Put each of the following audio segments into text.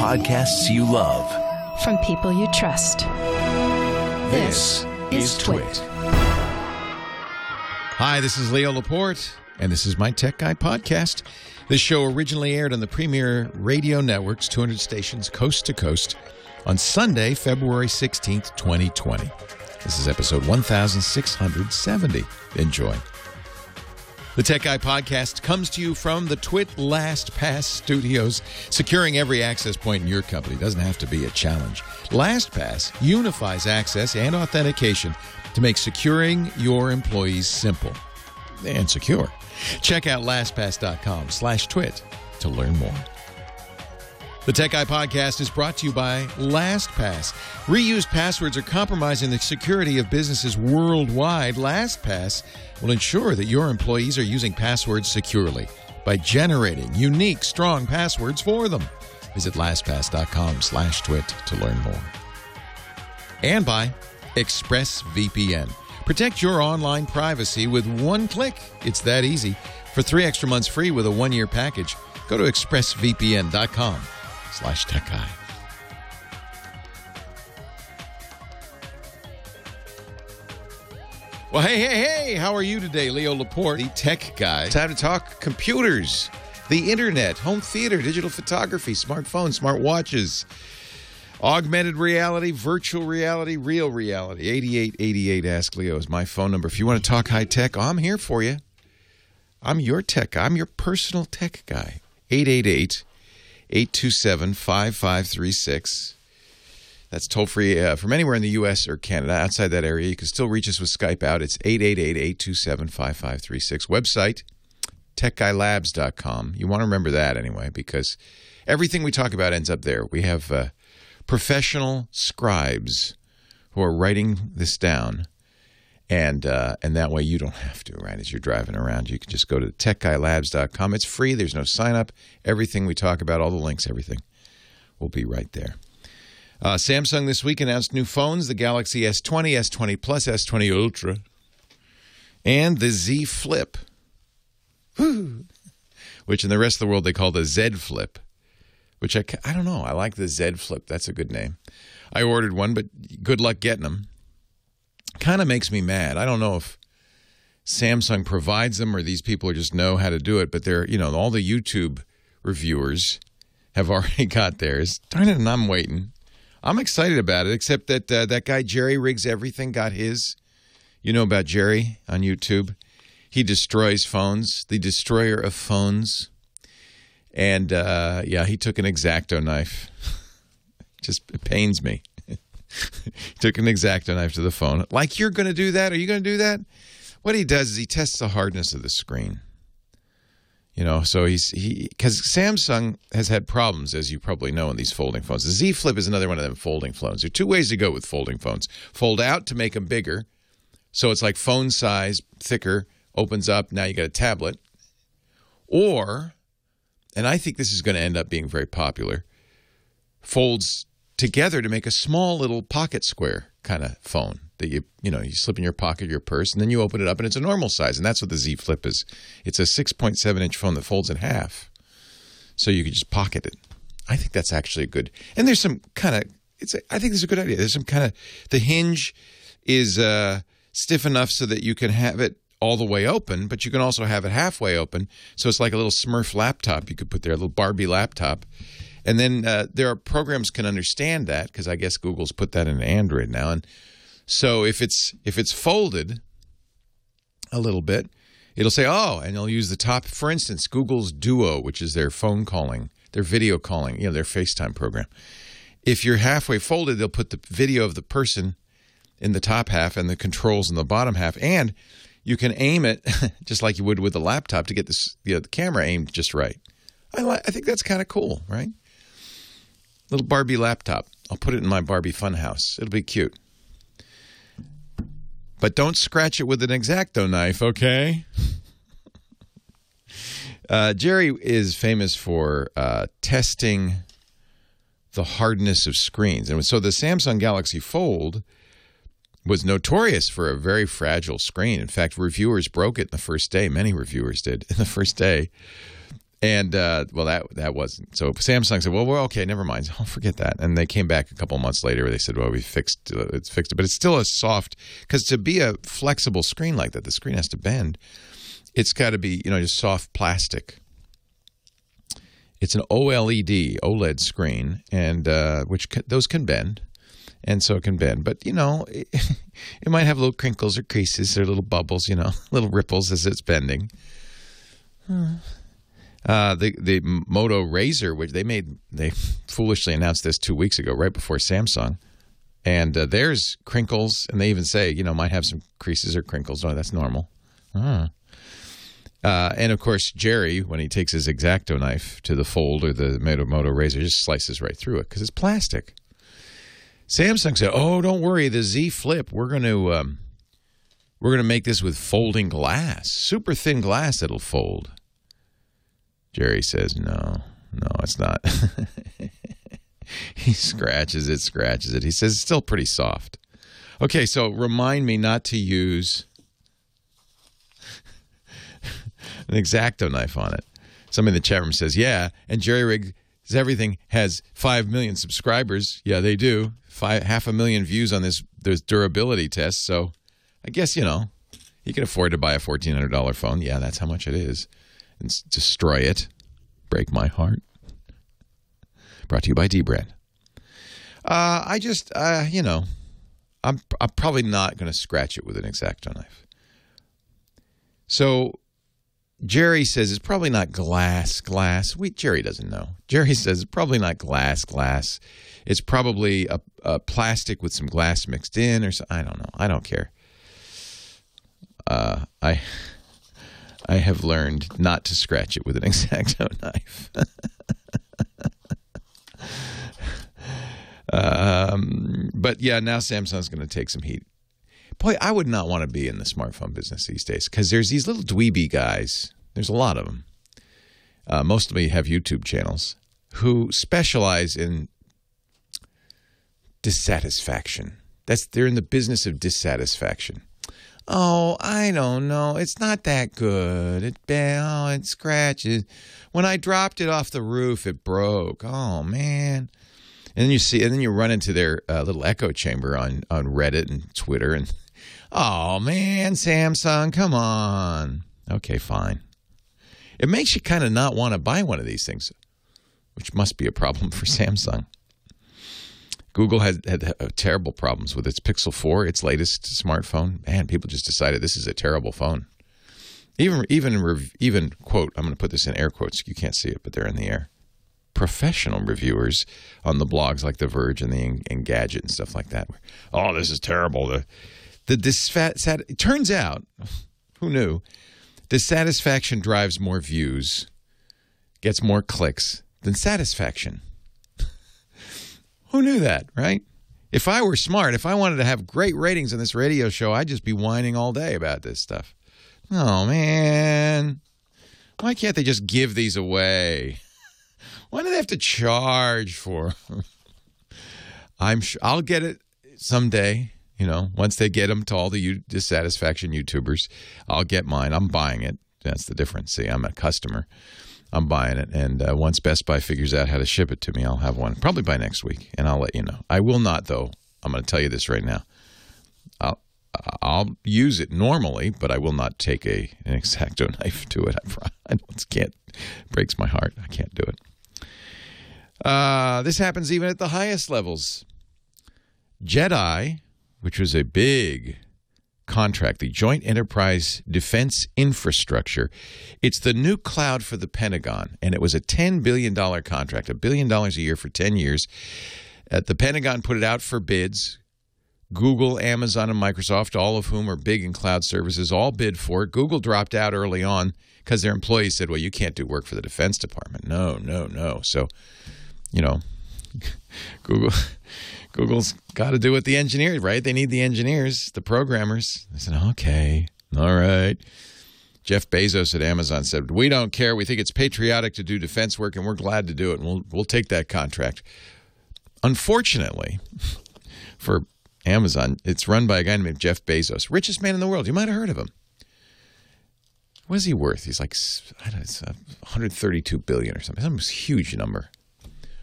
podcasts you love. From people you trust. This is Twit. Hi, this is Leo Laporte, and this is my Tech Guy podcast. This show originally aired on the premier radio networks, 200 stations coast to coast, on Sunday, February 16th, 2020. This is episode 1670. Enjoy. The Tech Guy podcast comes to you from the Twit LastPass studios, securing every access point in your company. Doesn't have to be a challenge. LastPass unifies access and authentication to make securing your employees simple and secure. Check out lastpass.com slash twit to learn more. The Tech Guy podcast is brought to you by LastPass. Reused passwords are compromising the security of businesses worldwide. LastPass will ensure that your employees are using passwords securely by generating unique, strong passwords for them. Visit lastpass.com slash twit to learn more. And by ExpressVPN. Protect your online privacy with one click. It's that easy. For three extra months free with a one-year package, go to expressvpn.com slash tech Well, hey, hey, hey, how are you today? Leo Laporte, the tech guy. Time to talk computers, the internet, home theater, digital photography, smartphones, smart watches, augmented reality, virtual reality, real reality. 8888 Ask Leo is my phone number. If you want to talk high tech, I'm here for you. I'm your tech guy. I'm your personal tech guy. 888 827 5536. That's toll free uh, from anywhere in the U.S. or Canada. Outside that area, you can still reach us with Skype out. It's 888 827 5536. Website, techguylabs.com. You want to remember that anyway, because everything we talk about ends up there. We have uh, professional scribes who are writing this down. And uh, and that way you don't have to, right? As you're driving around, you can just go to techguylabs.com. It's free. There's no sign up. Everything we talk about, all the links, everything will be right there. Uh, Samsung this week announced new phones: the Galaxy S20, S20 Plus, S20 Ultra, and the Z Flip, which in the rest of the world they call the Z Flip. Which I I don't know. I like the Z Flip. That's a good name. I ordered one, but good luck getting them kind of makes me mad. I don't know if Samsung provides them or these people just know how to do it, but they're, you know, all the YouTube reviewers have already got theirs. Darn it, and I'm waiting. I'm excited about it, except that uh, that guy Jerry Rigs Everything got his. You know about Jerry on YouTube? He destroys phones, the destroyer of phones. And uh, yeah, he took an exacto knife. Just it pains me. took an exacto knife to the phone. Like you're going to do that? Are you going to do that? What he does is he tests the hardness of the screen. You know, so he's he because Samsung has had problems, as you probably know, in these folding phones. The Z Flip is another one of them folding phones. There are two ways to go with folding phones: fold out to make them bigger, so it's like phone size, thicker, opens up. Now you got a tablet, or, and I think this is going to end up being very popular, folds together to make a small little pocket square kind of phone that you you know you slip in your pocket your purse and then you open it up and it's a normal size and that's what the Z Flip is. It's a 6.7 inch phone that folds in half, so you can just pocket it. I think that's actually a good. And there's some kind of it's. A, I think it's a good idea. There's some kind of the hinge is uh, stiff enough so that you can have it all the way open, but you can also have it halfway open. So it's like a little Smurf laptop you could put there, a little Barbie laptop and then uh, there are programs can understand that because I guess Google's put that in Android now. And so if it's if it's folded a little bit, it'll say oh, and it'll use the top. For instance, Google's Duo, which is their phone calling, their video calling, you know, their FaceTime program. If you're halfway folded, they'll put the video of the person in the top half and the controls in the bottom half, and you can aim it just like you would with a laptop to get this you know, the camera aimed just right. I, li- I think that's kind of cool, right? Little Barbie laptop. I'll put it in my Barbie funhouse. It'll be cute. But don't scratch it with an exacto knife, okay? Uh, Jerry is famous for uh, testing the hardness of screens. And so the Samsung Galaxy Fold was notorious for a very fragile screen. In fact, reviewers broke it in the first day. Many reviewers did in the first day. And uh, well, that that wasn't so. Samsung said, "Well, well, okay, never mind. I'll forget that." And they came back a couple months later. They said, "Well, we fixed uh, it's fixed it, but it's still a soft because to be a flexible screen like that, the screen has to bend. It's got to be you know just soft plastic. It's an OLED OLED screen, and uh, which can, those can bend, and so it can bend. But you know, it, it might have little crinkles or creases or little bubbles, you know, little ripples as it's bending. Uh, the the Moto Razr, which they made, they foolishly announced this two weeks ago, right before Samsung, and uh, there's crinkles, and they even say, you know, might have some creases or crinkles. Oh, that's normal. Uh, and of course, Jerry, when he takes his exacto knife to the fold or the Moto, Moto Razr, just slices right through it because it's plastic. Samsung said, "Oh, don't worry, the Z Flip, we're going to um, we're going to make this with folding glass, super thin glass that'll fold." Jerry says, "No, no, it's not." he scratches it, scratches it. He says it's still pretty soft. Okay, so remind me not to use an exacto knife on it. Somebody in the chat room says, "Yeah," and Jerry Rig everything has five million subscribers. Yeah, they do. Five half a million views on this this durability test. So, I guess you know he can afford to buy a fourteen hundred dollar phone. Yeah, that's how much it is, and destroy it. Break my heart. Brought to you by dbrand. Uh, I just, uh, you know, I'm I'm probably not going to scratch it with an exacto knife. So Jerry says it's probably not glass, glass. We Jerry doesn't know. Jerry says it's probably not glass, glass. It's probably a, a plastic with some glass mixed in, or so, I don't know. I don't care. Uh, I I have learned not to scratch it with an exacto knife. um, but yeah, now Samsung's going to take some heat. Boy, I would not want to be in the smartphone business these days because there's these little dweeby guys. There's a lot of them. Uh, most of them have YouTube channels who specialize in dissatisfaction. That's they're in the business of dissatisfaction. Oh, I don't know. It's not that good. It oh, it scratches. When I dropped it off the roof, it broke. Oh man. And then you see, and then you run into their uh, little echo chamber on on Reddit and Twitter, and oh man, Samsung, come on. Okay, fine. It makes you kind of not want to buy one of these things, which must be a problem for Samsung. Google had, had uh, terrible problems with its Pixel 4, its latest smartphone. Man, people just decided this is a terrible phone. Even even even quote, I'm going to put this in air quotes. You can't see it, but they're in the air. Professional reviewers on the blogs like The Verge and the Engadget and stuff like that. Oh, this is terrible. The the disfat, it turns out, who knew? Dissatisfaction drives more views, gets more clicks than satisfaction. Who knew that, right? If I were smart, if I wanted to have great ratings on this radio show, I'd just be whining all day about this stuff. Oh, man. Why can't they just give these away? Why do they have to charge for them? I'm sure I'll get it someday. You know, once they get them to all the dissatisfaction YouTubers, I'll get mine. I'm buying it. That's the difference. See, I'm a customer. I'm buying it, and uh, once Best Buy figures out how to ship it to me, I'll have one probably by next week, and I'll let you know. I will not, though. I'm going to tell you this right now. I'll I'll use it normally, but I will not take a an exacto knife to it. I can't. It breaks my heart. I can't do it. Uh, this happens even at the highest levels. JEDI, which was a big contract, the Joint Enterprise Defense Infrastructure. It's the new cloud for the Pentagon, and it was a $10 billion contract, a billion dollars a year for 10 years. Uh, the Pentagon put it out for bids. Google, Amazon, and Microsoft, all of whom are big in cloud services, all bid for it. Google dropped out early on because their employees said, well, you can't do work for the Defense Department. No, no, no. So, you know, Google. Google's got to do with the engineers, right? They need the engineers, the programmers. I said, okay, all right. Jeff Bezos at Amazon said, "We don't care. We think it's patriotic to do defense work, and we're glad to do it. And we'll we'll take that contract." Unfortunately, for Amazon, it's run by a guy named Jeff Bezos, richest man in the world. You might have heard of him. what is he worth? He's like I don't know, it's, uh, 132 billion or something. Some huge number.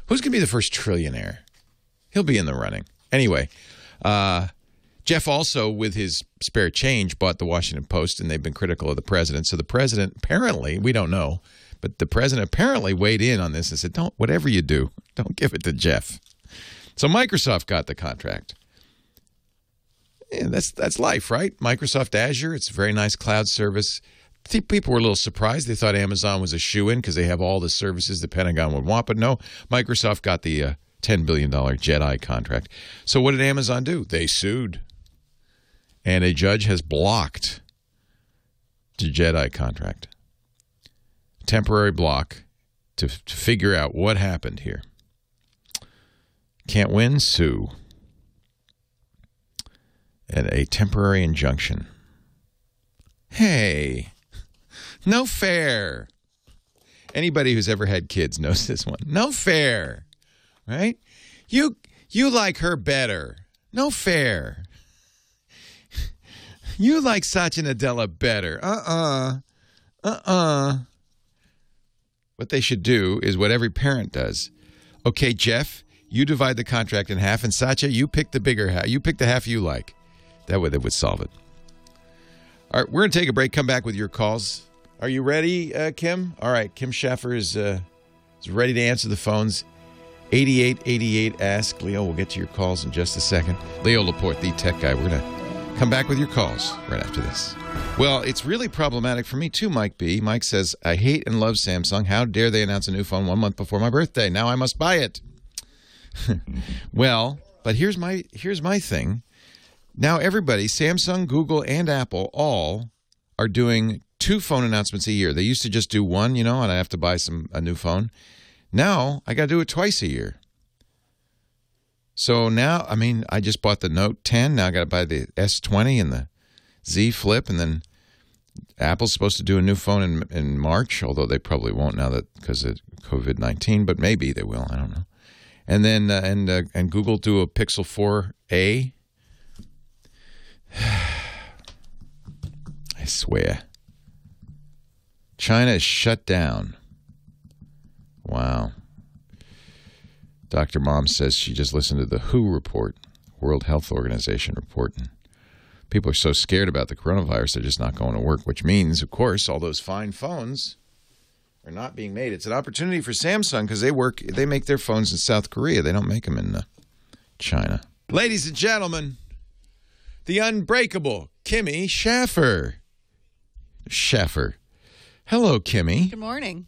Who's going to be the first trillionaire? He'll be in the running. Anyway, uh, Jeff also, with his spare change, bought the Washington Post, and they've been critical of the president. So the president apparently, we don't know, but the president apparently weighed in on this and said, "Don't whatever you do, don't give it to Jeff." So Microsoft got the contract. Yeah, that's that's life, right? Microsoft Azure, it's a very nice cloud service. I think people were a little surprised. They thought Amazon was a shoe in because they have all the services the Pentagon would want, but no, Microsoft got the uh, $10 billion JEDI contract. So what did Amazon do? They sued. And a judge has blocked the JEDI contract. Temporary block to, to figure out what happened here. Can't win, sue. And a temporary injunction. Hey, no fair. Anybody who's ever had kids knows this one. No fair. Right? You you like her better. No fair. You like Satya Nadella better. Uh-uh. Uh-uh. What they should do is what every parent does. Okay, Jeff, you divide the contract in half, and Satya, you pick the bigger half. You pick the half you like. That way, that would solve it. All right, we're going to take a break. Come back with your calls. Are you ready, uh, Kim? All right, Kim Schaffer is, uh, is ready to answer the phones. 8888 Ask Leo. We'll get to your calls in just a second. Leo Laporte, the tech guy. We're going to come back with your calls right after this. Well, it's really problematic for me too, Mike B. Mike says, I hate and love Samsung. How dare they announce a new phone one month before my birthday? Now I must buy it. well, but here's my here's my thing. Now everybody, Samsung, Google, and Apple all are doing two phone announcements a year. They used to just do one, you know, and I have to buy some a new phone. Now I got to do it twice a year. So now, I mean, I just bought the Note 10. Now I got to buy the S20 and the Z Flip, and then Apple's supposed to do a new phone in in March, although they probably won't now that because of COVID 19. But maybe they will. I don't know. And then uh, and uh, and Google do a Pixel 4a. I swear. China is shut down. Wow. Dr. Mom says she just listened to the WHO report, World Health Organization report. People are so scared about the coronavirus, they're just not going to work, which means, of course, all those fine phones are not being made. It's an opportunity for Samsung because they work, they make their phones in South Korea. They don't make them in uh, China. Ladies and gentlemen, the unbreakable Kimmy Schaffer. Schaffer. Hello, Kimmy. Good morning.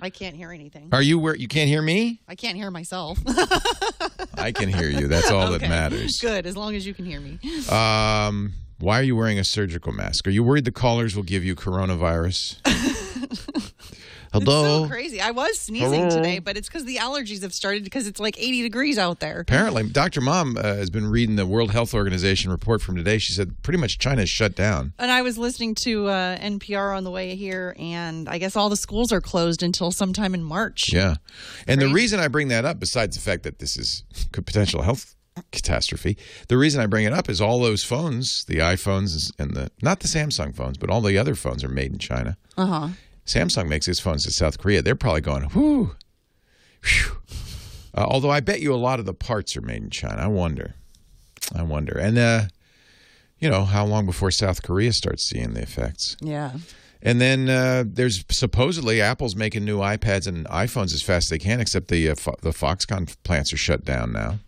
I can't hear anything. Are you where you can't hear me? I can't hear myself. I can hear you. That's all that matters. Good, as long as you can hear me. Um, why are you wearing a surgical mask? Are you worried the callers will give you coronavirus? Hello. So crazy. I was sneezing Hello? today, but it's because the allergies have started because it's like 80 degrees out there. Apparently, Dr. Mom uh, has been reading the World Health Organization report from today. She said pretty much China's shut down. And I was listening to uh, NPR on the way here, and I guess all the schools are closed until sometime in March. Yeah. And the reason I bring that up, besides the fact that this is a potential health catastrophe, the reason I bring it up is all those phones, the iPhones and the, not the Samsung phones, but all the other phones are made in China. Uh huh. Samsung makes its phones in South Korea. They're probably going, whoo. Uh, although I bet you a lot of the parts are made in China. I wonder. I wonder. And, uh, you know, how long before South Korea starts seeing the effects? Yeah. And then uh, there's supposedly Apple's making new iPads and iPhones as fast as they can, except the uh, Fo- the Foxconn plants are shut down now.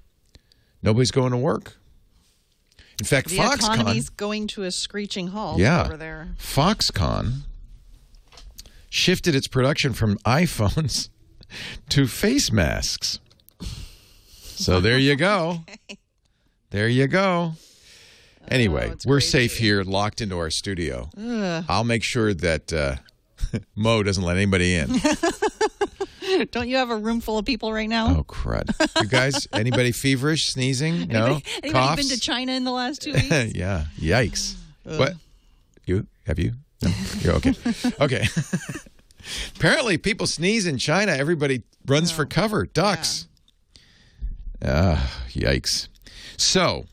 Nobody's going to work. In fact, The Foxconn, economy's going to a screeching halt Yeah. over there. Foxconn shifted its production from iPhones to face masks. So there you go. There you go. Anyway, it's we're crazy. safe here, locked into our studio. I'll make sure that uh, Mo doesn't let anybody in. Don't you have a room full of people right now? Oh crud! You guys, anybody feverish, sneezing? No, Anybody, anybody coughs. been to China in the last two weeks? yeah. Yikes. What? You have you? No? You're okay. okay. Apparently, people sneeze in China. Everybody runs for cover. Ducks. Ah, yikes. So,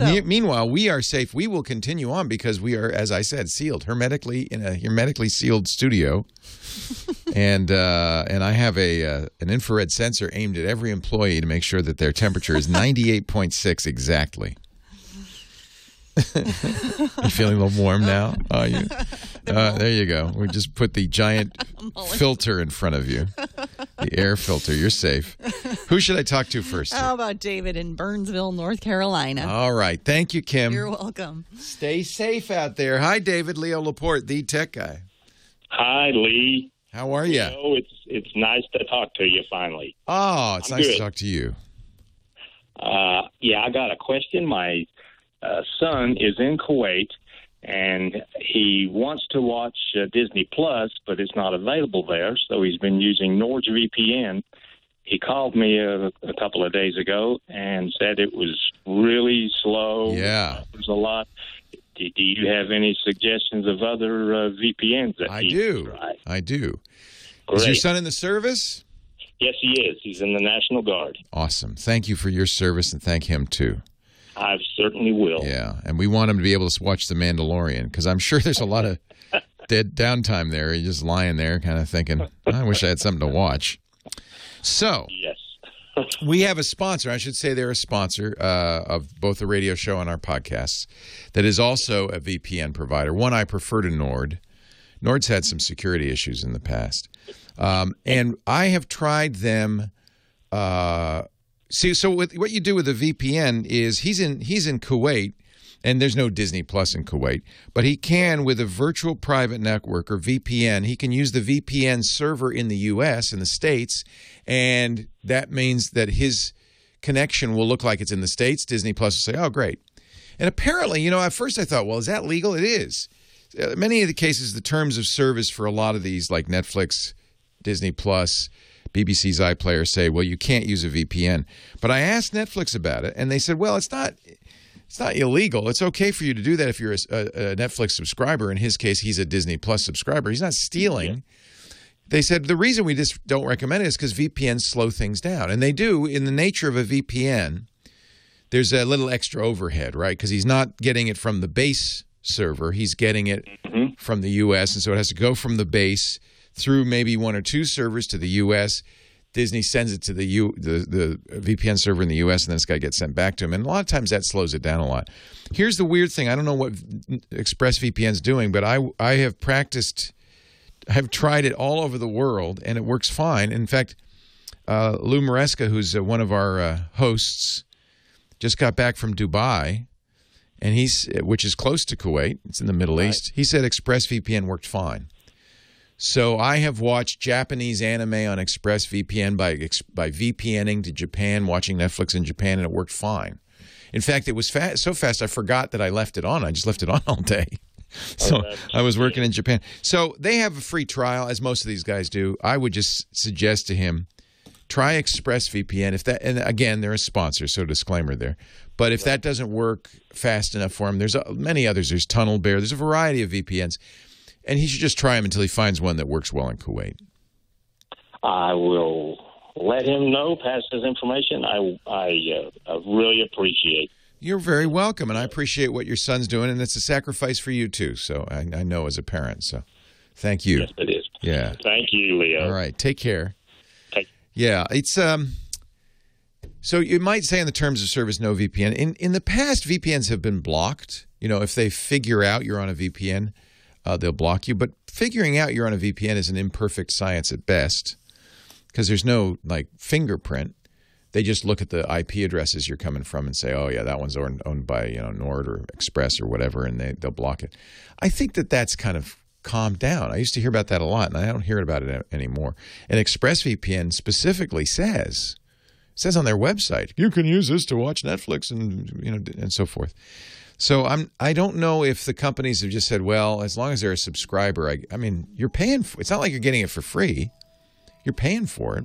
Me- meanwhile, we are safe. We will continue on because we are, as I said, sealed hermetically in a hermetically sealed studio, and uh, and I have a uh, an infrared sensor aimed at every employee to make sure that their temperature is ninety eight point six exactly. you feeling a little warm now? Are you? Uh, there you go. We just put the giant filter in front of you, the air filter. You're safe. Who should I talk to first? How about David in Burnsville, North Carolina? All right. Thank you, Kim. You're welcome. Stay safe out there. Hi, David. Leo Laporte, the tech guy. Hi, Lee. How are you? Oh, it's it's nice to talk to you finally. Oh, it's I'm nice to talk to you. Uh, yeah, I got a question. My uh, son is in Kuwait, and he wants to watch uh, Disney Plus, but it's not available there. So he's been using NordVPN. He called me a, a couple of days ago and said it was really slow. Yeah. There's a lot. Do, do you have any suggestions of other uh, VPNs that I do. I do. Great. Is your son in the service? Yes, he is. He's in the National Guard. Awesome. Thank you for your service and thank him too. I certainly will. Yeah. And we want him to be able to watch The Mandalorian because I'm sure there's a lot of dead downtime there. He's just lying there kind of thinking, I wish I had something to watch. So, Yes. we have a sponsor. I should say they're a sponsor uh, of both the radio show and our podcasts. That is also a VPN provider. One I prefer to Nord. Nord's had some security issues in the past, um, and I have tried them. Uh, see, so with, what you do with a VPN is he's in he's in Kuwait, and there's no Disney Plus in Kuwait, but he can with a virtual private network or VPN. He can use the VPN server in the U.S. in the states, and that means that his connection will look like it's in the states. Disney Plus will say, "Oh, great." And apparently, you know, at first I thought, well, is that legal? It is. Uh, many of the cases, the terms of service for a lot of these, like Netflix, Disney Plus, BBC's iPlayer, say, well, you can't use a VPN. But I asked Netflix about it, and they said, well, it's not. It's not illegal. It's okay for you to do that if you're a, a, a Netflix subscriber. In his case, he's a Disney Plus subscriber. He's not stealing. They said the reason we just don't recommend it is because VPNs slow things down, and they do. In the nature of a VPN, there's a little extra overhead, right? Because he's not getting it from the base server; he's getting it mm-hmm. from the U.S., and so it has to go from the base through maybe one or two servers to the U.S. Disney sends it to the U, the, the VPN server in the U.S., and then it's got to get sent back to him. And a lot of times that slows it down a lot. Here's the weird thing: I don't know what ExpressVPN's doing, but I I have practiced, I have tried it all over the world, and it works fine. In fact, uh, Lou Maresca, who's uh, one of our uh, hosts, just got back from Dubai, and he's which is close to Kuwait. It's in the Middle East. He said ExpressVPN worked fine. So I have watched Japanese anime on ExpressVPN by by VPNing to Japan, watching Netflix in Japan, and it worked fine. In fact, it was so fast I forgot that I left it on. I just left it on all day. So I was working in Japan. So they have a free trial, as most of these guys do. I would just suggest to him try ExpressVPN. If that, and again, they're a sponsor, so disclaimer there. But if that doesn't work fast enough for him, there's uh, many others. There's TunnelBear. There's a variety of VPNs, and he should just try them until he finds one that works well in Kuwait. I will let him know, pass his information. I I, uh, I really appreciate. You're very welcome, and I appreciate what your son's doing, and it's a sacrifice for you too. So I, I know as a parent. So thank you. Yes, it is. Yeah. Thank you, Leo. All right. Take care. Take- Yeah, it's um. So you might say in the terms of service, no VPN. In in the past, VPNs have been blocked. You know, if they figure out you're on a VPN, uh, they'll block you. But figuring out you're on a VPN is an imperfect science at best, because there's no like fingerprint. They just look at the IP addresses you're coming from and say, "Oh yeah, that one's owned, by you know Nord or Express or whatever," and they they'll block it. I think that that's kind of calmed down. I used to hear about that a lot, and I don't hear about it anymore. And ExpressVPN specifically says says on their website you can use this to watch Netflix and you know and so forth. So I'm I don't know if the companies have just said, well, as long as they're a subscriber, I, I mean, you're paying. For, it's not like you're getting it for free. You're paying for it.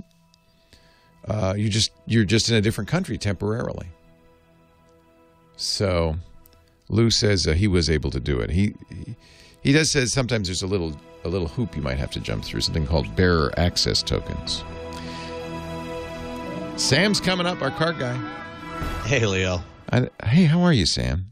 Uh, you just you're just in a different country temporarily. So, Lou says uh, he was able to do it. He, he he does says sometimes there's a little a little hoop you might have to jump through, something called bearer access tokens. Sam's coming up, our car guy. Hey, Leo. I, hey, how are you, Sam?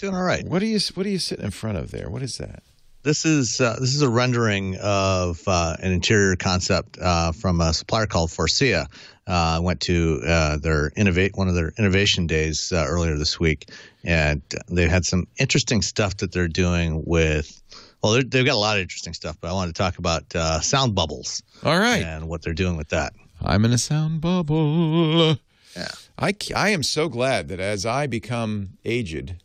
Doing all right. What are you What are you sitting in front of there? What is that? This is uh, this is a rendering of uh, an interior concept uh, from a supplier called Faurecia. Uh, I went to uh, their innovate one of their innovation days uh, earlier this week, and they had some interesting stuff that they're doing with. Well, they've got a lot of interesting stuff, but I wanted to talk about uh, sound bubbles All right, and what they're doing with that. I'm in a sound bubble. Yeah. I, I am so glad that as I become aged,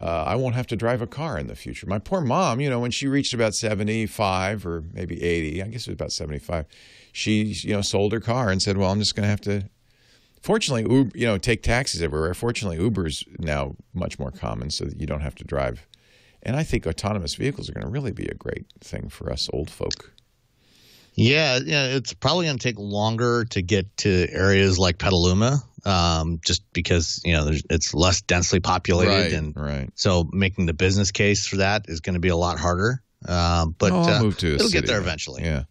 uh, I won't have to drive a car in the future. My poor mom, you know, when she reached about 75 or maybe 80, I guess it was about 75, she, you know, sold her car and said, well, I'm just going to have to. Fortunately, Uber, you know, take taxis everywhere. Fortunately, Uber's now much more common so that you don't have to drive. And I think autonomous vehicles are going to really be a great thing for us old folk. Yeah, yeah, it's probably going to take longer to get to areas like Petaluma, um, just because you know there's, it's less densely populated, Right, and right. so making the business case for that is going to be a lot harder. Um, but Oh, I'll uh, move to a it'll city, get there eventually. Yeah,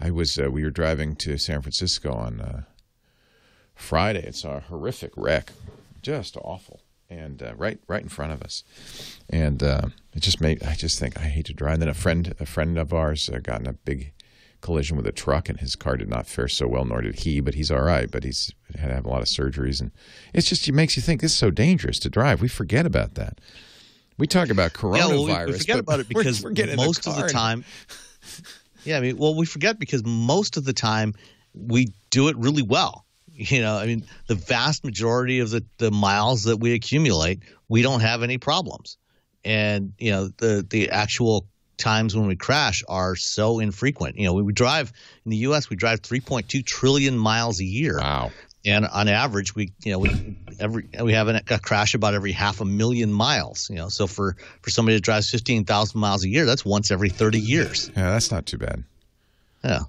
I was. Uh, we were driving to San Francisco on uh, Friday. It's a horrific wreck, just awful, and uh, right, right in front of us. And uh, it just made. I just think I hate to drive. And then a friend, a friend of ours, uh, got in a big collision with a truck, and his car did not fare so well. Nor did he, but he's all right. But he's had to have a lot of surgeries, and it's just it makes you think this is so dangerous to drive. We forget about that. We talk about coronavirus. Yeah, well, we, we forget about it we're- because we're getting in the most of the time. Yeah, I mean, well, we forget because most of the time we do it really well. You know, I mean, the vast majority of the, the miles that we accumulate, we don't have any problems. And, you know, the, the actual times when we crash are so infrequent. You know, we, we drive in the U.S., we drive 3.2 trillion miles a year. Wow. And on average, we you know we every we have an, a crash about every half a million miles. You know, so for for somebody that drives fifteen thousand miles a year, that's once every thirty years. Yeah, that's not too bad. Yeah.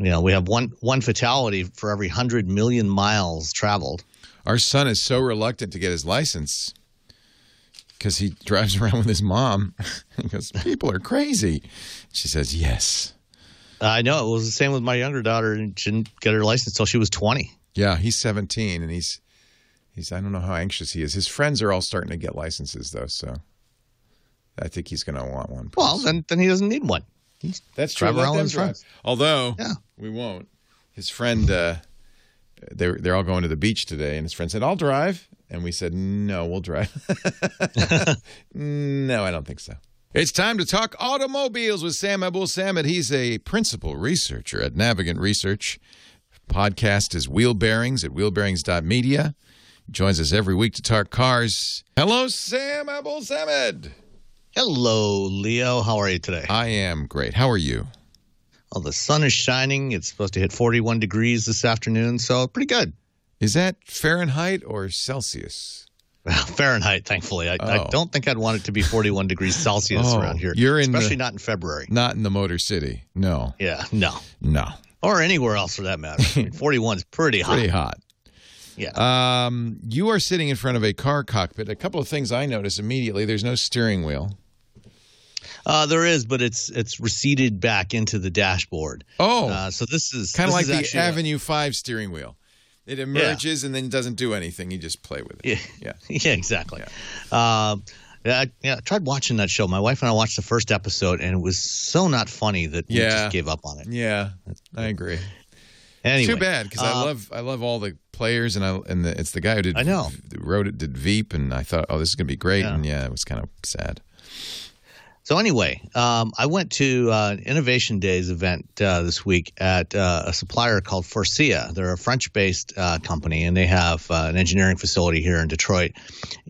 You know, we have one one fatality for every hundred million miles traveled. Our son is so reluctant to get his license because he drives around with his mom. he goes, People are crazy. She says, Yes. I know it was the same with my younger daughter, and she didn't get her license until she was twenty. Yeah, he's 17 and he's, he's, I don't know how anxious he is. His friends are all starting to get licenses though. So I think he's going to want one. Well, then then he doesn't need one. That's true. Let them with his drive. friends. Although Yeah. we won't. His friend, uh, they're they're all going to the beach today, and his friend said, "I'll drive," and we said, "No, we'll drive." no, I don't think so. It's time to talk automobiles with Sam Abuelsamid. He's a principal researcher at Navigant Research. Podcast is Wheel Bearings at wheelbearings.media. He joins us every week to talk cars. Hello, Sam Abuelsamid. Hello, Leo. How are you today? I am great. How are you? Well, the sun is shining. It's supposed to hit forty-one degrees this afternoon, so pretty good. Is that Fahrenheit or Celsius? Well, Fahrenheit, thankfully. I, I Oh. don't think I'd want it to be 41 degrees Celsius Oh, around here. you're in the- especially not in February. Not in the Motor City. No, Yeah, no, no. or anywhere else for that matter. I mean, 41 is pretty hot. Pretty hot. Yeah. Um, you are sitting in front of a car cockpit. A couple of things I notice immediately. There's no steering wheel. Uh, there is, but it's it's receded back into the dashboard. Oh, Uh, so this is kind of like the actually a- Avenue 5 steering wheel. It emerges and then doesn't do anything. You just play with it. Yeah, Yeah. yeah, exactly. Um, yeah, I, yeah, I tried watching that show. My wife and I watched the first episode, and it was so not funny that we just gave up on it. Yeah, I agree. Anyway, Too bad because I uh, love I love all the players and I and the, it's the guy who did I know. wrote it did Veep and I thought oh this is gonna be great Yeah. and yeah it was kind of sad. So anyway, um, I went to uh, an Innovation Days event uh, this week at uh, a supplier called Faurecia. They're a French-based uh, company, and they have uh, an engineering facility here in Detroit.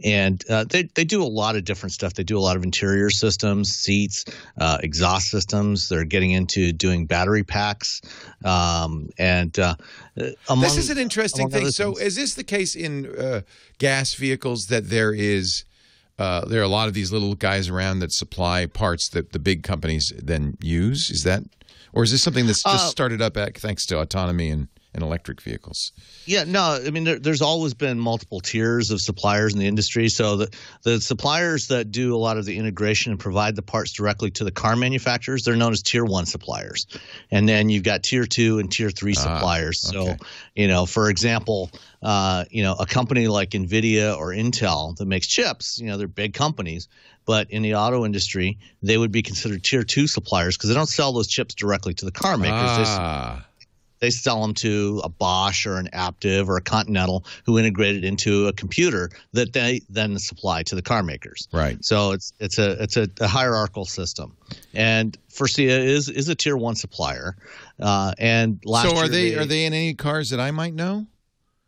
And uh, they they do a lot of different stuff. They do a lot of interior systems, seats, uh, exhaust systems. They're getting into doing battery packs, um, and uh, among, this is an interesting thing. So, things. is this the case in uh, gas vehicles that there is uh, there are a lot of these little guys around that supply parts that the big companies then use? Is that, or is this something that's just Uh, started up at, thanks to autonomy and in electric vehicles. Yeah, no, I mean there, there's always been multiple tiers of suppliers in the industry. So the the suppliers that do a lot of the integration and provide the parts directly to the car manufacturers, they're known as tier one suppliers. And then you've got tier two and tier three suppliers. Ah, okay. So, you know, for example, uh, you know, a company like Nvidia or Intel that makes chips, you know, they're big companies, but in the auto industry, they would be considered tier two suppliers because they don't sell those chips directly to the car makers. Ah, they sell them to a Bosch or an Aptiv or a Continental who integrate it into a computer that they then supply to the car makers. right. So it's it's a it's a, a hierarchical system, and Faurecia is is a tier one supplier. Uh, and last So are year they are they in any cars that I might know?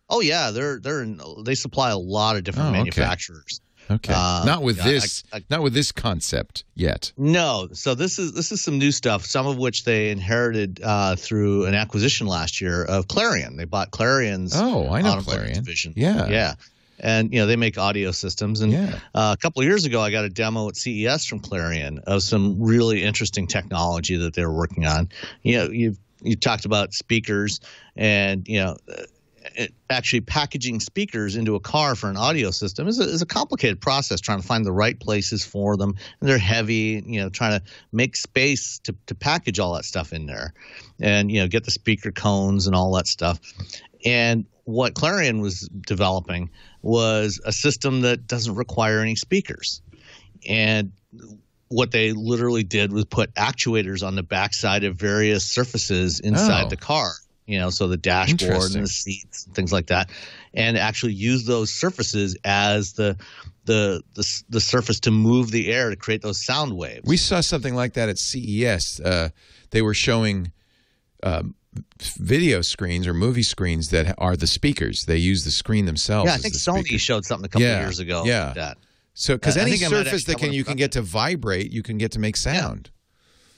Oh yeah, they're they're in, they supply a lot of different Oh, manufacturers. Okay, Uh, not with yeah, I- this, I- not with this concept yet. No, so this is this is some new stuff. Some of which they inherited uh, through an acquisition last year of Clarion. They bought Clarion's. Oh, I know Clarion. division. Yeah. yeah, and you know they make audio systems. And Yeah. uh, a couple of years ago, I got a demo at CES from Clarion of some really interesting technology that they were working on. You know, you you talked about speakers, and you know. Uh, Actually, packaging speakers into a car for an audio system is a, is a complicated process. Trying to find the right places for them, and they're heavy. You know, trying to make space to, to package all that stuff in there, and you know, get the speaker cones and all that stuff. And what Clarion was developing was a system that doesn't require any speakers. And what they literally did was put actuators on the backside of various surfaces inside Oh. the car. You know, so the dashboard and the seats and things like that, and actually use those surfaces as the the the, the surface to move the air to create those sound waves. We saw something like that at CES. Uh, they were showing um, video screens or movie screens that are the speakers. They use the screen themselves. yeah, I think Sony speaker. showed something a couple Yeah, years ago. yeah. like that. So, because any think I might surface that can you can get to vibrate, you can get to make sound.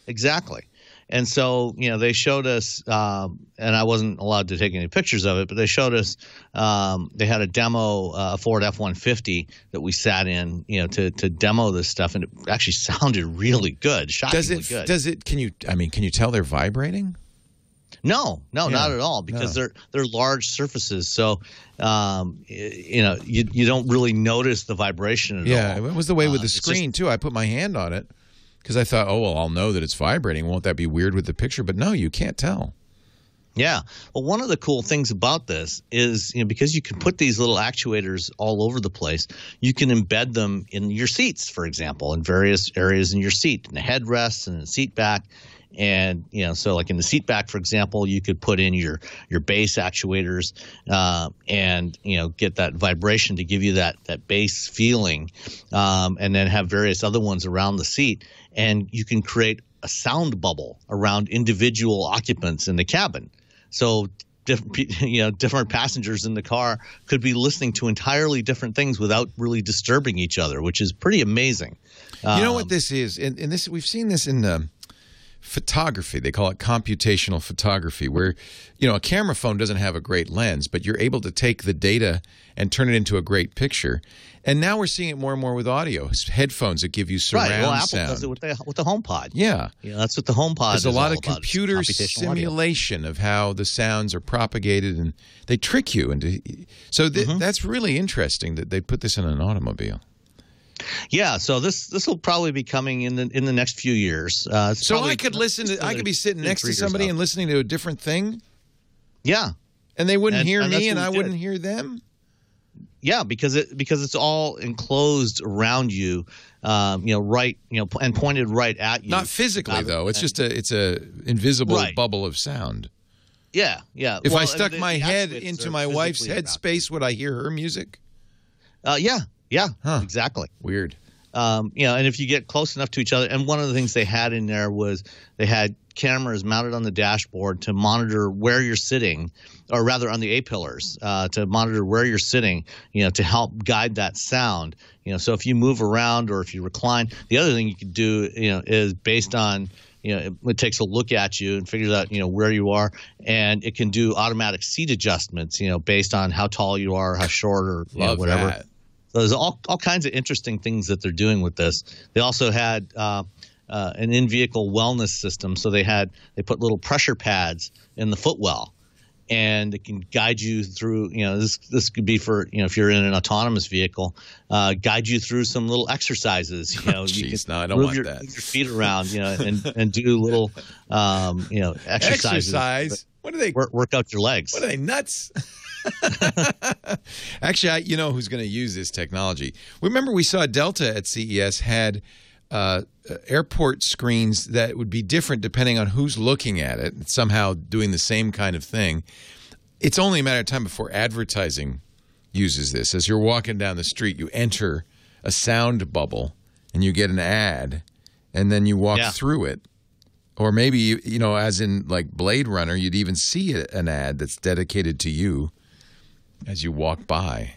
Exactly. And so, you know, they showed us, um, and I wasn't allowed to take any pictures of it, but they showed us, um, they had a demo, uh, a Ford F 150 that we sat in, you know, to, to demo this stuff. And it actually sounded really good, shockingly Does it? good. Does it? Can you? I mean, can you tell they're vibrating? No, no, Yeah, not at all, because no. they're they're large surfaces, so um, you know you you don't really notice the vibration at Yeah, all. Yeah, it was the way with Uh, the just- screen too. I put my hand on it because I thought, oh well, I'll know that it's vibrating. Won't that be weird with the picture? But no, you can't tell. Yeah. Well, one of the cool things about this is, you know, because you can put these little actuators all over the place, you can embed them in your seats, for example, in various areas in your seat, in the headrests and the seat back. And you know, so like in the seat back, for example, you could put in your your bass actuators, uh, and you know, get that vibration to give you that that bass feeling, um, and then have various other ones around the seat, and you can create a sound bubble around individual occupants in the cabin. So different you know different passengers in the car could be listening to entirely different things without really disturbing each other, which is pretty amazing. You know Um, what this is, and, and this we've seen this in um, photography. They call it computational photography, where you know a camera phone doesn't have a great lens, but you're able to take the data and turn it into a great picture. And now we're seeing it more and more with audio headphones that give you surround right? Well, Apple sound. does it with the with the HomePod. yeah, You know, that's what the HomePod there's is a lot of computer computational audio. simulation of how the sounds are propagated, and they trick you into. So th- Mm-hmm. that's really interesting that they put this in an automobile. Yeah, so this this will probably be coming in the in the next few years. Uh, So probably- I could listen to. I could be sitting next to somebody and listening to a different thing. yeah, And they wouldn't And- hear and me, and I we wouldn't hear them. Yeah, because it because it's all enclosed around you, um, you know, right, you know, and pointed right at you. Not physically, Rather though. It's just a it's a invisible Right. bubble of sound. yeah, yeah. If Well, I stuck my head into my wife's headspace, would I hear her music? Uh, yeah, yeah, Huh. exactly. Weird. Um, you know, and if you get close enough to each other, and one of the things they had in there was they had cameras mounted on the dashboard to monitor where you're sitting, or rather on the A pillars, uh, to monitor where you're sitting, you know, to help guide that sound. You know, so if you move around or if you recline, the other thing you could do, you know, is based on you know, it, it takes a look at you and figures out, you know, where you are, and it can do automatic seat adjustments, you know, based on how tall you are, how short, or you know, whatever. that. So there's all, all kinds of interesting things that they're doing with this. They also had uh, uh, an in-vehicle wellness system. So they had they put little pressure pads in the footwell, and it can guide you through. You know, this this could be for you know if you're in an autonomous vehicle, uh, guide you through some little exercises. You know, you Jeez, can no, I don't move want your, that. move your feet around. You know, and and do little um, you know exercises. Exercise. What do they? Work, work out your legs. What are they nuts? Actually, I, you know who's going to use this technology? Remember, we saw Delta at CES had uh, airport screens that would be different depending on who's looking at it. Somehow doing the same kind of thing. It's only a matter of time before advertising uses this. As you're walking down the street, you enter a sound bubble and you get an ad, and then you walk Yeah. through it. Or maybe you, you know, as in like Blade Runner, you'd even see an ad that's dedicated to you as you walk by.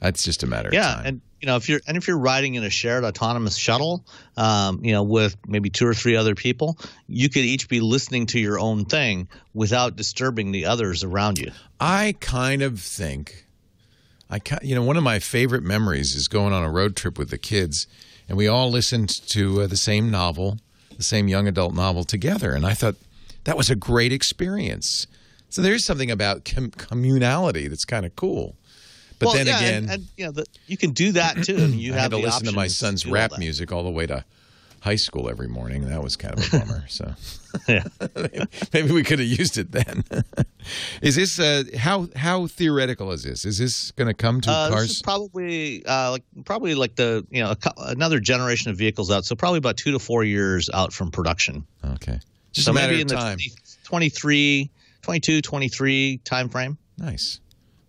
That's just a matter of yeah, time. and you know if you're and if you're riding in a shared autonomous shuttle, um, you know with maybe two or three other people, you could each be listening to your own thing without disturbing the others around you. I kind of think, I you know, one of my favorite memories is going on a road trip with the kids, and we all listened to uh, the same novel, the same young adult novel together, and I thought that was a great experience. So there's something about com- communality that's kind of cool. But Well, then yeah, again, and, and you know the, you can do that too. I mean, you I have had to listen to my son's all rap that. music all the way to high school every morning. That was kind of a bummer. So Yeah. maybe we could have used it then. is this uh, how how theoretical is this? Is this going to come to Uh, cars? probably uh, like probably like the you know another generation of vehicles out. So probably about two to four years out from production. okay, just so a matter maybe of in the time. 20, 23, 22, 23 time frame. Nice.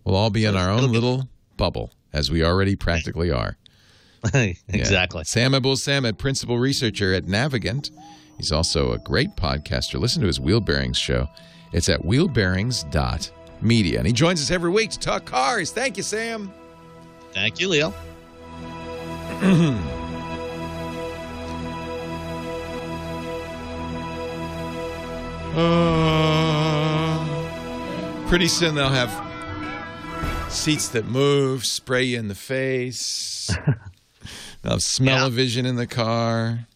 We'll all be in our own it'll be- little bubble, as we already practically are. Yeah. exactly. Sam Abuelsamid, principal researcher at Navigant. He's also a great podcaster. Listen to his Wheel Bearings show. It's at wheelbearings.media. And he joins us every week to talk cars. Thank you, Sam. Thank you, Leo. Uh, pretty soon they'll have seats that move, spray you in the face. they'll have smell-o-vision in the car.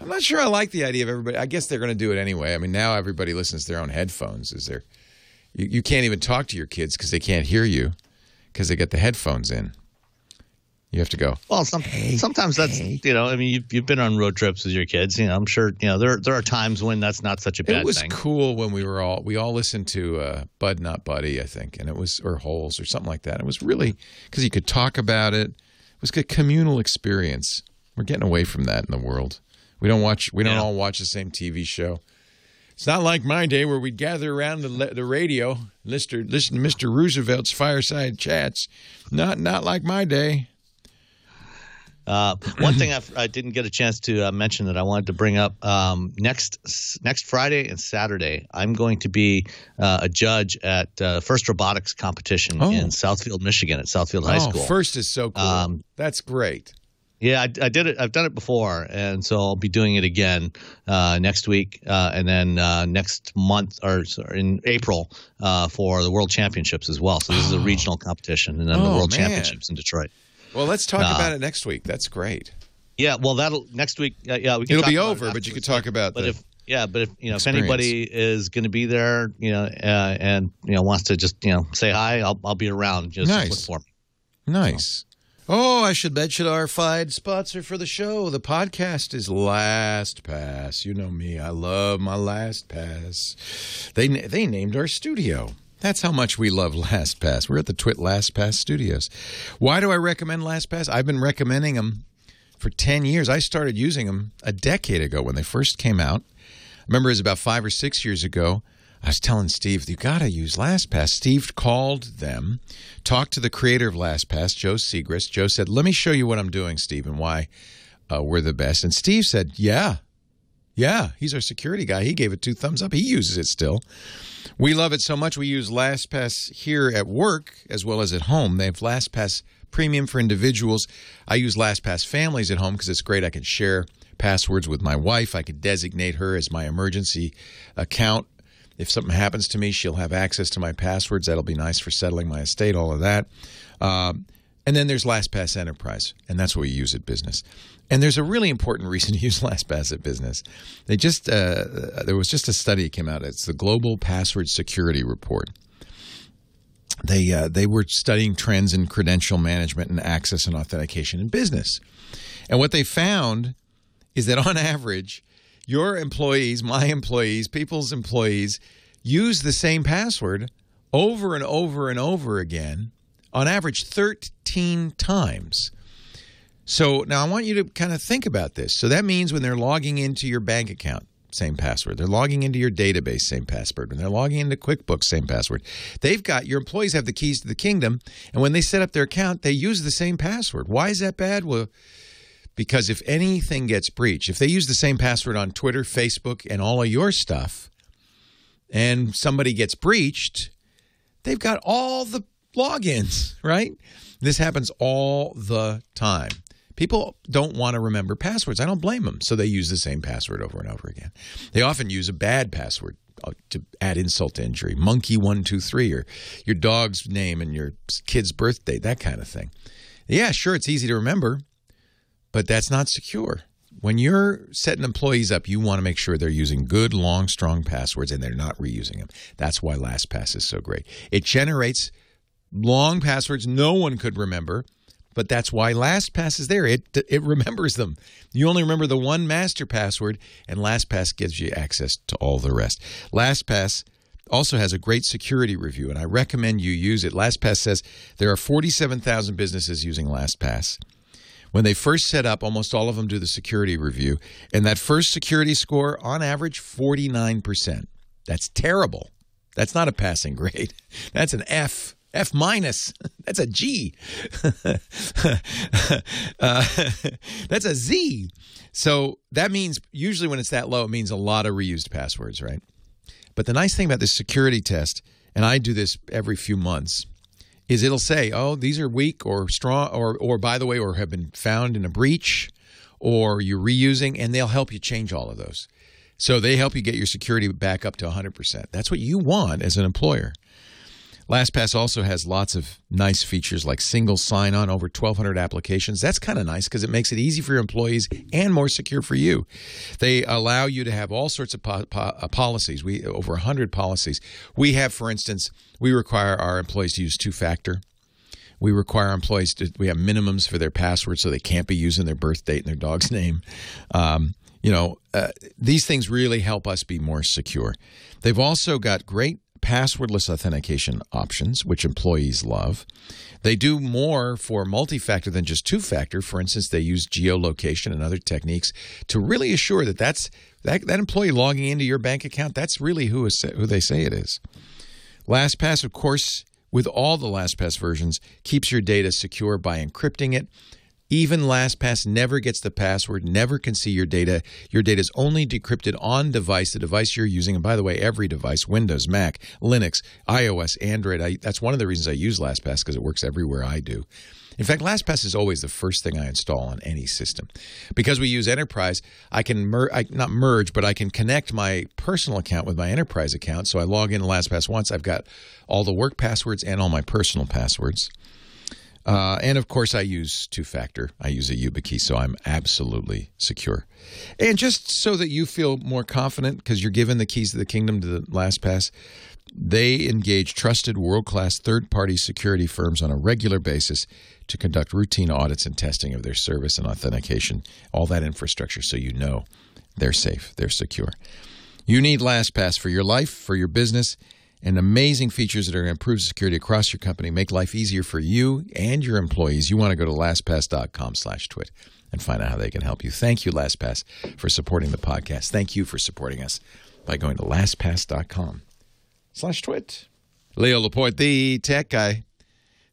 I'm not sure I like the idea of everybody. I guess they're going to do it anyway. I mean, now everybody listens to their own headphones. Is there? You, you can't even talk to your kids because they can't hear you because they get the headphones in. You have to go. Well, some, sometimes that's you know. I mean, you've, you've been on road trips with your kids. You know, I'm sure you know there there are times when that's not such a bad thing. It was thing. cool when we were all we all listened to uh, Bud Not Buddy, I think, and it was or Holes or something like that. It was really because you could talk about it. It was a communal experience. We're getting away from that in the world. We don't watch. We don't Yeah. all watch the same TV show. It's not like my day where we'd gather around the, the radio, listen to, listen to Mr. Roosevelt's fireside chats. Not not like my day. Uh, one thing I, I didn't get a chance to uh, mention that I wanted to bring up um, next next Friday and Saturday, I'm going to be uh, a judge at uh, First Robotics competition Oh. in Southfield, Michigan, at Southfield High oh, School. first is so cool. Um, That's great. Yeah, I, I did it. I've done it before, and so I'll be doing it again uh, next week, uh, and then uh, next month or in April uh, for the World Championships as well. So this is a regional competition, and then the Oh, World man. Championships in Detroit. Well, let's talk Uh, about it next week. That's great. Yeah, well, that'll next week. Uh, yeah, we can It'll talk be about it over, but you could afterwards. talk about But if yeah, but if you know experience. if anybody is going to be there, you know, uh, and you know wants to just you know say hi, I'll I'll be around. Just Nice. look for me. Nice. Oh, I should mention our Fide sponsor for the show. The podcast is LastPass. You know me. I love my LastPass. They they named our studio. That's how much we love LastPass. We're at the Twit LastPass Studios. Why do I recommend LastPass? I've been recommending them for 10 years. I started using them a decade ago when they first came out. I remember it was about five or six years ago. I was telling Steve, you got to use LastPass. Steve called them, talked to the creator of LastPass, Joe Siegrist. Joe said, Let me show you what I'm doing, Steve, and why uh, we're the best. And Steve said, Yeah, yeah, he's our security guy. He gave it two thumbs up. He uses it still. We love it so much we use LastPass here at work as well as at home. They have LastPass Premium for individuals. I use LastPass Families at home because it's great. I can share passwords with my wife. I could designate her as my emergency account. If something happens to me, she'll have access to my passwords. That'll be nice for settling my estate, all of that. Um, and then there's LastPass Enterprise, and that's what we use at business. And there's a really important reason to use LastPass at business. They just uh, there was just a study that came out. It's the Global Password Security Report. they uh, they were studying trends in credential management and access and authentication in business. And what they found is that on average, your employees, my employees, people's employees use the same password over and over and over again, on average 13 times. So now I want you to kind of think about this. So that means when they're logging into your bank account, same password. They're logging into your database, same password. When they're logging into QuickBooks, same password. They've got your employees have the keys to the kingdom, and when they set up their account, they use the same password. Why is that bad? Well, because if anything gets breached, if they use the same password on Twitter, Facebook, and all of your stuff, and somebody gets breached, they've got all the logins, right? This happens all the time. People don't want to remember passwords. I don't blame them. So they use the same password over and over again. They often use a bad password uh, to add insult to injury. Monkey123 or your dog's name and your kid's birthday, that kind of thing. Yeah, sure, it's easy to remember, but that's not secure. When you're setting employees up, you want to make sure they're using good, long, strong passwords and they're not reusing them. That's why LastPass is so great. It generates long passwords no one could remember but that's why LastPass is there. It it remembers them. You only remember the one master password, and LastPass gives you access to all the rest. LastPass also has a great security review, and I recommend you use it. LastPass says there are 47,000 businesses using LastPass. When they first set up, almost all of them do the security review, and that first security score, on average, 49%. That's terrible. That's not a passing grade. That's an F. F minus. That's a G. uh, that's a Z. So that means usually when it's that low, it means a lot of reused passwords, right? But the nice thing about this security test, and I do this every few months, is it'll say, oh, these are weak or strong, or, or by the way, or have been found in a breach, or you're reusing, and they'll help you change all of those. So they help you get your security back up to 100%. That's what you want as an employer. LastPass also has lots of nice features like single sign on over 1,200 applications. That's kind of nice because it makes it easy for your employees and more secure for you. They allow you to have all sorts of po- po- uh, policies. We over 100 policies. We have, for instance, we require our employees to use two factor. We require employees to, we have minimums for their passwords so they can't be using their birth date and their dog's name. Um, you know, uh, these things really help us be more secure. They've also got great passwordless authentication options, which employees love. They do more for multi factor than just two factor. For instance, they use geolocation and other techniques to really assure that that's that, that employee logging into your bank account, that's really who, is, who they say it is. LastPass, of course, with all the LastPass versions, keeps your data secure by encrypting it even LastPass never gets the password, never can see your data. Your data is only decrypted on device, the device you're using. And by the way, every device Windows, Mac, Linux, iOS, Android. I, that's one of the reasons I use LastPass because it works everywhere I do. In fact, LastPass is always the first thing I install on any system. Because we use Enterprise, I can mer- I, not merge, but I can connect my personal account with my Enterprise account. So I log in LastPass once. I've got all the work passwords and all my personal passwords. Uh, and of course, I use two factor. I use a YubiKey, so I'm absolutely secure. And just so that you feel more confident, because you're given the keys to the kingdom to the LastPass, they engage trusted world class third party security firms on a regular basis to conduct routine audits and testing of their service and authentication, all that infrastructure, so you know they're safe, they're secure. You need LastPass for your life, for your business and amazing features that are going to improve security across your company, make life easier for you and your employees, you want to go to lastpass.com slash twit and find out how they can help you. Thank you, LastPass, for supporting the podcast. Thank you for supporting us by going to lastpass.com slash twit. Leo Laporte, the tech guy.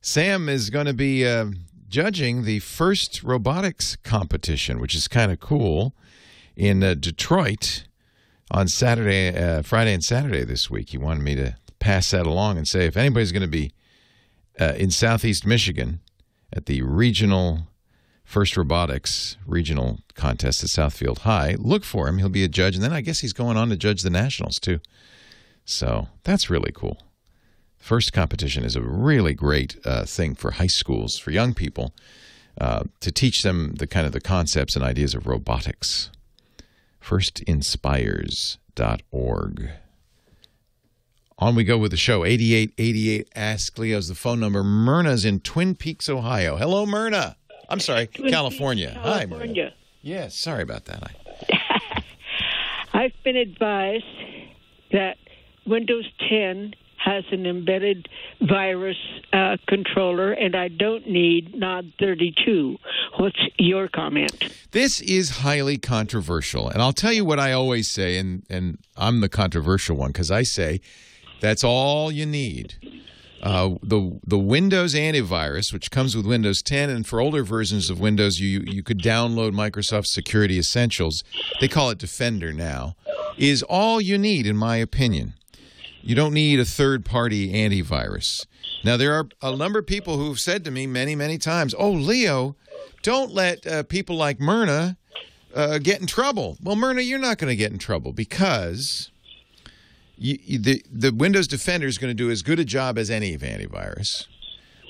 Sam is going to be uh, judging the first robotics competition, which is kind of cool, in uh, Detroit on Saturday, uh, Friday, and Saturday this week. He wanted me to pass that along and say if anybody's going to be uh, in Southeast Michigan at the regional First Robotics regional contest at Southfield High, look for him. He'll be a judge, and then I guess he's going on to judge the nationals too. So that's really cool. First competition is a really great uh, thing for high schools for young people uh, to teach them the kind of the concepts and ideas of robotics firstinspires.org. On we go with the show. 8888 Ask Leo's the phone number. Myrna's in Twin Peaks, Ohio. Hello, Myrna. I'm sorry, California. Hi, Myrna. Yes, sorry about that. I, I've been advised that Windows 10 has an embedded virus uh, controller, and I don't need Nod 32. What's your comment? This is highly controversial. And I'll tell you what I always say, and, and I'm the controversial one because I say that's all you need. Uh, the the Windows antivirus, which comes with Windows 10, and for older versions of Windows, you you could download Microsoft Security Essentials. They call it Defender now. Is all you need, in my opinion. You don't need a third party antivirus. Now, there are a number of people who've said to me many, many times, Oh, Leo, don't let uh, people like Myrna uh, get in trouble. Well, Myrna, you're not going to get in trouble because you, you- the, the Windows Defender is going to do as good a job as any of antivirus,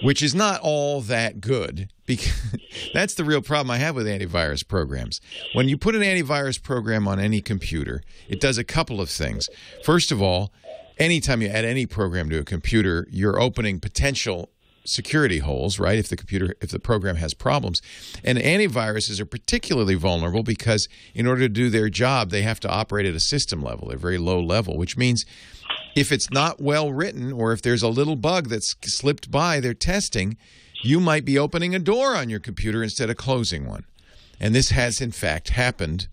which is not all that good. Because that's the real problem I have with antivirus programs. When you put an antivirus program on any computer, it does a couple of things. First of all, anytime you add any program to a computer, you're opening potential security holes, right? If the computer, if the program has problems. And antiviruses are particularly vulnerable because in order to do their job, they have to operate at a system level, a very low level, which means if it's not well written or if there's a little bug that's slipped by their testing, you might be opening a door on your computer instead of closing one. And this has in fact happened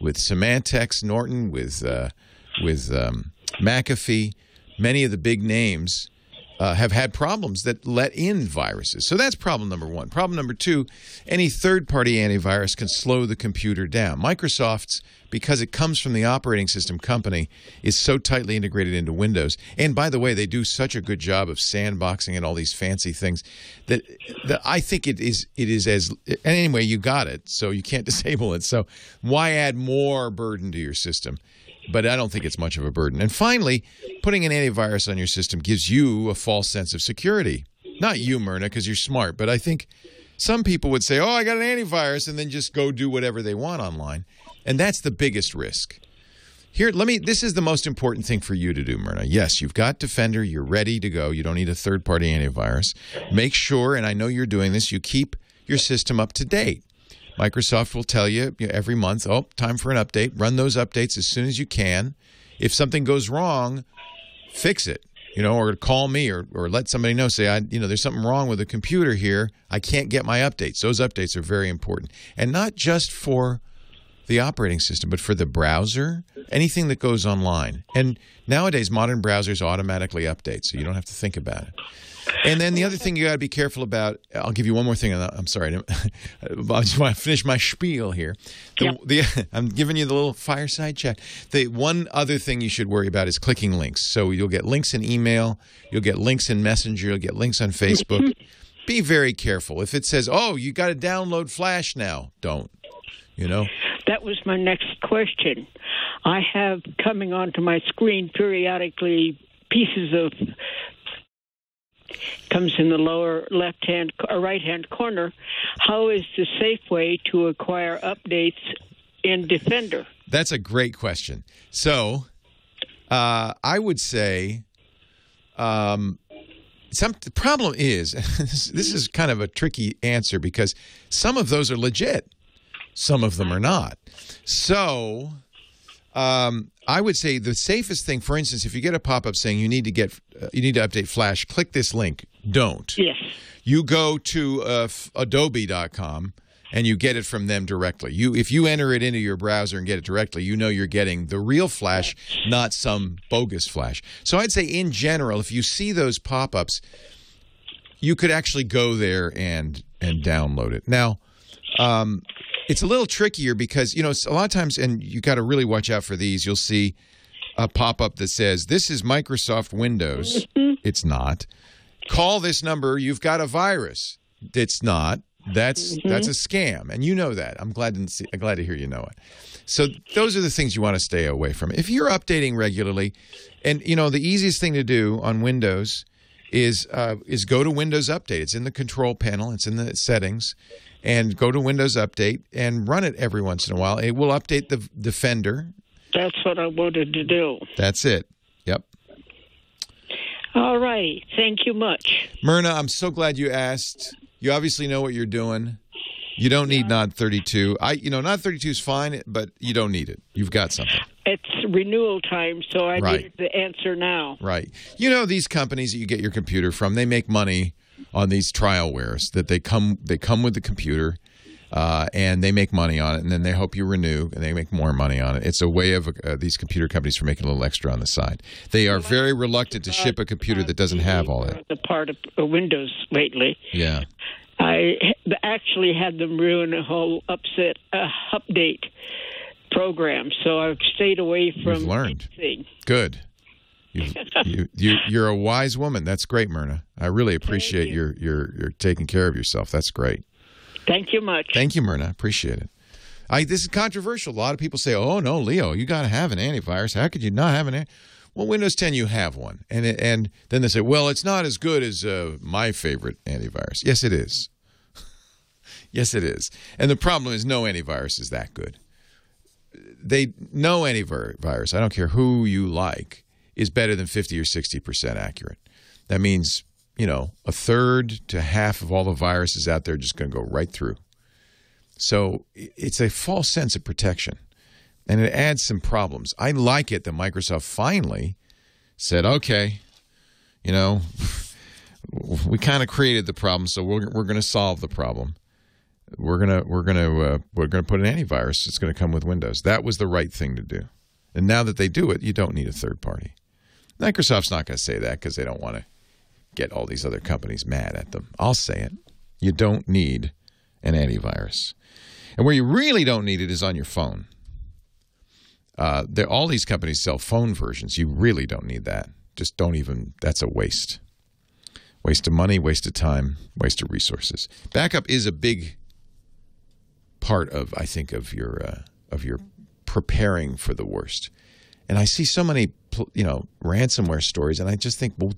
with Symantec, Norton, with uh, with um, McAfee. Many of the big names uh, have had problems that let in viruses. So that's problem number one. Problem number two any third party antivirus can slow the computer down. Microsoft's, because it comes from the operating system company, is so tightly integrated into Windows. And by the way, they do such a good job of sandboxing and all these fancy things that, that I think it is it is as and anyway, you got it, so you can't disable it. So why add more burden to your system? But I don't think it's much of a burden. And finally, putting an antivirus on your system gives you a false sense of security. Not you, Myrna, because you're smart, but I think some people would say, "Oh, I got an antivirus," and then just go do whatever they want online, and that's the biggest risk. Here, let me. This is the most important thing for you to do, Myrna. Yes, you've got Defender. You're ready to go. You don't need a third-party antivirus. Make sure, and I know you're doing this. You keep your system up to date. Microsoft will tell you, every month, oh, time for an update. Run those updates as soon as you can. If something goes wrong, fix it. You know, or call me or, or let somebody know. Say, I, you know, there's something wrong with the computer here. I can't get my updates. Those updates are very important, and not just for the operating system, but for the browser, anything that goes online. And nowadays, modern browsers automatically update, so you don't have to think about it. And then the other thing you got to be careful about. I'll give you one more thing. I'm sorry. I just want to finish my spiel here. The, the, I'm giving you the little fireside chat. The one other thing you should worry about is clicking links. So you'll get links in email, you'll get links in Messenger, you'll get links on Facebook. be very careful. If it says, "Oh, you got to download Flash now," don't. You know. That was my next question. I have coming onto my screen periodically pieces of comes in the lower left hand or right hand corner. How is the safe way to acquire updates in Defender? That's a great question. So, uh, I would say, um, some the problem is this, is kind of a tricky answer because some of those are legit, some of them are not. So, um, I would say the safest thing, for instance, if you get a pop up saying you need to get uh, you need to update Flash, click this link. Don't. Yes. You go to uh, f- Adobe.com and you get it from them directly. You if you enter it into your browser and get it directly, you know you're getting the real Flash, not some bogus Flash. So I'd say in general, if you see those pop-ups, you could actually go there and and download it. Now, um, it's a little trickier because you know a lot of times, and you got to really watch out for these. You'll see a pop up that says, "This is Microsoft Windows." It's not. Call this number. You've got a virus. It's not. That's that's a scam, and you know that. I'm glad to see, I'm glad to hear you know it. So those are the things you want to stay away from. If you're updating regularly, and you know the easiest thing to do on Windows is uh, is go to Windows Update. It's in the control panel. It's in the settings, and go to Windows Update and run it every once in a while. It will update the Defender. That's what I wanted to do. That's it. Yep. All righty. Thank you much. Myrna, I'm so glad you asked. You obviously know what you're doing. You don't need Nod 32. I, you know, Nod 32 is fine, but you don't need it. You've got something. It's renewal time, so I Right. needed the answer now. Right. You know these companies that you get your computer from, they make money on these trialwares that they come they come with the computer uh, and they make money on it and then they hope you renew and they make more money on it. It's a way of uh, these computer companies for making a little extra on the side. They are very reluctant to ship a computer that doesn't have all that. The part of uh, Windows lately. Yeah. I actually had them ruin a whole upset uh, update program, so I've stayed away from You've learned. anything. Good. You, you, you, you're a wise woman. That's great, Myrna. I really appreciate your, your, your taking care of yourself. That's great. Thank you much. Thank you, Myrna. Appreciate it. I, this is controversial. A lot of people say, "Oh no, Leo, you got to have an antivirus. How could you not have an?" An-? Well, Windows 10, you have one, and it, and then they say, "Well, it's not as good as uh, my favorite antivirus." Yes, it is. yes, it is. And the problem is, no antivirus is that good. They no antivirus. I don't care who you like is better than 50 or 60 percent accurate. That means you know a third to half of all the viruses out there are just going to go right through. So it's a false sense of protection, and it adds some problems. I like it that Microsoft finally said, "Okay, you know, we kind of created the problem, so we're we're going to solve the problem. We're gonna we're gonna uh, we're gonna put an antivirus. It's to come with Windows. That was the right thing to do. And now that they do it, you don't need a third party. Microsoft's not going to say that because they don't want to get all these other companies mad at them. I'll say it. You don't need an antivirus. And where you really don't need it is on your phone. Uh, all these companies sell phone versions. You really don't need that. Just don't even, that's a waste. Waste of money, waste of time, waste of resources. Backup is a big part of, I think, of your, uh, of your preparing for the worst. And I see so many, you know, ransomware stories, and I just think, well,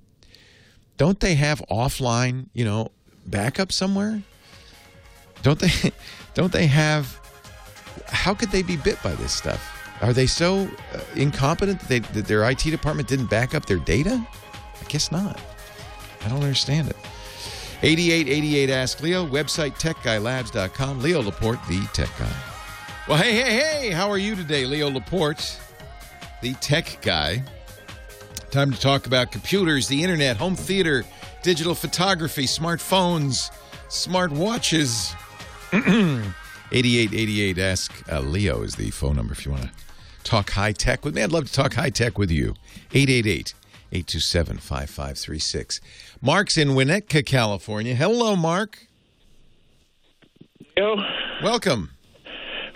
don't they have offline, you know, backup somewhere? Don't they? Don't they have? How could they be bit by this stuff? Are they so uh, incompetent that, they, that their IT department didn't back up their data? I guess not. I don't understand it. 8888 Ask Leo, website techguylabs.com. Leo Laporte, the tech guy. Well, hey, hey, hey, how are you today, Leo Laporte, the tech guy? Time to talk about computers, the internet, home theater, digital photography, smartphones, smart watches. 8888 Ask uh, Leo is the phone number if you want to talk high tech with me. I'd love to talk high tech with you. 888 827 5536. Mark's in Winnetka, California. Hello, Mark. Yo. Welcome.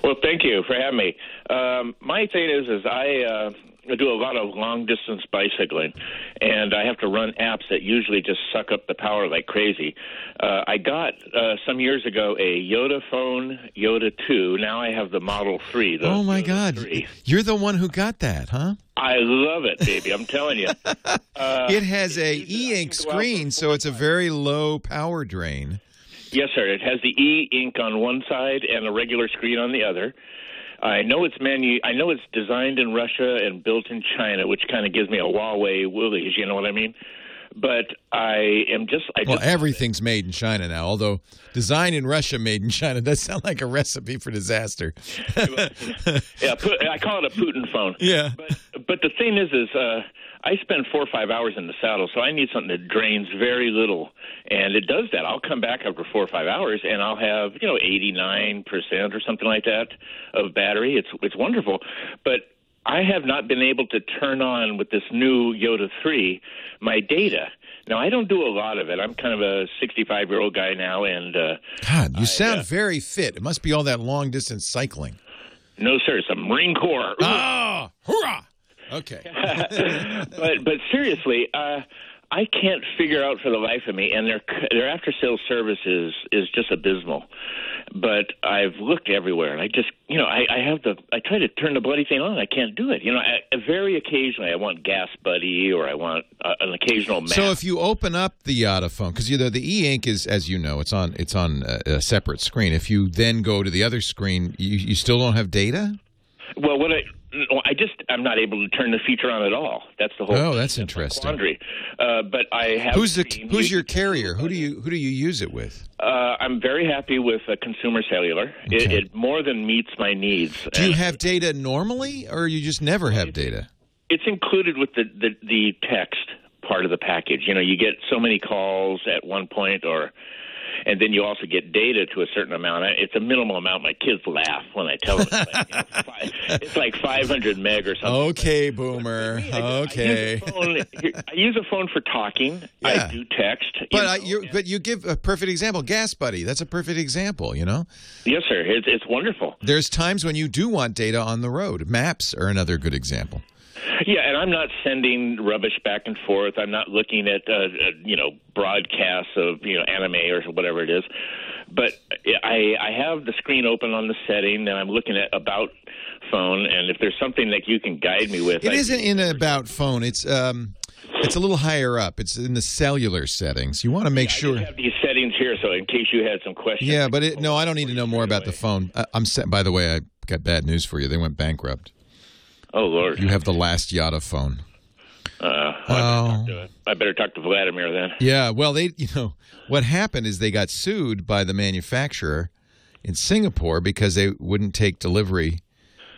Well, thank you for having me. Um, my thing is, is I uh, do a lot of long distance bicycling, and I have to run apps that usually just suck up the power like crazy. Uh, I got uh, some years ago a Yoda phone, Yota Two. Now I have the Model Three. The oh, my Yota God. 3. You're the one who got that, huh? I love it, baby. I'm telling you. Uh, it has a e ink can go out screen, so it's a very low power drain. Yes, sir. It has the e ink on one side and a regular screen on the other. I know it's manu- I know it's designed in Russia and built in China, which kind of gives me a Huawei woolies. You know what I mean? But I am just. I Well, just, everything's made in China now, although design in Russia, made in China does sound like a recipe for disaster. yeah, put, I call it a Putin phone. Yeah. But but the thing is, is uh, I spend four or five hours in the saddle, so I need something that drains very little, and it does that. I'll come back after four or five hours, and I'll have you know eighty nine percent or something like that of battery. It's it's wonderful, but. I have not been able to turn on with this new Yota 3 my data. Now, I don't do a lot of it. I'm kind of a 65 year old guy now, and uh, God, you sound uh, very fit. It must be all that long distance cycling. no, sir, it's a Marine Corps. Ah, hurrah! Okay. but but seriously, uh, I can't figure out for the life of me, and their their after sales service is is just abysmal. But I've looked everywhere, and I just you know I, I have the I try to turn the bloody thing on, I can't do it. You know, I, very occasionally I want Gas Buddy or I want uh, an occasional map. So if you open up the YotaPhone, because you know the e ink is, as you know, it's on it's on a, a separate screen. If you then go to the other screen, you, you still don't have data. Well, what I I just I'm not able to turn the feature on at all. That's the whole. Oh, that's interesting. Quandary. Uh, but I have. Who's the who's your carrier? Who do you who do you use it with? Uh, I'm very happy with uh, Consumer Cellular. It, Okay. it more than meets my needs. Do you have data normally, or you just never have data? It's included with the, the the text part of the package. You know, you get so many calls at one point, or and then you also get data to a certain amount. It's a minimal amount. My kids laugh when I tell them it's like, you know, five, it's like 500 meg or something. Okay, boomer. I Okay. use, phone, I use a phone for talking. Yeah. I do text. But know, I, you and- but you give a perfect example. Gas Buddy. That's a perfect example. You know, yes, sir. It's, it's wonderful. there's times when you do want data on the road. Maps are another good example. Yeah, and I'm not sending rubbish back and forth. I'm not looking at uh, uh, you know broadcasts of you know anime or whatever it is. But I I have the screen open on the setting, and I'm looking at about phone. And if there's something that you can guide me with, It I- isn't in about phone. It's um, it's a little higher up. It's in the cellular settings. You want to make I sure. just have these settings here, so in case you had some questions. Yeah, but it, no, I don't need to know more about the phone. I, I'm set. By the way, I got bad news for you. They went bankrupt. Oh Lord. You have the last YotaPhone. Uh, Oh. I better talk to Vladimir then. Yeah, well, they, you know, what happened is they got sued by the manufacturer in Singapore because they wouldn't take delivery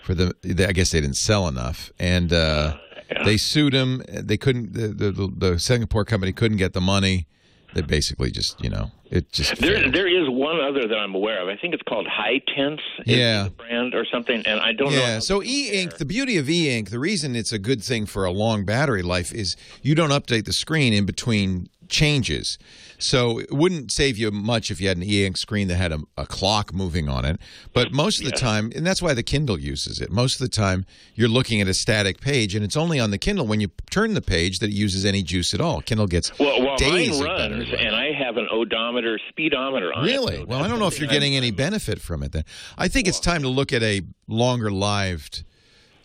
for the. They, I guess they didn't sell enough, and uh, they sued them. They couldn't. The, the the Singapore company couldn't get the money. They basically just, you know, it just. There, failed. there is one other that I'm aware of. I think it's called High Tense. Yeah. the brand or something, and I don't know. Yeah. So e ink, the beauty of e ink, the reason it's a good thing for a long battery life is you don't update the screen in between changes. So it wouldn't save you much if you had an e ink screen that had a, a clock moving on it. But most of the time, and that's why the Kindle uses it. Most of the time, you're looking at a static page, and it's only on the Kindle when you turn the page that it uses any juice at all. Kindle gets Well, well days mine runs, and I have an odometer, speedometer on it. Really? Well, I don't know if you're getting any benefit from it then. I think it's time to look at a longer lived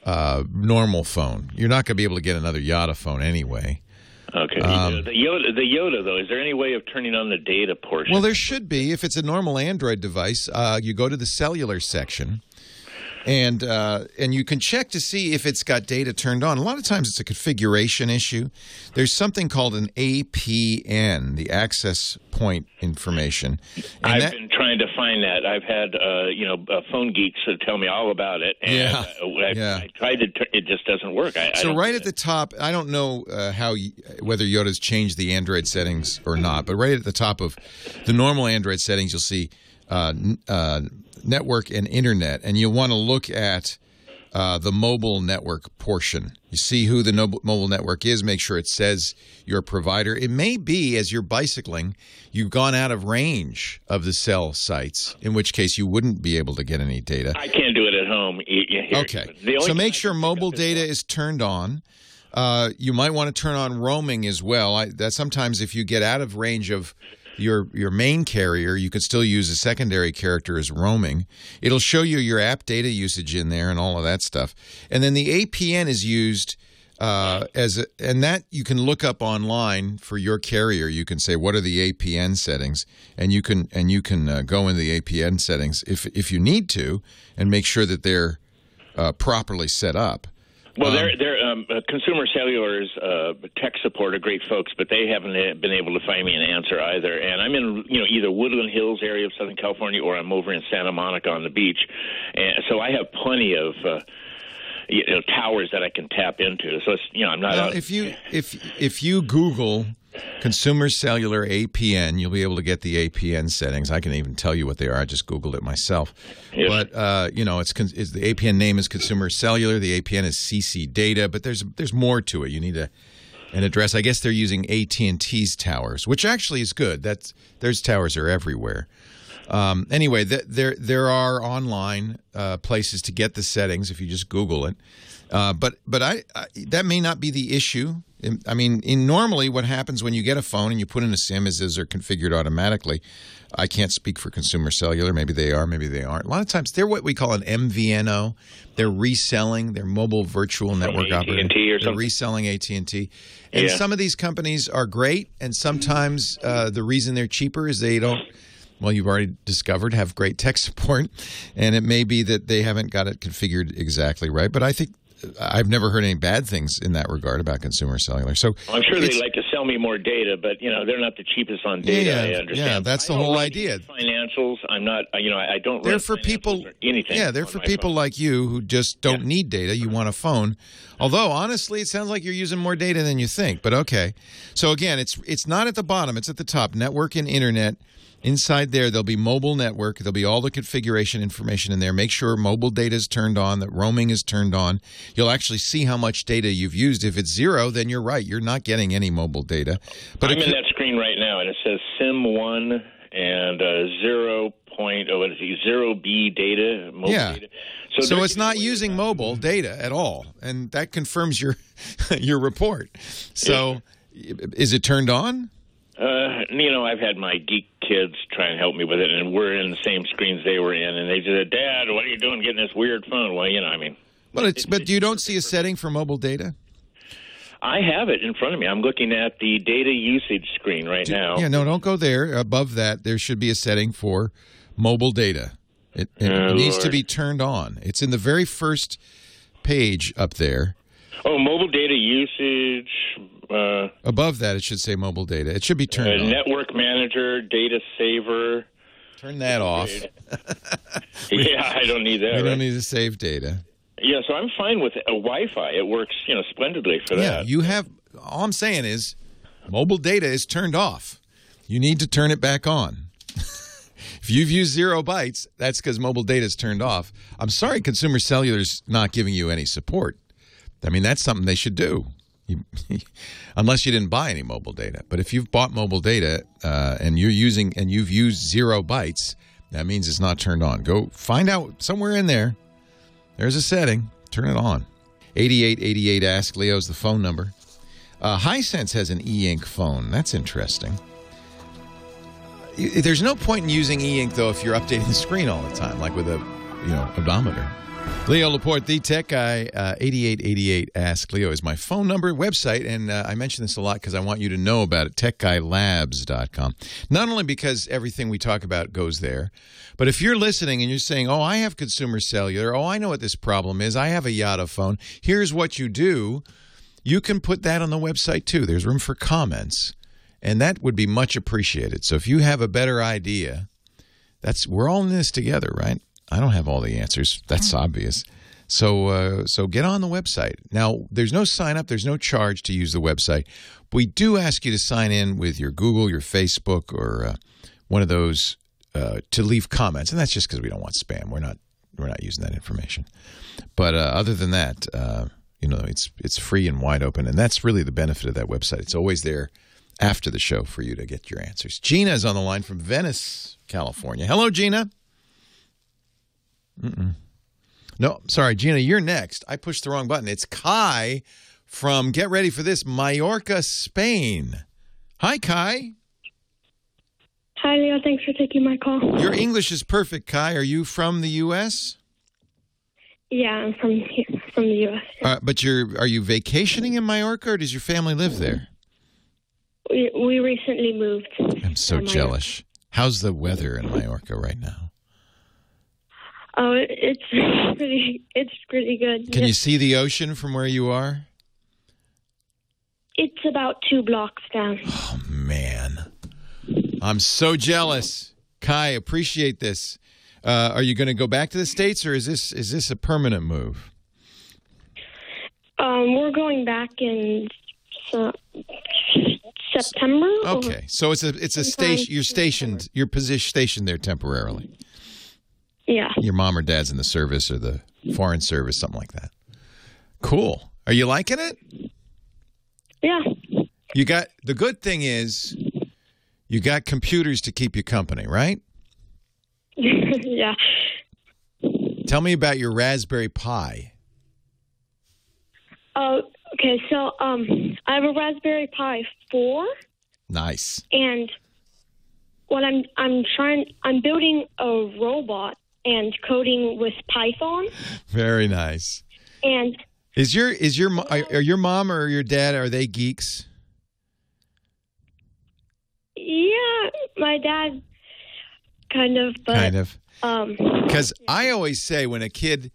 uh, normal phone. You're not going to be able to get another YotaPhone anyway. Okay. Um, the Yota, the Yota, though, is there any way of turning on the data portion? Well, there should be. If it's a normal Android device, uh, you go to the cellular section. And uh, and you can check to see if it's got data turned on. A lot of times it's a configuration issue. There's something called an APN, the access point information. And I've that- been trying to find that. I've had, uh, you know, uh, phone geeks uh, tell me all about it. And, Yeah. uh, I, Yeah. I tried to. It just doesn't work. I, I So don't right at the top, I don't know uh, how whether Yota's changed the Android settings or not, but right at the top of the normal Android settings, you'll see uh, uh, network and internet, and you'll want to look at uh, the mobile network portion. You see who the nob- mobile network is. Make sure it says your provider. It may be as you're bicycling, you've gone out of range of the cell sites, in which case you wouldn't be able to get any data. I can't do it at home. Here. Okay. So make sure mobile data is turned on. Uh, you might want to turn on roaming as well. I, that sometimes if you get out of range of your your main carrier, you can still use a secondary character as roaming. It'll show you your app data usage in there and all of that stuff. And then the APN is used uh, as a, and that you can look up online for your carrier. You can say what are the APN settings, and you can and you can uh, go into the APN settings if if you need to, and make sure that they're uh, properly set up. Well, they're, they're um, uh, Consumer Cellular's uh, tech support are great folks, but they haven't uh, been able to find me an answer either. And I'm in, you know, either Woodland Hills area of Southern California, or I'm over in Santa Monica on the beach, and so I have plenty of. Uh, you know, towers that I can tap into. So it's you know I'm not Well, out. if you if if you Google consumer cellular APN, you'll be able to get the APN settings. I can even tell you what they are. I just Googled it myself. Yes. But uh, you know, it's, it's the APN name is consumer cellular. The APN is CC data, but there's there's more to it. You need a an address. I guess they're using AT and T's towers, which actually is good. That's there's towers are everywhere. Um, anyway, th- there there are online uh, places to get the settings if you just Google it. Uh, but but I, I that may not be the issue. I mean, in normally what happens when you get a phone and you put in a SIM is those are configured automatically. I can't speak for consumer cellular. Maybe they are. Maybe they aren't. A lot of times they're what we call an MVNO. They're reselling. They're mobile virtual network AT&T operator. or They're something. reselling AT and T. And some of these companies are great, and sometimes uh, the reason they're cheaper is they don't well, you've already discovered have great tech support, and it may be that they haven't got it configured exactly right. But I think I've never heard any bad things in that regard about consumer cellular. So I'm sure they like to sell me more data, but you know they're not the cheapest on data. Yeah, I yeah, that's the whole idea. Financials. I'm not. You know, I don't. they're for people anything. yeah they're for people phone. like you who just don't need data you want a phone although honestly it sounds like you're using more data than you think but okay so again it's it's not at the bottom it's at the top network and internet inside there there'll be mobile network there'll be all the configuration information in there make sure mobile data is turned on that roaming is turned on you'll actually see how much data you've used if it's zero then you're right you're not getting any mobile data but I'm in that screen right now, and it says Sim One and uh, zero point oh, what is it, zero B data. Mobile Yeah. Data. So, they're it's not using mobile data at all, and that confirms your your report. So, is it turned on? Uh, you know, I've had my geek kids try and help me with it, and we're in the same screens they were in, and they said, "Dad, what are you doing getting this weird phone?" Well, you know, I mean, But it's but you don't see a setting for mobile data. I have it in front of me. I'm looking at the data usage screen right now. Yeah, no, don't go there. Above that, there should be a setting for mobile data. It, it Oh, needs to be turned on. It's in the very first page up there. Oh, mobile data usage, uh, Above that, it should say mobile data. It should be uh, turned on. network manager, data saver. Turn that off. Yeah, I don't need that. We right? don't need to save data. Yeah, so I'm fine with a Wi-Fi. It works, you know, splendidly for Yeah, that. Yeah, you have. All I'm saying is, mobile data is turned off. You need to turn it back on. if you've used zero bytes, that's because mobile data is turned off. I'm sorry, consumer cellular's not giving you any support. I mean, that's something they should do. You, unless you didn't buy any mobile data, but if you've bought mobile data uh, and you're using and you've used zero bytes, that means it's not turned on. Go find out somewhere in there. There's a setting. Turn it on. 8888 Ask Leo's the phone number. Uh, Hisense has an e ink phone. That's interesting. There's no point in using e ink, though, if you're updating the screen all the time, like with a you know odometer. Leo Laporte, the tech guy, uh, 8888 Ask Leo is my phone number, website, and uh, I mention this a lot because I want you to know about it, techguylabs.com. Not only because everything we talk about goes there, but if you're listening and you're saying, oh, I have consumer cellular, oh, I know what this problem is, I have a YotaPhone, here's what you do, you can put that on the website too. There's room for comments, and that would be much appreciated. So if you have a better idea, that's we're all in this together, right? I don't have all the answers. That's obvious. So uh, so get on the website. Now there's no sign up, there's no charge to use the website. We do ask you to sign in with your Google, your Facebook, or uh, one of those uh, to leave comments, and that's just because we don't want spam. We're not we're not using that information. But uh, other than that, uh, you know, it's it's free and wide open, and that's really the benefit of that website. It's always there after the show for you to get your answers. Gina is on the line from Venice, California. Hello, Gina. Mm-mm. No, sorry, Gina, you're next. I pushed the wrong button. It's Kai from Get Ready for This, Mallorca, Spain. Hi, Kai. Hi, Leo. Thanks for taking my call. Your English is perfect, Kai. Are you from the U.S.? Yeah, I'm from here, from the U.S. Uh, but you're are you vacationing in Mallorca, or does your family live there? We we recently moved. I'm so jealous. How's the weather in Mallorca right now? Oh, it's pretty. It's pretty good. Can you see the ocean from where you are? It's about two blocks down. Oh man, I'm so jealous. Kai, appreciate this. Uh, are you going to go back to the states, or is this is this a permanent move? Um, we're going back in uh, September. or- Okay, so it's a it's a station. You're stationed. You're position stationed there temporarily. Yeah. Your mom or dad's in the service or the foreign service, something like that. Cool. Are you liking it? Yeah. You got the good thing is you got computers to keep you company, right? yeah. Tell me about your Raspberry Pi. Oh, okay. So, um, I have a Raspberry Pi four. Nice. and what I'm I'm trying I'm building a robot and coding with Python Very nice. and Is your is your are, are your mom or your dad are they geeks? yeah, my dad kind of but kind of. um Because I always say when a kid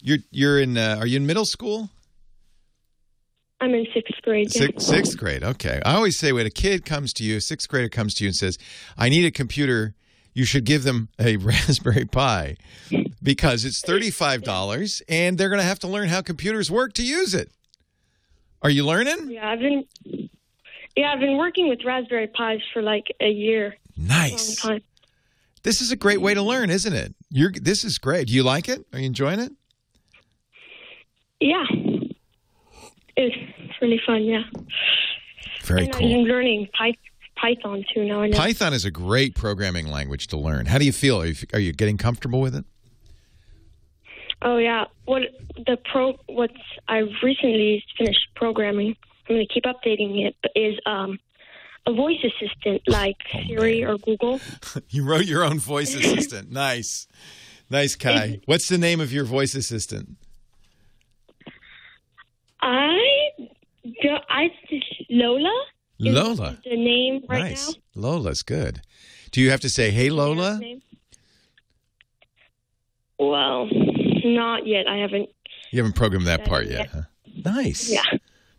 You're you're in. Uh, are you in middle school? I'm in sixth grade. yeah. Sixth, sixth grade. Okay. I always say when a kid comes to you, a sixth grader comes to you and says, "I need a computer," you should give them a Raspberry Pi because it's thirty-five dollars, and they're going to have to learn how computers work to use it. Are you learning? Yeah, I've been. Yeah, I've been working with Raspberry Pis for like a year. Nice. Time. This is a great way to learn, isn't it? You're. This is great. Do you like it? Are you enjoying it? Yeah, it's really fun. Yeah, Very and cool. I'm learning Py- Python too now. I know. Python is a great programming language to learn. How do you feel? Are you, are you getting comfortable with it? Oh yeah, what the pro? What's I've recently finished programming. I'm going to keep updating it. Is um a voice assistant like Oh, Siri or Google? You wrote your own voice assistant. Nice. Nice, Kai. What's the name of your voice assistant? I I Lola. Is Lola. The name right nice. now. Lola's good. Do you have to say, hey, Lola? Well, not yet. I haven't. You haven't programmed that part yet, huh? Nice. Yeah.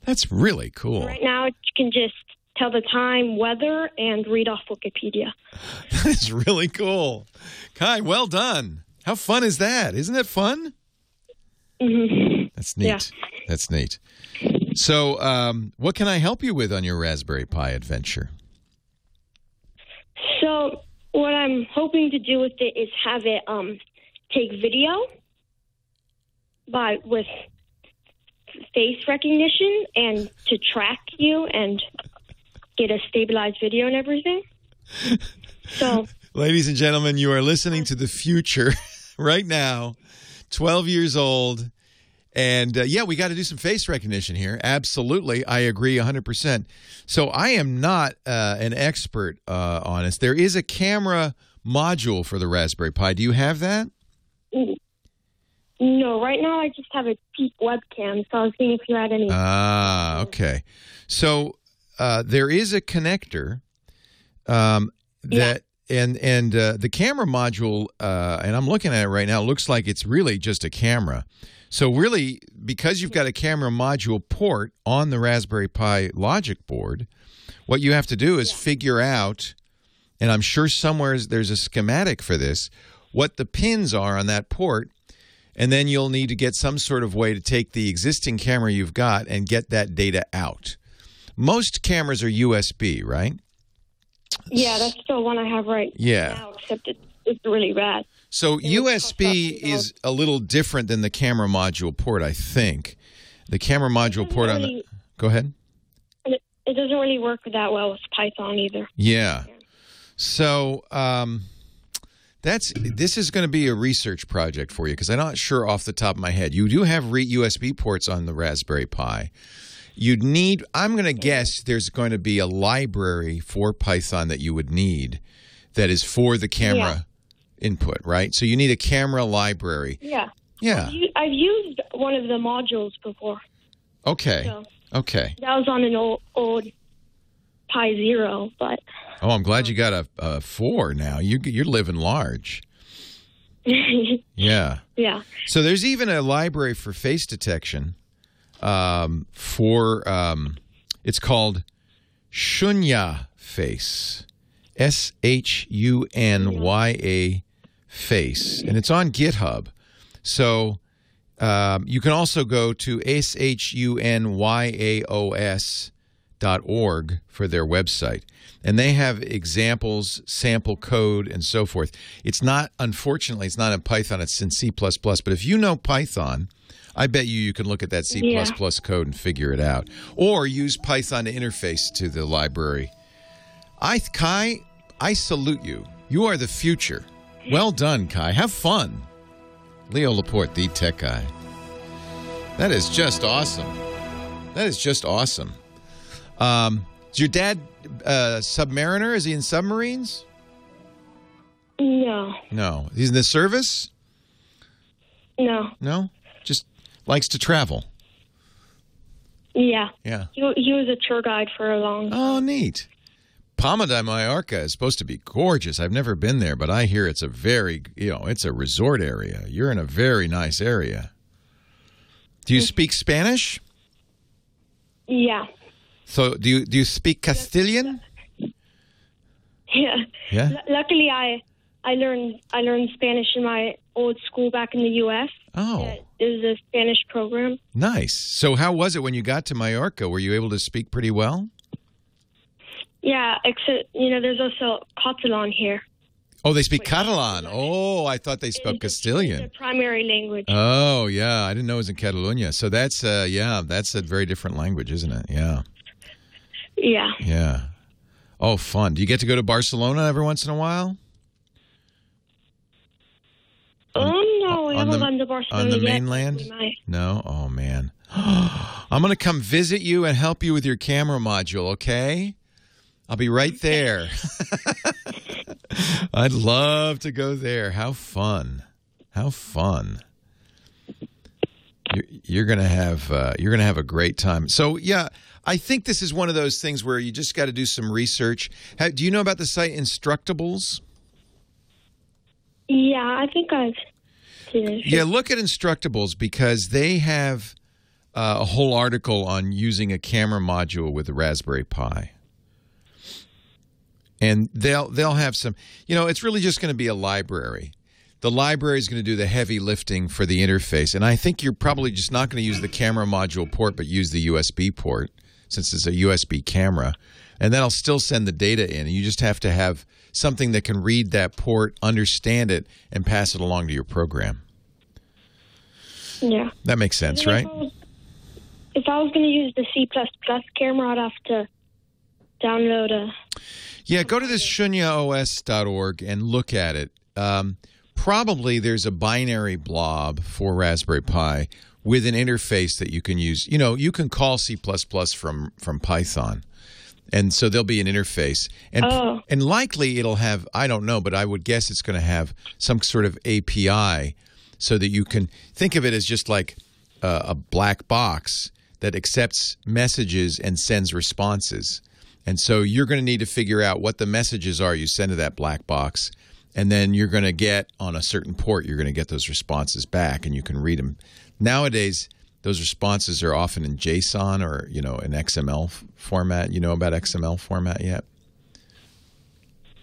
That's really cool. Right now, you can just tell the time, weather, and read off Wikipedia. That's really cool. Kai, well done. How fun is that? Isn't that fun? hmm That's neat. Yeah. That's neat. So, um, what can I help you with on your Raspberry Pi adventure? So, what I'm hoping to do with it is have it um, take video by with face recognition and to track you and get a stabilized video and everything. So, Ladies and gentlemen, you are listening to the future right now. 12 years old. And uh, yeah, we got to do some face recognition here. Absolutely. I agree 100%. So I am not uh, an expert uh, on this. There is a camera module for the Raspberry Pi. Do you have that? no, right now I just have a cheap webcam. So, I was seeing if you had any. Ah, okay. So uh, there is a connector um, that and and uh, the camera module, uh, and I'm looking at it right now. Looks like it's really just a camera. So really, because you've got a camera module port on the Raspberry Pi logic board, what you have to do is figure out, and I'm sure somewhere there's a schematic for this, what the pins are on that port and then you'll need to get some sort of way to take the existing camera you've got and get that data out. Most cameras are USB, right? yeah, that's the one I have right Yeah. now, except it, it's really bad. So It USB is a little different than the camera module port, I think. The camera module port on the Go ahead. It, it doesn't really work that well with Python either. Yeah. So um, that's this is going to be a research project for you because I'm not sure off the top of my head. You do have re- USB ports on the Raspberry Pi. You'd need. I'm going to guess there's going to be a library for Python that you would need that is for the camera input, right? So you need a camera library. Yeah. Yeah. I've used one of the modules before. Okay. So Okay. that was on an old, old Pi Zero, but Oh, I'm glad you got a, a four now. You you're living large. Yeah. yeah. So there's even a library for face detection. Um, for um, it's called Shunya Face, S H U N Y A Face, and it's on GitHub. So um, you can also go to S H U N Y A O S dot org for their website. And they have examples sample code and so forth. It's not unfortunately it's not in python it's in c++ but if you know python i bet you you can look at that c++ Yeah. code and figure it out. Or use python to interface to the library. I kai i salute you. You are the future well done kai have fun leo laporte the tech guy that is just awesome that is just awesome um, is your dad uh, submariner? Is he in submarines? No, No. He's in the service? no, No. Just likes to travel. yeah. Yeah. He, he was a tour guide for a long. time. Oh, neat. Palma de Mallorca is supposed to be gorgeous. I've never been there, but I hear it's a very, you know, it's a resort area. You're in a very nice area. Do you speak Spanish? Yeah. So do you do you speak Castilian? Yeah. Yeah. L- luckily, I I learned I learned Spanish in my old school back in the U.S. Oh, It was a Spanish program. nice. So how was it when you got to Mallorca? Were you able to speak pretty well? Yeah, except you know, there's also Catalan here. Oh, they speak Catalan. Oh, I thought they spoke The Castilian. primary language. Oh, yeah. I didn't know it was in Catalonia. So that's uh yeah, that's a very different language, isn't it? Yeah. yeah. Yeah. Oh, fun. Do you get to go to Barcelona every once in a while? Oh no, we on haven't the- gone to Barcelona on the yet. mainland? No? Oh, man. I'm going to come visit you and help you with your camera module, okay? I'll be right there. I'd love to go there. How fun. How fun. You're, you're gonna have uh, you're gonna have a great time. So yeah, I think this is one of those things where you just got to do some research. How, do you know about the site Instructables? Yeah, I think I've seen it. Yeah, look at Instructables because they have uh, a whole article on using a camera module with a Raspberry Pi. And they'll they'll have some, you know, it's really just going to be a library. The library is going to do the heavy lifting for the interface, and I think you're probably just not going to use the camera module port, but use the USB port since it's a USB camera, and then I'll still send the data in. You just have to have something that can read that port, understand it, and pass it along to your program. Yeah. That makes sense, right? If I was, if I was going to use the C camera, I'd have to download a. Yeah, go to this shunyaos.org and look at it. Um, probably there's a binary blob for Raspberry Pi with an interface that you can use. You know, you can call C++ from from Python. And so there'll be an interface. And Oh. and likely it'll have I don't know, but I would guess it's going to have some sort of API so that you can think of it as just like uh, a black box that accepts messages and sends responses. And so you're going to need to figure out what the messages are you send to that black box. And then you're going to get on a certain port, you're going to get those responses back and you can read them. Nowadays, those responses are often in JSON or, you know, an XML format. You know about XML format yet?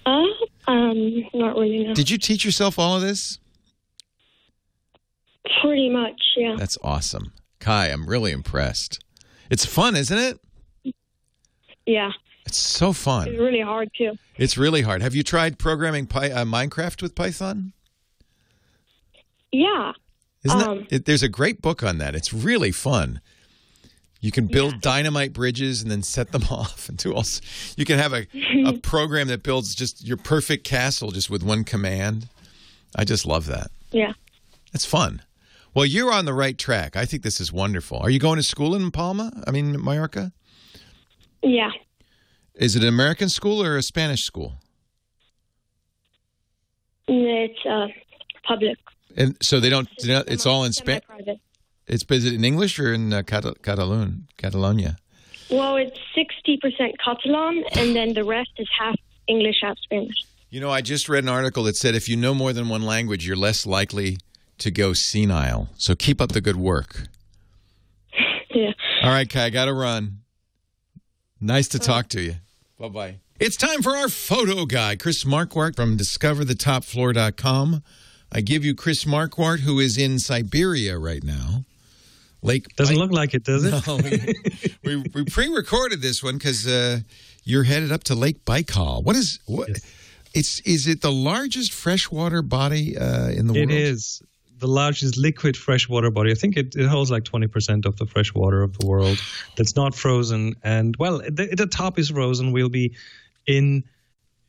Uh, um, not really. No. Did you teach yourself all of this? Pretty much, yeah. That's awesome. Kai, I'm really impressed. It's fun, isn't it? Yeah. It's so fun. It's really hard too. It's really hard. Have you tried programming Py- uh, Minecraft with Python? Yeah. Isn't Um, that, it, there's a great book on that. It's really fun. You can build dynamite bridges and then set them off and do all. You can have a, a program that builds just your perfect castle just with one command. I just love that. Yeah. It's fun. Well, you're on the right track. I think this is wonderful. Are you going to school in Palma? I mean, Mallorca? Yeah. Is it an American school or a Spanish school? It's uh, public. And so they don't. don't- It's all in Spanish. It's is it in English or in uh, Catal- Catalan, Catalonia? Well, it's 60% Catalan, and then the rest is half English, half Spanish. You know, I just read an article that said if you know more than one language, you're less likely to go senile. So keep up the good work. Yeah. All right, Kai, I got to run. Nice to talk to you. Bye bye. It's time for our photo guy, Chris Marquardt from discoverthetopfloor.com. I give you Chris Marquardt, who is in Siberia right now. Lake Doesn't Bai- look like it, does it? No, we, we, we pre-recorded this one because uh, you're headed up to Lake Baikal. What is what? It's is it the largest freshwater body uh, in the It world? is the largest liquid freshwater body. I think it, it holds like 20% of the fresh water of the world that's not frozen. And, well, the, the top is frozen. We'll be in.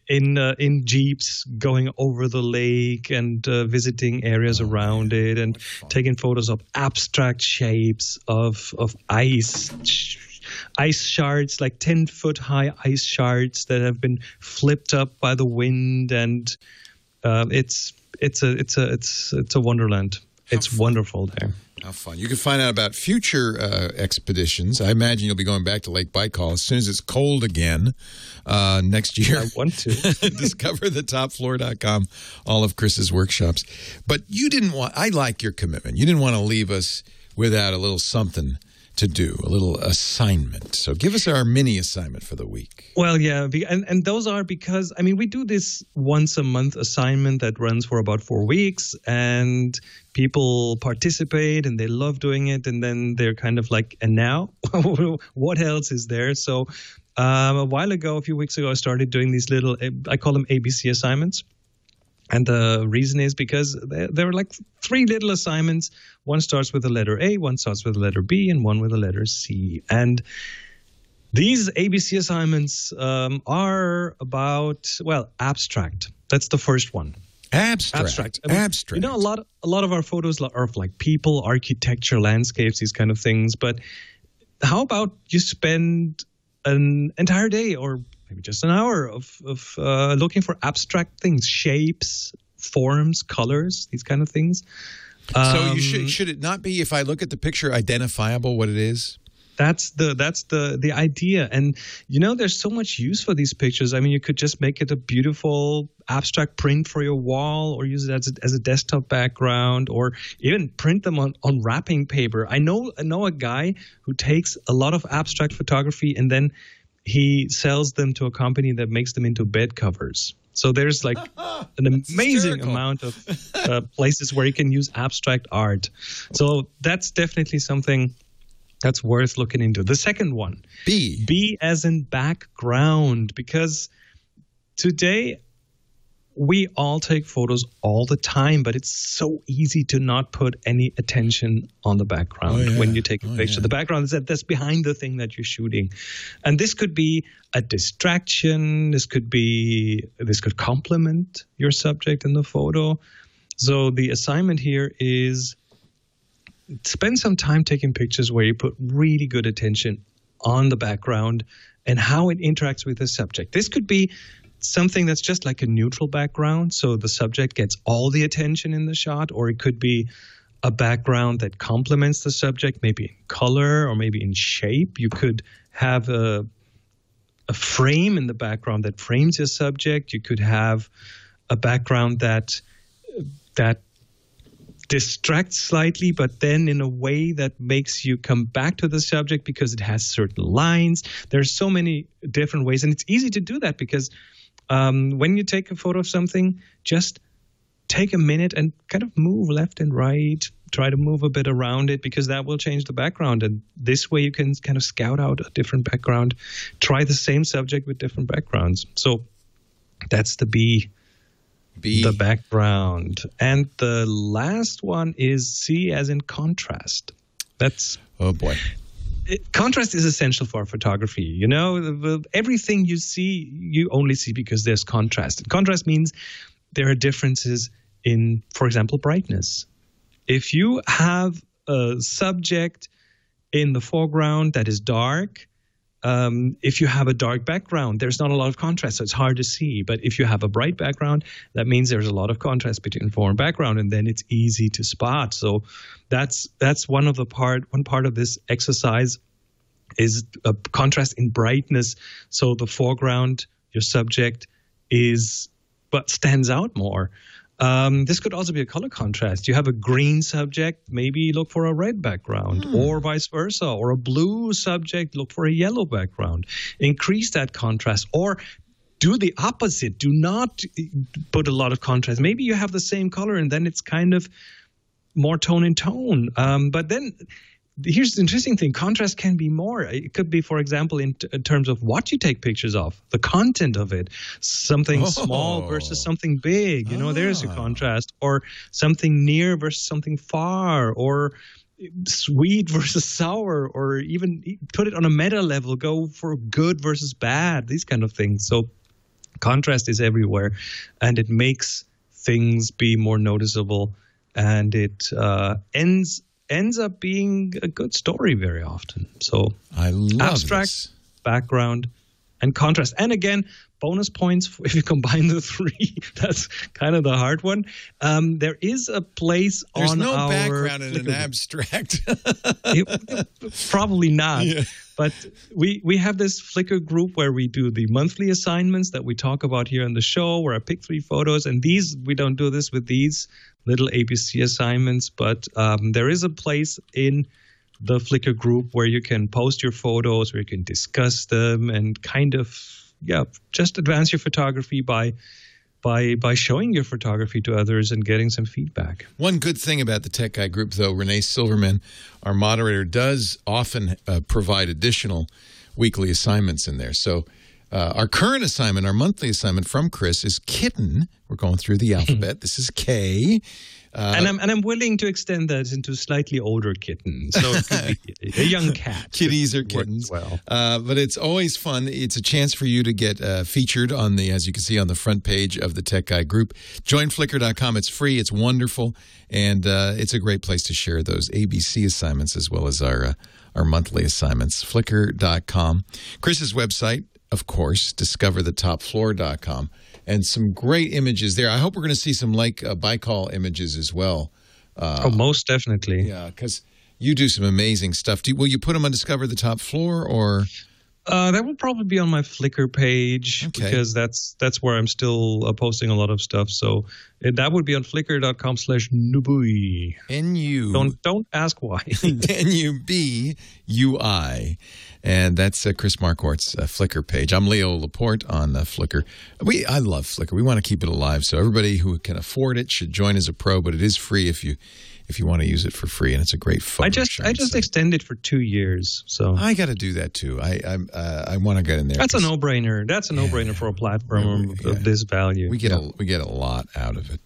In uh, in jeeps going over the lake and uh, visiting areas around it and taking photos of abstract shapes of of ice ice shards like 10 foot high ice shards that have been flipped up by the wind and uh, it's it's a it's a it's it's a wonderland. It's wonderful there. How fun! You can find out about future uh, expeditions. I imagine you'll be going back to Lake Baikal as soon as it's cold again uh, next year. I want to. Discover the topfloor.com, all of Chris's workshops. But you didn't want, I like your commitment. You didn't want to leave us without a little something to do, a little assignment. So give us our mini assignment for the week. Well, yeah, and and those are because I mean we do this once a month assignment that runs for about four weeks, and people participate and they love doing it, and then they're kind of like, and now what else is there? So um, a while ago, a few weeks ago, I started doing these little I call them ABC assignments. And the reason is because there, there are like three little assignments. One starts with the letter A, one starts with the letter B, and one with the letter C. And these ABC assignments um, are about well abstract. That's the first one. Abstract. Abstract. I mean, Abstract. You know, a lot a lot of our photos are of like people, architecture, landscapes, these kind of things. But how about you spend an entire day or maybe just an hour of of uh, looking for abstract things, shapes, forms, colors, these kind of things. so you Um, should should it not be if I look at the picture identifiable what it is? That's the that's the the idea, and you know, there's so much use for these pictures. I mean, you could just make it a beautiful abstract print for your wall, or use it as a, as a desktop background, or even print them on, on wrapping paper. I know I know a guy who takes a lot of abstract photography and then he sells them to a company that makes them into bed covers. So there's like an amazing amount of uh, places where you can use abstract art. So that's definitely something that's worth looking into. The second one, B. B as in background, because today we all take photos all the time, but it's so easy to not put any attention on the background Oh, yeah. when you take a Oh, picture. yeah. The background is that that's behind the thing that you're shooting, and this could be a distraction. This could be this could complement your subject in the photo. So the assignment here is spend some time taking pictures where you put really good attention on the background and how it interacts with the subject. This could be something that's just like a neutral background, so the subject gets all the attention in the shot, or it could be a background that complements the subject, maybe in color or maybe in shape. You could have a a frame in the background that frames your subject. You could have a background that that distracts slightly, but then in a way that makes you come back to the subject because it has certain lines. There's so many different ways, and it's easy to do that because um, when you take a photo of something, just take a minute and kind of move left and right. Try to move a bit around it because that will change the background. And this way you can kind of scout out a different background. Try the same subject with different backgrounds. So that's the B B. the background. And the last one is C as in contrast. That's oh boy. Contrast is essential for photography. You know, everything you see, you only see because there's contrast. And contrast means there are differences in, for example, brightness. If you have a subject in the foreground that is dark, um, if you have a dark background, there's not a lot of contrast, so it's hard to see. But if you have a bright background, that means there's a lot of contrast between fore and background, and then it's easy to spot. So that's that's one of the part one part of this exercise is a contrast in brightness. So the foreground, your subject, is but stands out more. Um, this could also be a color contrast. You have a green subject, maybe look for a red background, or vice versa, or a blue subject, look for a yellow background. Increase that contrast, or do the opposite. Do not put a lot of contrast. Maybe you have the same color, and then it's kind of more tone in tone. Um, but then here's the interesting thing. Contrast can be more. It could be for example in, t- in terms of what you take pictures of the content of it. Something Oh. small versus something big. You know there's your Ah. contrast. Or something near versus something far. Or sweet versus sour. Or even put it on a meta level. Go for good versus bad. These kind of things. So contrast is everywhere. And it makes things be more noticeable. And it uh, ends ends up being a good story very often so I love abstract this. background and contrast. And again, bonus points if you combine the three. That's kind of the hard one. Um, there is a place There's on no our background in an abstract. it- probably not. But we we have this Flickr group where we do the monthly assignments that we talk about here on the show, where I pick three photos, and these we don't do this with these little ABC assignments, but um, there is a place in the Flickr group where you can post your photos, where you can discuss them, and kind of yeah, just advance your photography by by by showing your photography to others and getting some feedback. One good thing about the Tech Guy group, though, Renee Silverman, our moderator, does often uh, provide additional weekly assignments in there. So, uh, our current assignment, our monthly assignment from Chris is kitten. We're going through the alphabet. this is K. Uh, and I'm and I'm willing to extend that into slightly older kittens, so it could be a young cat. Kitties or kittens. well. Uh, but it's always fun. It's a chance for you to get uh, featured on the, as you can see on the front page of the Tech Guy group. Join Flickr.com. It's free. It's wonderful, and uh, it's a great place to share those ABC assignments as well as our uh, our monthly assignments. Flickr.com. Chris's website, of course, discoverthetopfloor.com, and some great images there. I hope we're going to see some Lake uh, Baikal images as well. Uh, oh, most definitely. Yeah, because you do some amazing stuff. Do you, will you put them on Discover the Top Floor or? Uh, that will probably be on my Flickr page Okay. because that's that's where I'm still uh, posting a lot of stuff. So uh, that would be on flickr.com slash nubui. N U Don't don't ask why. N U B U I, and that's uh, Chris Marquardt's uh, Flickr page. I'm Leo Laporte on uh, Flickr. We I love Flickr. We want to keep it alive, so everybody who can afford it should join as a pro. But it is free if you if you want to use it for free, and it's a great photo. I just I just extended for two years. So I got to do that too. I I'm, uh, I want to get in there. that's a no brainer. That's a no brainer for a platform of, Yeah. of this value. We get Yeah. a we get a lot out of it.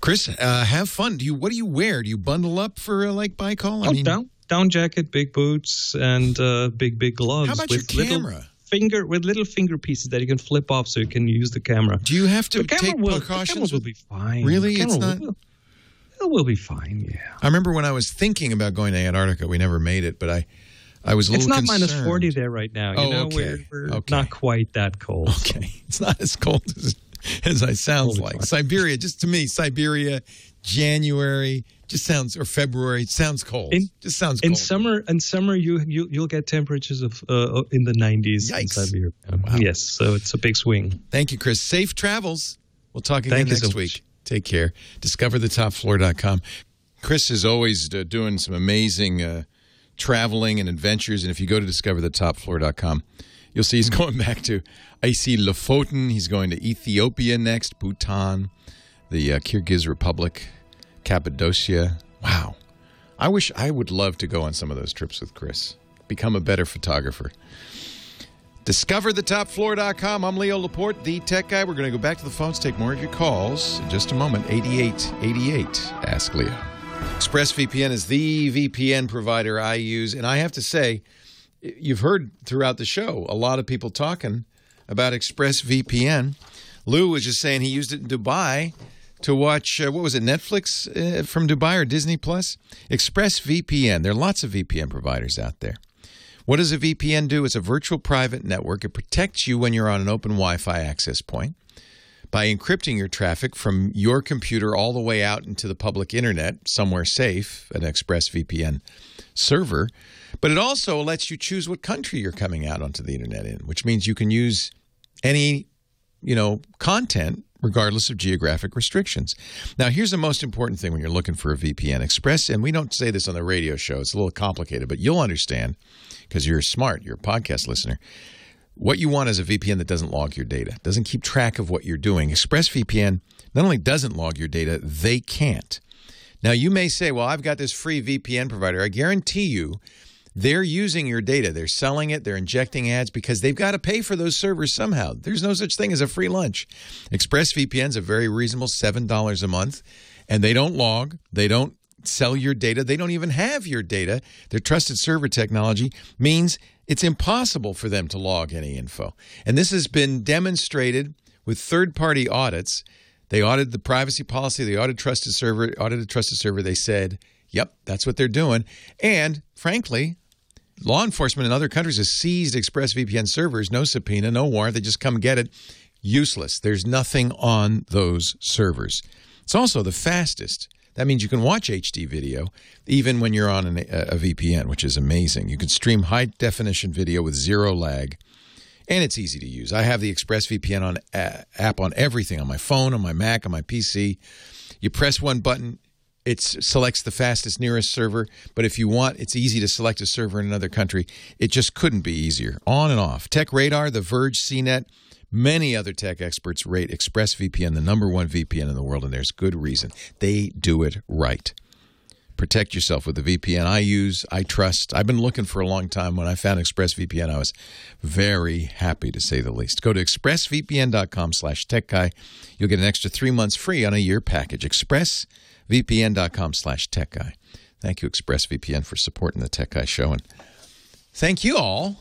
Chris, uh, have fun. Do you? What do you wear? Do you bundle up for uh, Lake Baikal? Oh, down down jacket, big boots, and uh, big big gloves. How about with your little camera? Finger with little finger pieces that you can flip off, so you can use the camera. Do you have to the camera take will, The precautions camera will be fine. Really? The It's not- Will, it will be fine. Yeah. I remember when I was thinking about going to Antarctica. We never made it, but I, I was a little. It's not concerned. forty there right now. You Oh, know, okay. we're, we're Okay. not quite that cold. Okay, it's not as cold as, as I sounds like. Siberia, just to me, Siberia, January, just sounds or February sounds cold. In- just sounds In summer, in summer, you you you'll get temperatures of uh, in the nineties in. Siberia. Yes, so it's a big swing. Thank you, Chris. Safe travels. We'll talk again Thank you next so much. Take care. DiscoverTheTopFloor.com. Chris is always uh, doing some amazing uh, traveling and adventures. And if you go to DiscoverTheTopFloor.com, you'll see he's going back to icy Lofoten. He's going to Ethiopia next, Bhutan, the uh, Kyrgyz Republic, Cappadocia. Wow. I wish I would love to go on some of those trips with Chris, become a better photographer. DiscoverTheTopFloor.com. I'm Leo Laporte, the tech guy. We're going to go back to the phones, take more of your calls in just a moment. 8888 Ask Leo. ExpressVPN is the VPN provider I use. And I have to say, you've heard throughout the show a lot of people talking about ExpressVPN. Lou was just saying he used it in Dubai to watch, uh, what was it, Netflix uh, from Dubai or Disney Plus? ExpressVPN. There are lots of VPN providers out there. What does a VPN do? It's a virtual private network. It protects you when you're on an open Wi Fi access point by encrypting your traffic from your computer all the way out into the public internet, somewhere safe, an ExpressVPN server. But it also lets you choose what country you're coming out onto the internet in, which means you can use any, you know, content regardless of geographic restrictions. Now, here's the most important thing when you're looking for a VPN Express, and we don't say this on the radio show, it's a little complicated, but you'll understand because you're smart, you're a podcast listener. What you want is a VPN that doesn't log your data, doesn't keep track of what you're doing. ExpressVPN not only doesn't log your data, they can't. Now, you may say, well, I've got this free VPN provider. I guarantee you they're using your data. They're selling it, they're injecting ads because they've got to pay for those servers somehow. There's no such thing as a free lunch. ExpressVPN is a very reasonable $7 a month, and they don't log, they don't sell your data, they don't even have your data. Their trusted server technology means it's impossible for them to log any info. And this has been demonstrated with third party audits. They audited the privacy policy, they audited trusted server, audited trusted server. They said, yep, that's what they're doing. And frankly, law enforcement in other countries has seized ExpressVPN servers. No subpoena, no warrant. They just come get it. Useless. There's nothing on those servers. It's also the fastest. That means you can watch HD video even when you're on an, a, a VPN, which is amazing. You can stream high definition video with zero lag, and it's easy to use. I have the ExpressVPN on uh, app on everything on my phone, on my Mac, on my PC. You press one button, it selects the fastest nearest server. But if you want, it's easy to select a server in another country. It just couldn't be easier. On and off. Tech Radar, The Verge, CNET. Many other tech experts rate ExpressVPN the number one VPN in the world, and there's good reason. They do it right. Protect yourself with the VPN I use, I trust. I've been looking for a long time. When I found ExpressVPN, I was very happy to say the least. Go to expressvpn.com slash techguy. You'll get an extra three months free on a year package. expressvpn.com slash tech guy. Thank you, ExpressVPN, for supporting the Tech Guy Show. And thank you all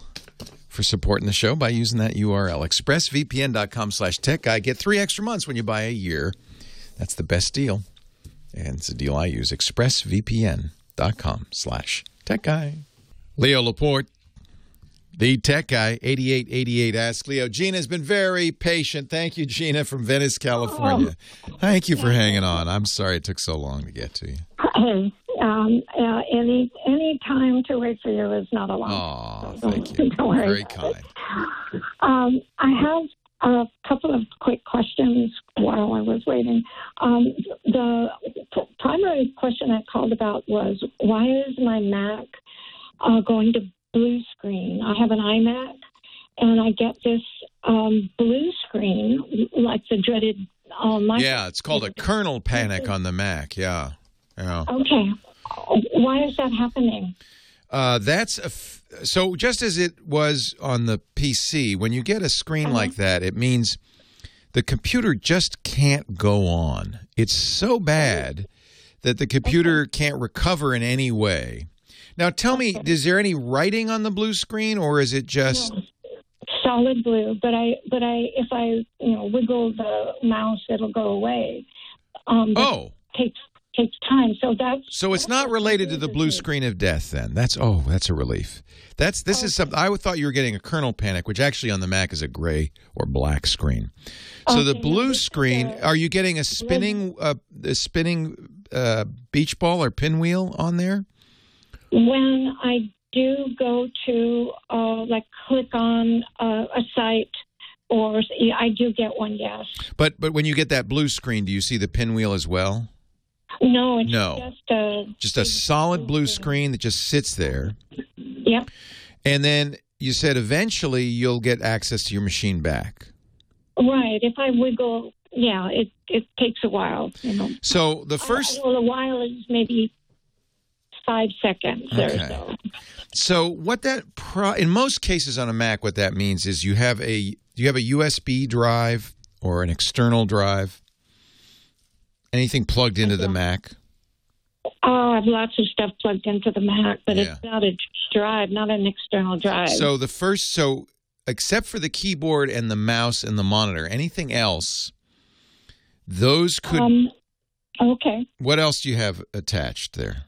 for supporting the show by using that URL, expressvpn.com slash tech guy. Get three extra months when you buy a year. That's the best deal. And it's a deal I use, expressvpn.com slash tech guy. Leo Laporte, the tech guy, 8888 Ask Leo. Gina's been very patient. Thank you, Gina, from Venice, California. Thank you for hanging on. I'm sorry it took so long to get to you. Hey, um, uh, any any time to wait for you is not a long. Oh, thank you. Don't worry. Very kind. Um, I have a couple of quick questions while I was waiting. Um, the p- primary question I called about was why is my Mac uh, going to blue screen? I have an iMac, and I get this um, blue screen, like the dreaded. Uh, mic- Yeah, it's called a kernel panic on the Mac. Yeah. Yeah. Okay. Why is that happening? Uh, that's a f- so just as it was on the PC, when you get a screen like that, it means the computer just can't go on. It's so bad that the computer can't recover in any way. Now, tell me, is there any writing on the blue screen, or is it just? solid blue, but I but I if I you know wiggle the mouse, it'll go away. Um, Oh. it takes takes time. So that's So it's not related to the blue screen of death. Then that's oh, that's a relief. That's this is something I thought you were getting a kernel panic, which actually on the Mac is a gray or black screen. So the blue screen, are you getting a spinning uh, a spinning uh, beach ball or pinwheel on there? When I do go to uh, like click on uh, a site or I do get one. Yes. But but when you get that blue screen, do you see the pinwheel as well? No. It's No. Just a Just a solid blue screen that just sits there. Yep. And then you said eventually you'll get access to your machine back. right. If I wiggle, yeah, it it takes a while. You know. So the first well, a while is maybe five seconds or Okay. so. So what that pro- in most cases on a Mac, what that means is you have a you have a USB drive or an external drive. Anything plugged into the Mac? Oh, I have lots of stuff plugged into the Mac, but it's not a drive, not an external drive. So the first, so except for the keyboard and the mouse and the monitor, anything else, those could. um, okay. what else do you have attached there?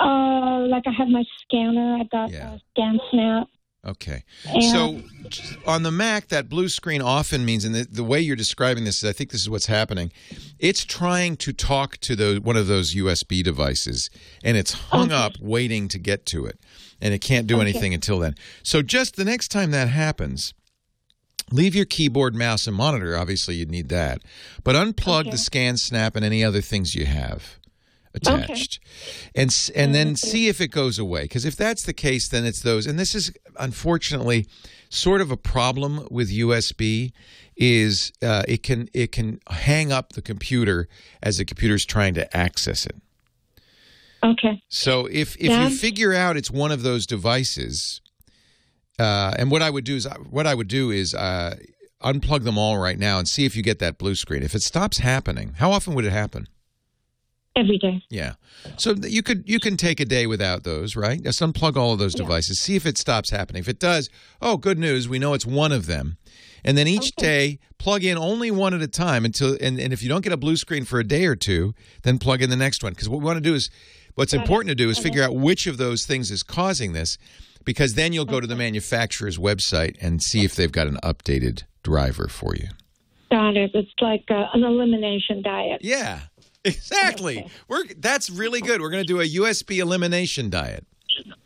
Uh, like I have my scanner. I've got uh, Scan Snap. Okay. And- So on the Mac, that blue screen often means, and the, the way you're describing this is, I think this is what's happening. It's trying to talk to those one of those USB devices, and it's hung up waiting to get to it, and it can't do Okay. anything until then. So just the next time that happens. Leave your keyboard, mouse, and monitor. Obviously, you need that. But unplug the scan, snap, and any other things you have attached and and then see if it goes away because if that's the case then it's those and this is unfortunately sort of a problem with USB is uh, it can it can hang up the computer as the computer's trying to access it Okay. so if if Yeah. you figure out it's one of those devices, uh, and what I would do is what I would do is uh, unplug them all right now and see if you get that blue screen. If it stops happening, how often would it happen? Every day. Yeah. So you could you can take a day without those, right? Just unplug all of those devices. See if it stops happening. If it does, oh, good news. We know it's one of them. And then each day, plug in only one at a time until. And, and if you don't get a blue screen for a day or two, then plug in the next one. Because what we want to do is, what's important to do is figure out which of those things is causing this. because then you'll go to the manufacturer's website and see if they've got an updated driver for you. Got it. It's like uh, an elimination diet. Yeah, exactly. We're that's really good. We're going to do a USB elimination diet.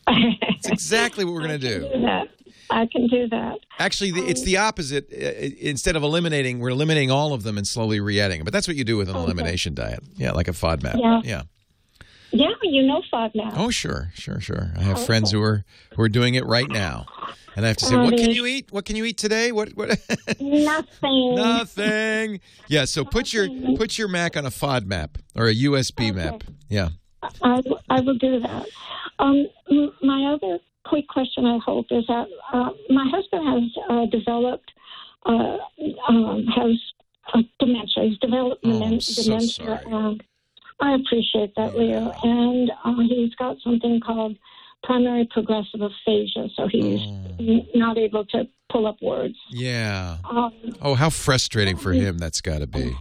It's exactly what we're going to do. do that. I can do that. Actually, the, it's um, the opposite. Instead of eliminating, we're eliminating all of them and slowly re-adding them. But that's what you do with an oh, elimination diet. Yeah, like a FODMAP. Yeah. yeah. Yeah, you know FODMAP. Oh, sure, sure, sure. I have oh, friends who are who are doing it right now, and I have to say, what can you eat? What can you eat today? What? What? Nothing. Nothing. Yeah. So put your put your Mac on a FODMAP or a USB map. Yeah. I, I will do that. Um, my other quick question, I hope, is that uh, my husband has uh, developed uh, um, has uh, dementia. He's developed Oh, demen- so dementia, sorry. and I appreciate that, Leo. And uh, he's got something called primary progressive aphasia, so he's Oh. not able to pull up words. Yeah. Um, Oh, how frustrating for him that's got to be.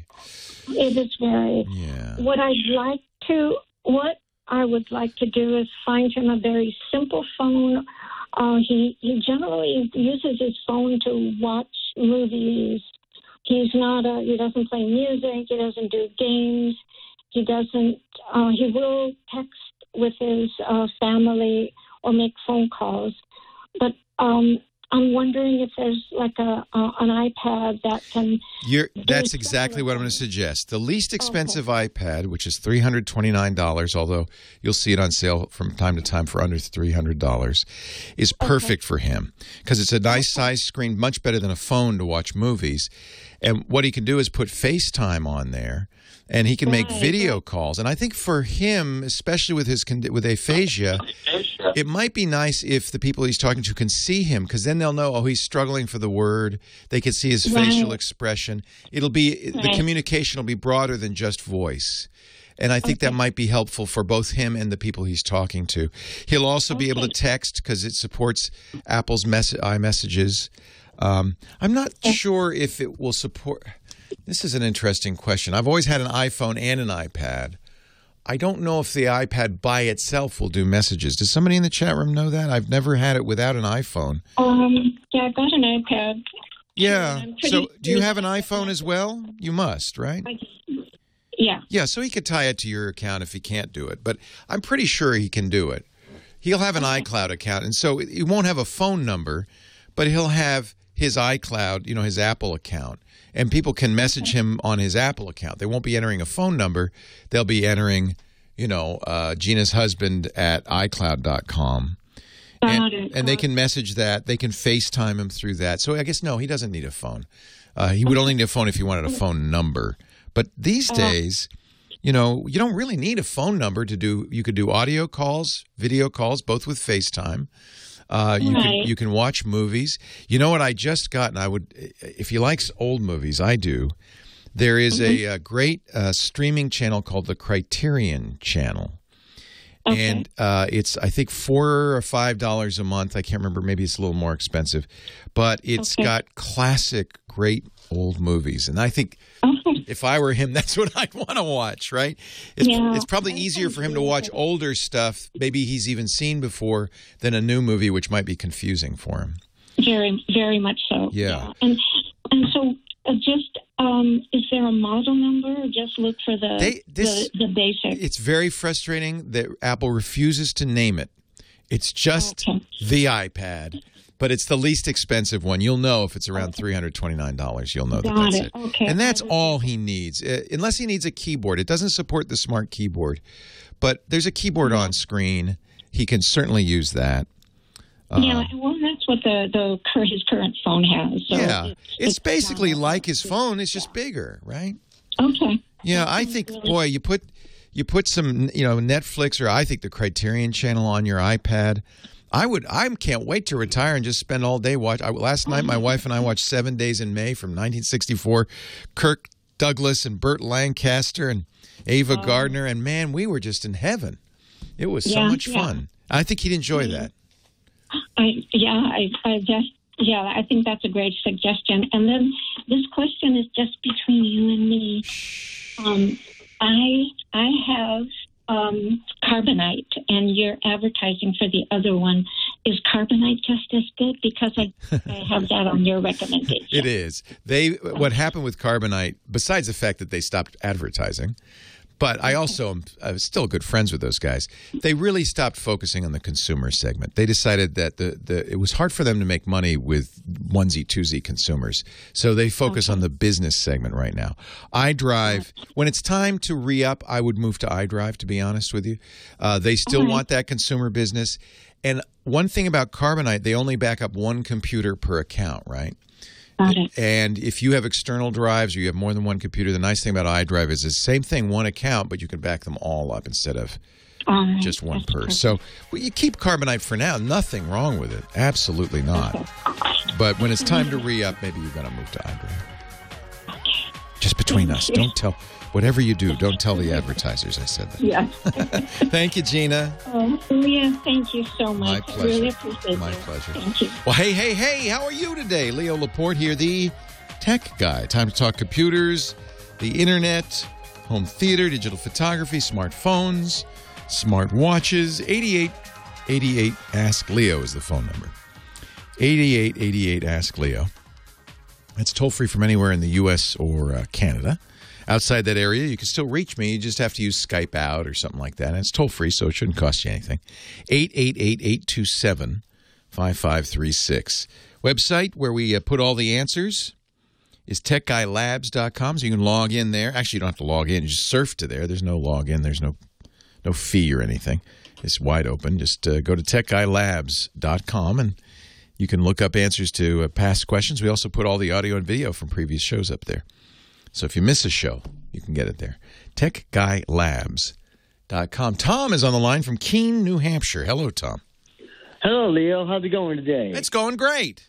it is very. Yeah. What I'd like to, what I would like to do is find him a very simple phone. Uh, he he generally uses his phone to watch movies. He's not a. He doesn't play music. He doesn't do games. He doesn't. Uh, he will text with his uh, family or make phone calls. But um, I'm wondering if there's like a, a an iPad that can. You're, that's exactly what I'm going to suggest. The least expensive iPad, which is $329, although you'll see it on sale from time to time for under $300, is perfect for him because it's a nice size screen, much better than a phone to watch movies. And what he can do is put FaceTime on there. And he can make video calls, and I think for him, especially with his with aphasia, it might be nice if the people he's talking to can see him because then they'll know oh he's struggling for the word. They can see his facial expression. It'll be the communication will be broader than just voice. And i think that might be helpful for both him and the people he's talking to. He'll also be able to text because it supports apple's mess- iMessages um, i'm not sure if it will support this is an interesting question i've always had an iphone and an ipad I don't know if the iPad by itself will do messages. Does somebody in the chat room know that? I've never had it without an iPhone. Um, yeah, I've got an iPad. Yeah. So, do you have an iPhone as well? You must, right? Yeah. Yeah. So he could tie it to your account if he can't do it, but I'm pretty sure he can do it. He'll have an iCloud account, and so he won't have a phone number, but he'll have his iCloud, you know, his Apple account, and people can message him on his Apple account. They won't be entering a phone number; they'll be entering, you know, uh, Gina's husband at iCloud.com. And, and they can message that. They can FaceTime him through that. So I guess no, he doesn't need a phone. Uh, he would only need a phone if he wanted a phone number. But these days, you know, you don't really need a phone number to do. You could do audio calls, video calls, both with FaceTime. Uh, you Right. can you can watch movies. You know what I just got, and I would, if he likes old movies, I do. There is a, uh great uh, streaming channel called the Criterion Channel, and uh, it's I think four or five dollars a month. I can't remember. Maybe it's a little more expensive, but it's Okay. got classic, great old movies, and I think if I were him, that's what I'd want to watch. Right? It's, Yeah. it's probably easier for him to watch older stuff, maybe he's even seen before, than a new movie, which might be confusing for him. Very, very much so. Yeah. And and so, uh, just um, is there a model number? Or just look for the They- this- the, the basic. It's very frustrating that Apple refuses to name it. It's just the iPad, but it's the least expensive one. You'll know if it's around three hundred twenty nine dollars. You'll know that Got that's it. it. Okay. And that's all he needs, uh, unless he needs a keyboard. It doesn't support the smart keyboard, but there's a keyboard on screen. He can certainly use that. Uh, yeah. Well, that's what the the his current phone has. So yeah, it's basically like his phone. It's just bigger, right? Okay. Yeah, I think boy, you put you put some you know Netflix or I think the Criterion Channel on your iPad. I would I can't wait to retire and just spend all day watch. I, last night, my wife and I watched Seven Days in May from 1964. Kirk Douglas and Burt Lancaster and Ava Gardner, and man, we were just in heaven. It was so Yeah, much yeah. fun. I think he'd enjoy that. I yeah, I, I just yeah, I think that's a great suggestion. And then this question is just between you and me. Um, I I have um, carbonite, and your advertising for the other one is carbonite just as good? Because I, I have that on your recommendation. It is. They what happened with Carbonite, besides the fact that they stopped advertising, but I also am still good friends with those guys. They really stopped focusing on the consumer segment. They decided that the, the it was hard for them to make money with onesie twosie consumers, so they focus on the business segment right now. iDrive, when it's time to re up, I would move to iDrive. To be honest with you, uh, they still Okay. want that consumer business. And one thing about Carbonite, they only back up one computer per account, right? Got it. And if you have external drives or you have more than one computer, the nice thing about iDrive is the same thing, one account, but you can back them all up instead of right. just one per. So well, you keep Carbonite for now. Nothing wrong with it. Absolutely not. But when it's time to re up, maybe you're going to move to iDrive. Just between us. Don't tell. Whatever you do, don't tell the advertisers I said that. Yeah. Thank you, Gina. Oh, Leo, thank you so much. My pleasure. Really appreciate My it. pleasure. Thank you. Well, hey, hey, hey, how are you today? Leo Laporte here, the tech guy. Time to talk computers, the internet, home theater, digital photography, smartphones, smart watches. 8888 Ask Leo is the phone number. 8888 Ask Leo. It's toll free from anywhere in the U.S. or uh, Canada. Outside that area, you can still reach me. You just have to use Skype out or something like that. And it's toll free, so it shouldn't cost you anything. 888 827 5536. Website where we uh, put all the answers is techguylabs.com. So you can log in there. Actually, you don't have to log in. You just surf to there. There's no login, there's no, no fee or anything. It's wide open. Just uh, go to techguylabs.com and you can look up answers to uh, past questions. We also put all the audio and video from previous shows up there. So if you miss a show, you can get it there. TechGuyLabs.com. Tom is on the line from Keene, New Hampshire. Hello, Tom. Hello, Leo. How's it going today? It's going great.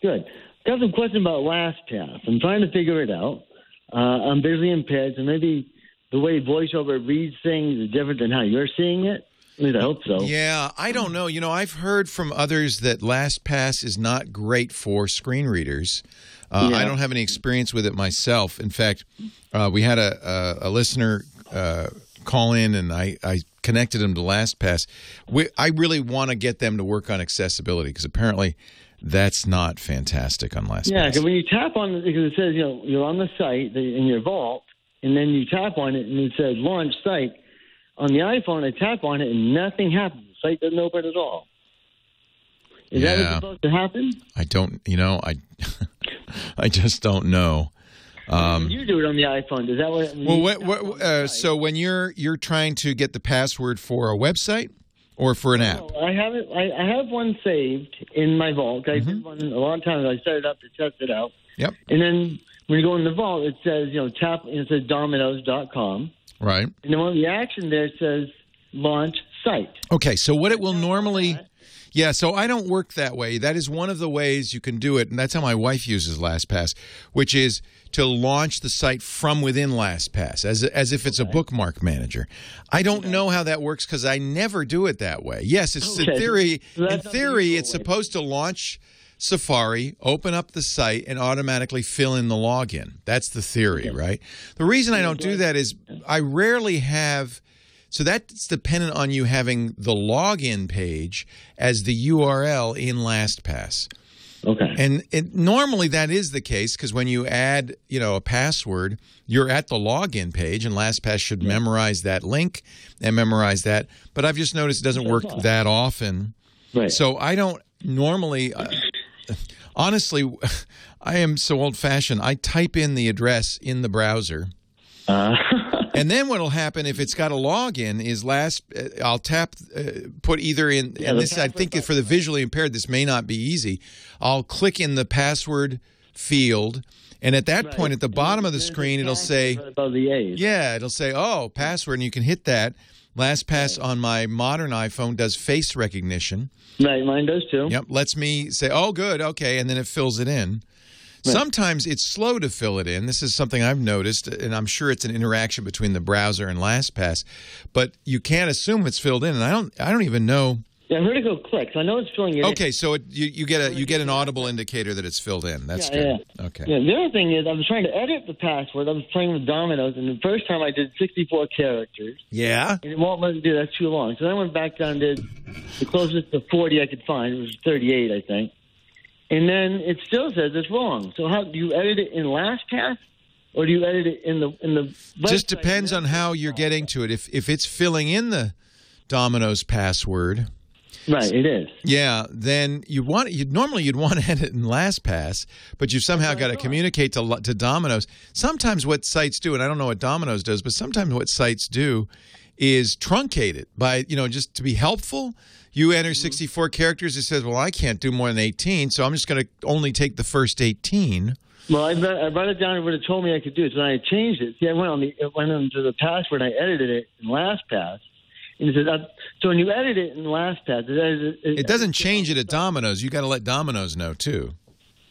Good. Got some question about LastPass. I'm trying to figure it out. Uh, I'm visually impaired, so maybe the way voiceover reads things is different than how you're seeing it. At least I hope so. Yeah, I don't know. You know, I've heard from others that LastPass is not great for screen readers. Uh, Yeah. I don't have any experience with it myself. In fact, uh, we had a, a, a listener uh, call in, and I, I connected him to LastPass. We, I really want to get them to work on accessibility because apparently that's not fantastic on LastPass. Yeah, because when you tap on it, because it says you know you're on the site in your vault, and then you tap on it and it says launch site. On the iPhone, I tap on it and nothing happens. The site doesn't open at all. Is that Yeah. what's supposed to happen? I don't, you know, I, I just don't know. Um, you do it on the iPhone. Is that what? Well, what, what, uh, so when you're you're trying to get the password for a website or for an app? I have it. I, I have one saved in my vault. I Mm-hmm. did one a long time ago. I set it up to test it out. Yep. And then when you go in the vault, it says you know tap. It says Domino's.com, Right. and then on the action there it says launch site. Okay. So what it will normally, yeah. So I don't work that way. That is one of the ways you can do it, and that's how my wife uses LastPass, which is to launch the site from within LastPass, as as if it's a bookmark manager. I don't know how that works because I never do it that way. Yes, it's in Okay. theory. In theory, it's supposed to launch. Safari, open up the site, and automatically fill in the login. That's the theory, right? The reason I don't do that is I rarely have. So that's dependent on you having the login page as the URL in LastPass. Okay. And it, normally that is the case because when you add, you know, a password, you're at the login page, and LastPass should memorize that link and memorize that. But I've just noticed it doesn't work that often. Right. So I don't normally. Uh, honestly, I am so old fashioned. I type in the address in the browser. Uh, and then what'll happen if it's got a login is last uh, I'll tap uh, put either in Yeah, and this I think for the visually impaired this may not be easy. I'll click in the password field and at that point at the bottom of the screen it'll say right above the A's. yeah, it'll say, "Oh, password," and you can hit that. LastPass on my modern iPhone does face recognition. Right, mine does too. Yep, lets me say, "Oh, good, okay," and then it fills it in. Sometimes it's slow to fill it in. This is something I've noticed, and I'm sure it's an interaction between the browser and LastPass. But you can't assume it's filled in, and I don't. I don't even know Yeah, I heard it go click. So I know it's filling it. in. Okay, so it, you, you get a you get an audible indicator that it's filled in. That's yeah, good. yeah. Okay. Yeah, the other thing is I was trying to edit the password. I was playing with dominoes, and the first time I did 64 characters, Yeah. and it won't let me do that. Too long. So then I went back down to the closest to 40 I could find. It was 38, I think. And then it still says it's wrong. So how do you edit it in LastPass, or do you edit it in the in the? Just depends on how you're getting to it. If if it's filling in the Domino's password, Right, it is. yeah, then you want you normally you'd want to edit in LastPass, but you've somehow got to communicate to to Domino's. Sometimes what sites do, and I don't know what Domino's does, but sometimes what sites do is truncated by you know just to be helpful. You enter 64 characters. It says, "Well, I can't do more than 18, so I'm just going to only take the first 18." Well, I, wrote- I wrote it down. It would have told me I could do it. So I changed it. See, I went on the it went into the password. and I edited it in LastPass, and it says uh, so when you edit it in LastPass, it, it, it, doesn't change it at Domino's. You got to let Domino's know too.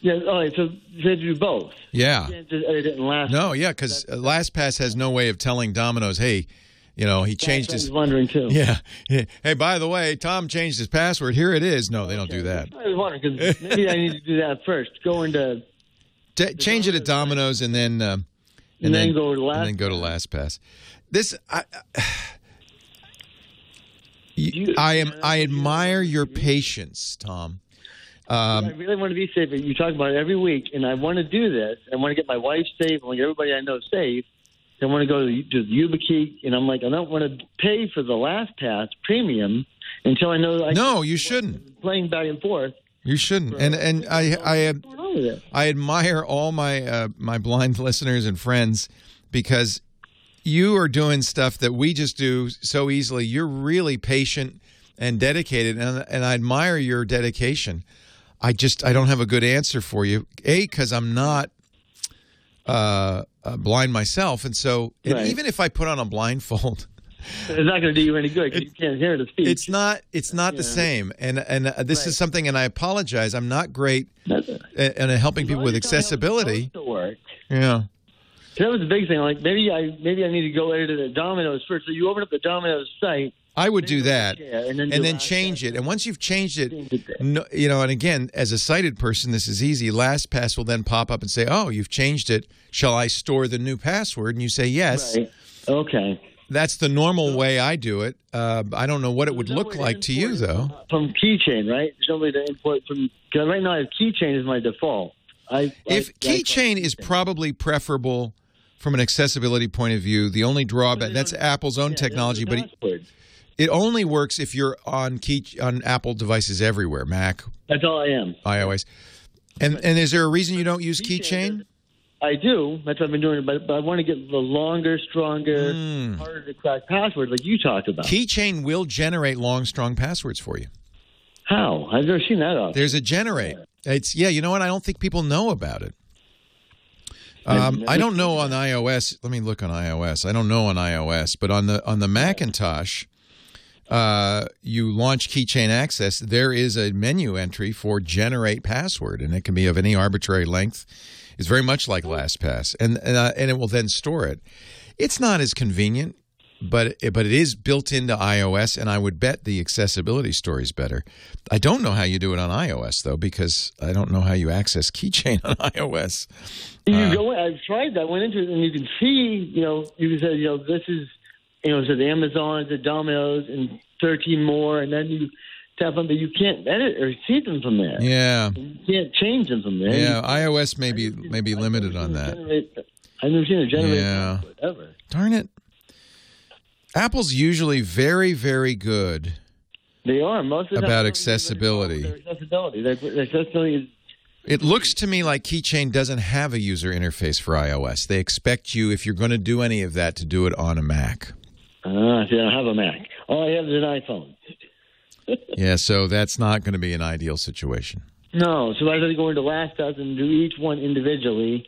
Yeah. All right. So you have to do both. Yeah. You can't just edit it in LastPass. No, yeah, because LastPass has no way of telling Domino's, hey, you know, he changed I his. was wondering too. Yeah. Hey, by the way, Tom changed his password. Here it is. No, they don't do that. I was wondering because maybe I need to do that first. Go into T- change it at Domino's and then uh, and, And then go to last and then go to LastPass. This I. You- I am. I admire your patience, Tom. I Um, really want to be safe. You talk about it every week, and I want to do this. I want to get my wife safe. I want to get everybody I know safe. I want to go to the, to the YubiKey, and I'm like, I don't want to pay for the LastPass premium until I know. I no, you shouldn't. playing back and forth. You shouldn't. And and I I What's going on with it? I admire all my uh, my blind listeners and friends because you are doing stuff that we just do so easily. You're really patient and dedicated, and and I admire your dedication. I just I don't have a good answer for you. A because I'm not uh, uh, blind myself, and so and Right. even if I put on a blindfold. It's not going to do you any good 'cause you can't hear the speech. It's not. It's not the same, and and uh, this Right. is something. And I apologize. I'm not great at, at helping people with As long as it's accessibility. to. Yeah. That was the big thing. Like maybe I maybe I need to go edit it at Domino's first. So you open up the Domino's site, I would do that, and then and then change it. And once you've changed it, Change it there. no, you know. And again, as a sighted person, this is easy. LastPass will then pop up and say, "Oh, you've changed it. Shall I store the new password?" And you say yes. Right. Okay. That's the normal way I do it. Uh, I don't know what it would look like to you, though. From, Keychain, right? There's no way to import from. Cause right now, I have Keychain as my default. I If I- I- Keychain is probably preferable from an accessibility point of view, the only drawback that's Apple's own yeah, technology, but there's it, a password. it only works if you're on key on Apple devices everywhere, Mac, That's all I am. iOS. And and is there a reason you don't use Keychain? I do. That's what I've been doing. But, but I want to get the longer, stronger, Hmm. harder to crack password, like you talked about. Keychain will generate long, strong passwords for you. How? I've never seen that option. There's a generate. It's yeah. You know what? I don't think people know about it. Um, I don't know on iOS. Let me look on iOS. I don't know on iOS, but on the on the Macintosh, uh, you launch Keychain Access. There is a menu entry for generate password, and it can be of any arbitrary length. It's very much like LastPass, and and, uh, and it will then store it. It's not as convenient, but but it is built into iOS, and I would bet the accessibility story is better. I don't know how you do it on iOS though, because I don't know how you access Keychain on iOS. You Uh, go. I've tried that. Went into it, and you can see. You know, you can say, you know, this is, you know, it says Amazon, the Domino's, and thirteen more, and then you tap them, but you can't edit or see them from there. Yeah, You can't change them from there. yeah. iOS may be may be limited on that. Generate, I've never seen a generator Yeah. ever. Darn it. Apple's usually very very good They are most of the about accessibility. Their accessibility. Their, their accessibility is It looks to me like Keychain doesn't have a user interface for iOS. They expect you, if you're going to do any of that, to do it on a Mac. Ah, I don't have a Mac. All I have is an iPhone. Yeah, so that's not going to be an ideal situation. No, so I have to go into LastPass and do each one individually,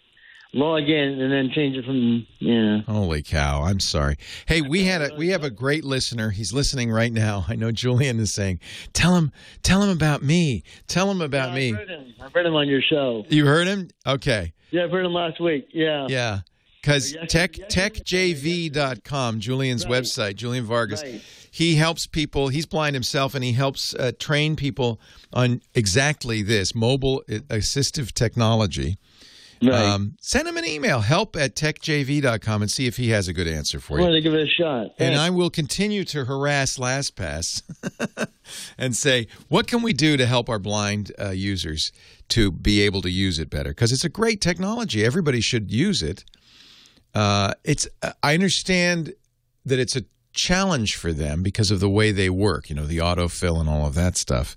log in, and then change it from yeah. Holy cow! I'm sorry. Hey, we had a we have a great listener. He's listening right now. I know Julian is saying, "Tell him, tell him about me. Tell him about me." I've heard him. I've heard him on your show. You heard him? Okay. Yeah, I've heard him last week. Yeah. Yeah. Because tech techjv.com, Julian's website, Julian Vargas, he helps people. He's blind himself, and he helps uh, train people on exactly this mobile assistive technology. Um, send him an email, help at techjv.com, and see if he has a good answer for you. wanted to give it a shot. And I will continue to harass LastPass and say, what can we do to help our blind uh, users to be able to use it better? Because it's a great technology. Everybody should use it. Uh, it's. I understand that it's a challenge for them because of the way they work. You know, the autofill and all of that stuff.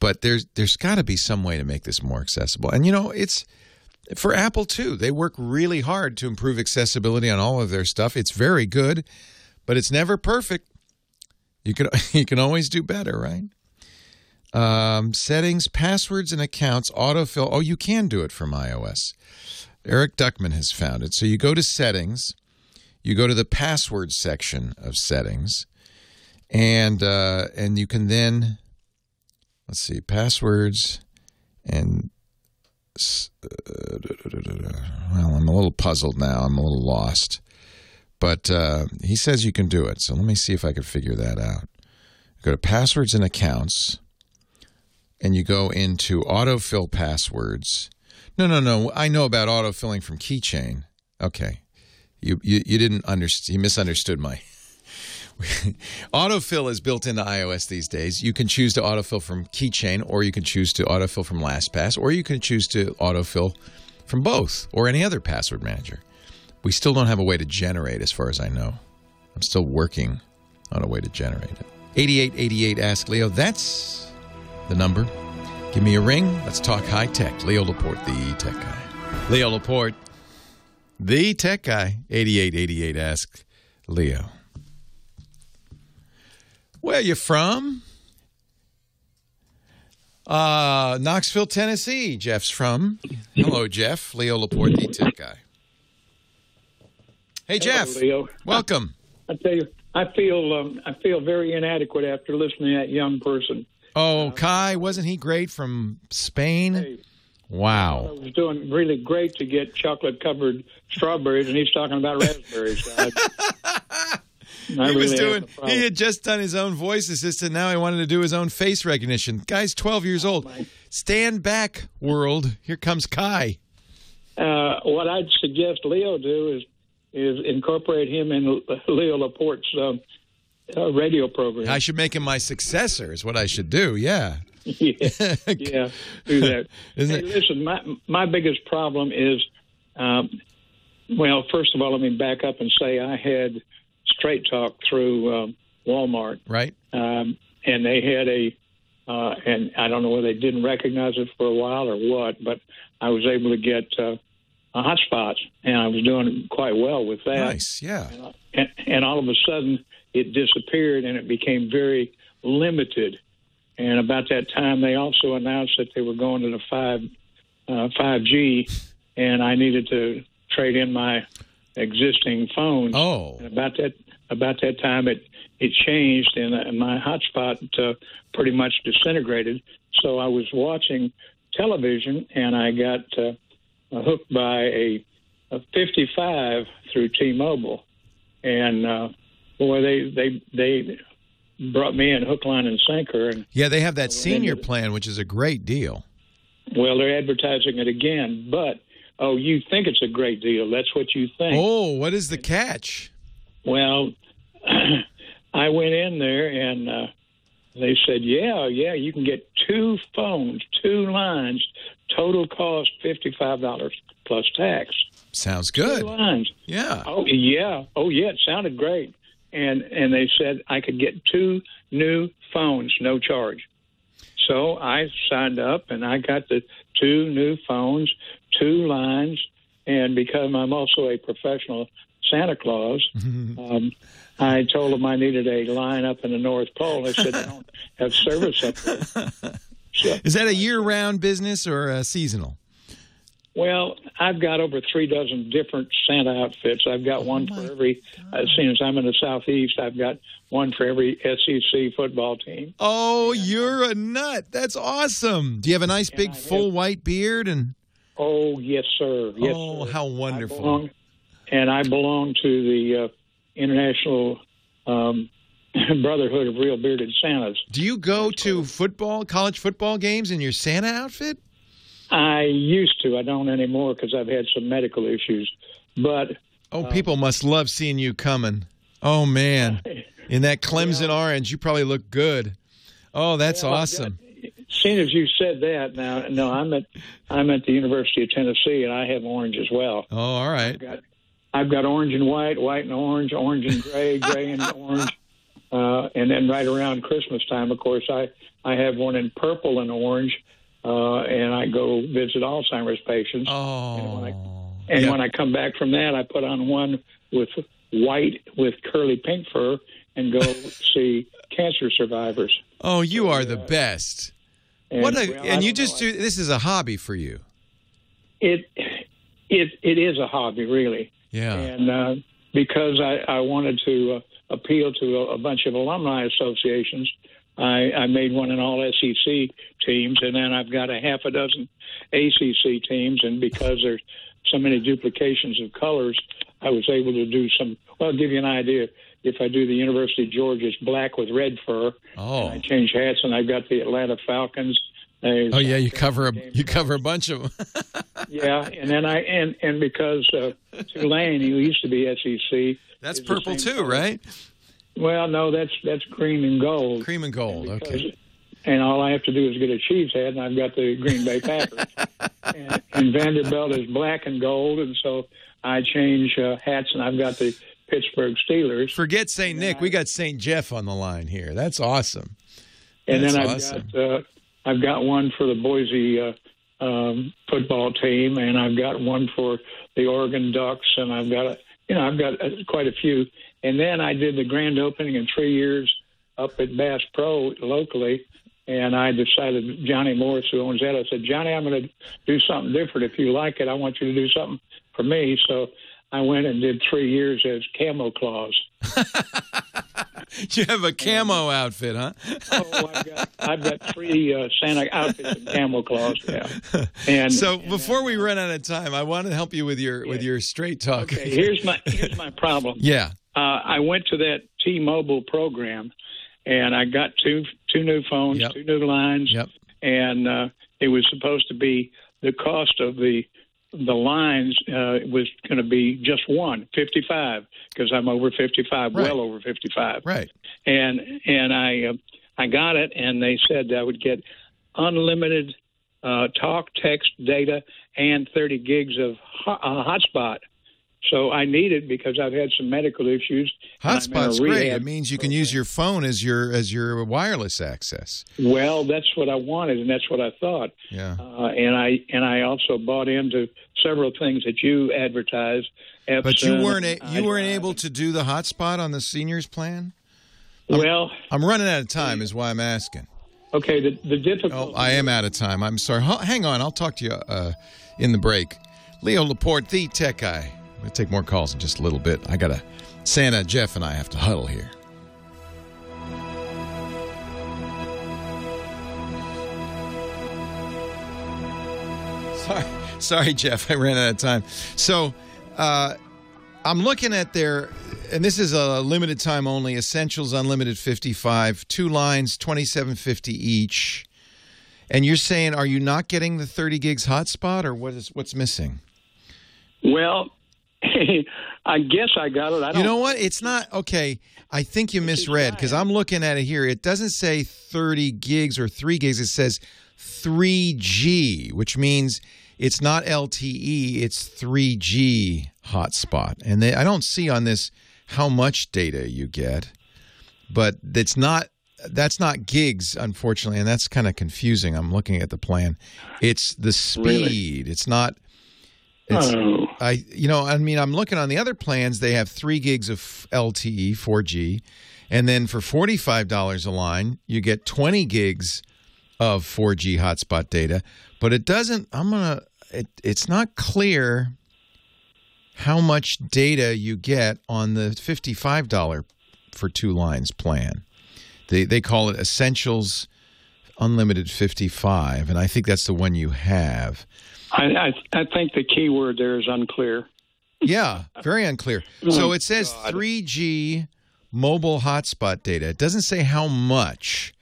But there's there's got to be some way to make this more accessible. And you know, it's for Apple too. They work really hard to improve accessibility on all of their stuff. It's very good, but it's never perfect. You can you can always do better, right? Um, settings, passwords, and accounts autofill. Oh, you can do it from iOS. Eric Duckman has found it. So you go to settings, you go to the password section of settings, and uh, and you can then let's see passwords and uh, well, I'm a little puzzled now. I'm a little lost, but uh, he says you can do it. So let me see if I can figure that out. Go to passwords and accounts, and you go into autofill passwords. No, no, no. I know about autofilling from Keychain. Okay, you you, you didn't understand. You misunderstood my. autofill is built into iOS these days. You can choose to autofill from Keychain, or you can choose to autofill from LastPass, or you can choose to autofill from both or any other password manager. We still don't have a way to generate, as far as I know. I'm still working on a way to generate it. 8888 Ask Leo. That's the number. Give me a ring. Let's talk high tech. Leo Laporte, the tech guy. Leo Laporte, the tech guy. 8888 Ask Leo. Where you from? Uh, Knoxville, Tennessee. Jeff's from. Hello, Jeff. Leo Laporte, the tech guy. Hey, Jeff. Hello, Leo. Welcome. I tell you, I feel um, I feel very inadequate after listening to that young person. Oh, Kai, wasn't he great from Spain? I Wow. was doing really great to get chocolate covered strawberries, and he's talking about raspberries. I, I he really was doing. He had just done his own voice assistant. Now he wanted to do his own face recognition. Guy's twelve years old. Stand back, world. Here comes Kai. Uh, what I'd suggest Leo do is is incorporate him in Leo Laporte's um, uh, radio program. I should make him my successor. Is what I should do. Yeah. yeah, yeah, do that. Isn't hey, listen, my my biggest problem is, um, well, first of all, let me back up and say I had Straight Talk through um, Walmart, Right. um, and they had a, uh, and I don't know whether they didn't recognize it for a while or what, but I was able to get uh, a hotspot, and I was doing quite well with that Nice. Yeah. and, and all of a sudden it disappeared and it became very limited. And about that time, they also announced that they were going to the five uh, five G, and I needed to trade in my existing phone. Oh. And about that about that time, it it changed, and, and my hotspot uh, pretty much disintegrated. So I was watching television, and I got uh, hooked by a, a 55 through T-Mobile, and uh, boy, they they they brought me in hook, line, and sinker, and Yeah, they have that senior plan, which is a great deal. well, they're advertising it again, but. Oh, you think it's a great deal. That's what you think. Oh, what is the catch? Well, I went in there and uh, they said, "Yeah, yeah, you can get two phones, two lines, total cost fifty five dollars plus tax." Sounds Two good. lines. Yeah. Oh yeah. Oh yeah. It sounded great. And and they said I could get two new phones, no charge. So I signed up and I got the two new phones, two lines, and because I'm also a professional Santa Claus, um, I told them I needed a line up in the North Pole. They said they don't have service up there. Is that a year-round business or a seasonal? Well, I've got over three dozen different Santa outfits. I've got one for every. as soon as I'm in the southeast, I've got one for every SEC football team. Oh, you're a nut. That's awesome. Do you have a nice big full white beard and Oh yes, sir. Yes, Oh, sir. how I wonderful. belong, and I belong to the uh, International um, Brotherhood of Real Bearded Santas. Do you go to football, college football games in your Santa outfit? I used to. I don't anymore because I've had some medical issues. But Oh, people must love seeing you coming. Oh man, in that Clemson orange, you probably look good. Oh, that's I've awesome. seeing as you said that, now no, I'm at I'm at the University of Tennessee, and I have orange as well. Oh, all right. I've got I've got orange and white, white and orange, orange and gray, gray and orange, uh, and then right around Christmas time, of course, I I have one in purple and orange, uh, and I go visit Alzheimer's patients. Oh. And when I, and when I come back from that, I put on one with white with curly pink fur and go see cancer survivors. Oh, you are the best. And, what a well, and you just do this is a hobby for you. it it it is a hobby really Yeah. and uh, because I, I wanted to uh, appeal to a, a bunch of alumni associations I, I made one in all SEC teams and then I've got a half a dozen ACC teams and because there's so many duplications of colors I was able to do some well I'll give you an idea if I do the University of Georgia it's black with red fur Oh. I change hats and I've got the Atlanta Falcons There's Oh yeah, you cover a you cover a bunch of them. yeah, and then I and and because uh, Tulane, who used to be SEC, That's purple same too, color. right? Well, no, that's that's cream and gold. Cream and gold. Okay. And all I have to do is get a Chiefs hat, and I've got the Green Bay Packers. and, and Vanderbilt is black and gold, and so I change uh, hats, and I've got the Pittsburgh Steelers. Forget St. Nick. We got St. Jeff on the line here. That's awesome. and That's then I've awesome. got uh, I've got one for the Boise uh, um, football team, and I've got one for the Oregon Ducks, and I've got a, you know I've got uh, quite a few. And then I did the grand opening in three years up at Bass Pro locally, and I decided Johnny Morris, who owns that, I said Johnny, I'm going to do something different. If you like it, I want you to do something for me. So I went and did three years as Camo Claus. You have a camo outfit, huh? oh, I've got, I've got three uh, Santa outfits and Camo Claus. Yeah. And so before we run out of time, I want to help you with your with your straight talk. Okay, here's my here's my problem. Yeah. Uh, I went to that T-Mobile program, and I got two two new phones, two new lines, Yep. and uh, it was supposed to be the cost of the the lines uh, was going to be just one fifty five because I'm over fifty five, well over fifty five, Right. and and I uh, I got it, and they said I would get unlimited uh, talk, text, data, and 30 gigs of ho- uh, hotspot. So I need it because I've had some medical issues. I'm Hotspot's great. It means you can use your phone as your as your wireless access. Well, that's what I wanted, and that's what I thought. Yeah. Uh, and I and I also bought into several things that you advertised. But you weren't a, you weren't able to do the hotspot on the seniors plan. Well, I'm running out of time, is why I'm asking. Okay, the the difficult. Oh, I am out of time. I'm sorry. H- hang on, I'll talk to you uh, in the break. Leo Laporte, the tech guy. Gonna take more calls in just a little bit. I gotta Santa, Jeff, and I have to huddle here. Sorry, sorry, Jeff. I ran out of time. So, uh, I'm looking at their, and this is a limited time only. Essentials Unlimited 55, two lines, 2750 each. And you're saying, are you not getting the 30 gigs hotspot, or what is what's missing? Well, I guess I got it. I don't. You know what? It's not okay. I think you misread because I'm looking at it here. It doesn't say 30 gigs or 3 gigs. It says 3G, which means it's not LTE, it's 3G hotspot. And they, I don't see on this how much data you get, but it's not that's not gigs unfortunately, and that's kind of confusing. I'm looking at the plan. It's the speed. It's not it's, Oh. I, you know, I mean, I'm looking on the other plans. They have three gigs of LTE, 4G, and then for forty-five dollars a line, you get twenty gigs of 4G hotspot data. But it doesn't. I'm gonna. It, it's not clear how much data you get on the fifty-five dollar for two lines plan. They they call it Essentials Unlimited 55, and I think that's the one you have. I, I I think the key word there is unclear. Yeah, very unclear. So it says 3G mobile hotspot data. It doesn't say how much.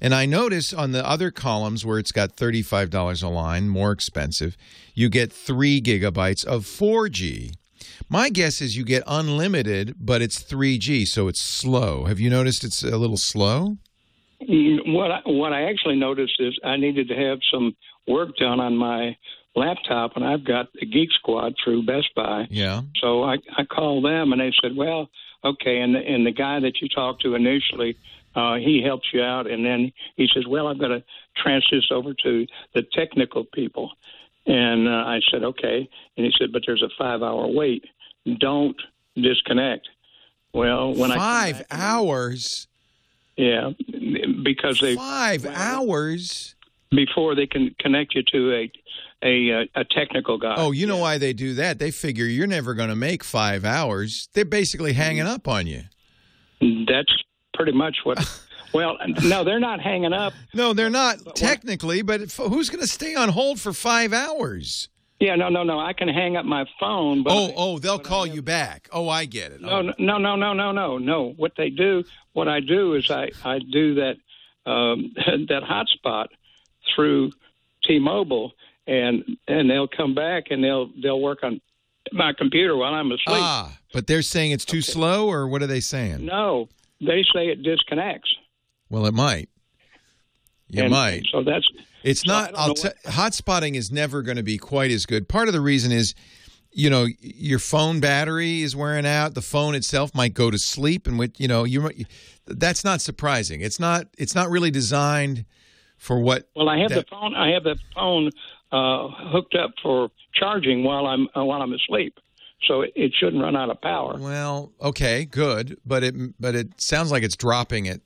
And I notice on the other columns where it's got $35 a line, more expensive, you get three gigabytes of 4G. My guess is you get unlimited, but it's 3G, so it's slow. Have you noticed it's a little slow? Mm, What I, what I actually noticed is I needed to have some work done on my laptop, and I've got the Geek Squad through Best Buy. Yeah. So I, I called them, and they said, "Well, okay." And the, and the guy that you talked to initially, uh, he helps you out, and then he says, "Well, I've got to transfer this over to the technical people." And uh, I said, "Okay." And he said, "But there's a five-hour wait. Don't disconnect." Well, when I Five hours? yeah, because they Five hours? before they can connect you to a a uh, a technical guy. Oh, you know why they do that? They figure you're never going to make five hours. They're basically hanging up on you. That's pretty much what. well, no, they're not hanging up. No, they're not technically, but who's going to stay on hold for five hours? Yeah, no, no, no. I can hang up my phone, but oh, oh, they'll call you back. Oh, I get it. no, no, no, no, no, no, no. What they do, what I do is I I do that um, that hotspot through T-Mobile, and and they'll come back and they'll they'll work on my computer while I'm asleep. Ah, but they're saying it's too slow, or what are they saying? No, they say it disconnects. Well, it might. You And might. So that's It's so not. I'll t- hotspotting is never going to be quite as good. Part of the reason is, you know, your phone battery is wearing out. The phone itself might go to sleep, and with you know, you that's not surprising. It's not. It's not really designed for what. Well, I have the phone. I have the phone uh, hooked up for charging while I'm uh, while I'm asleep, so it, it shouldn't run out of power. Well, okay, good, but it but it sounds like it's dropping it,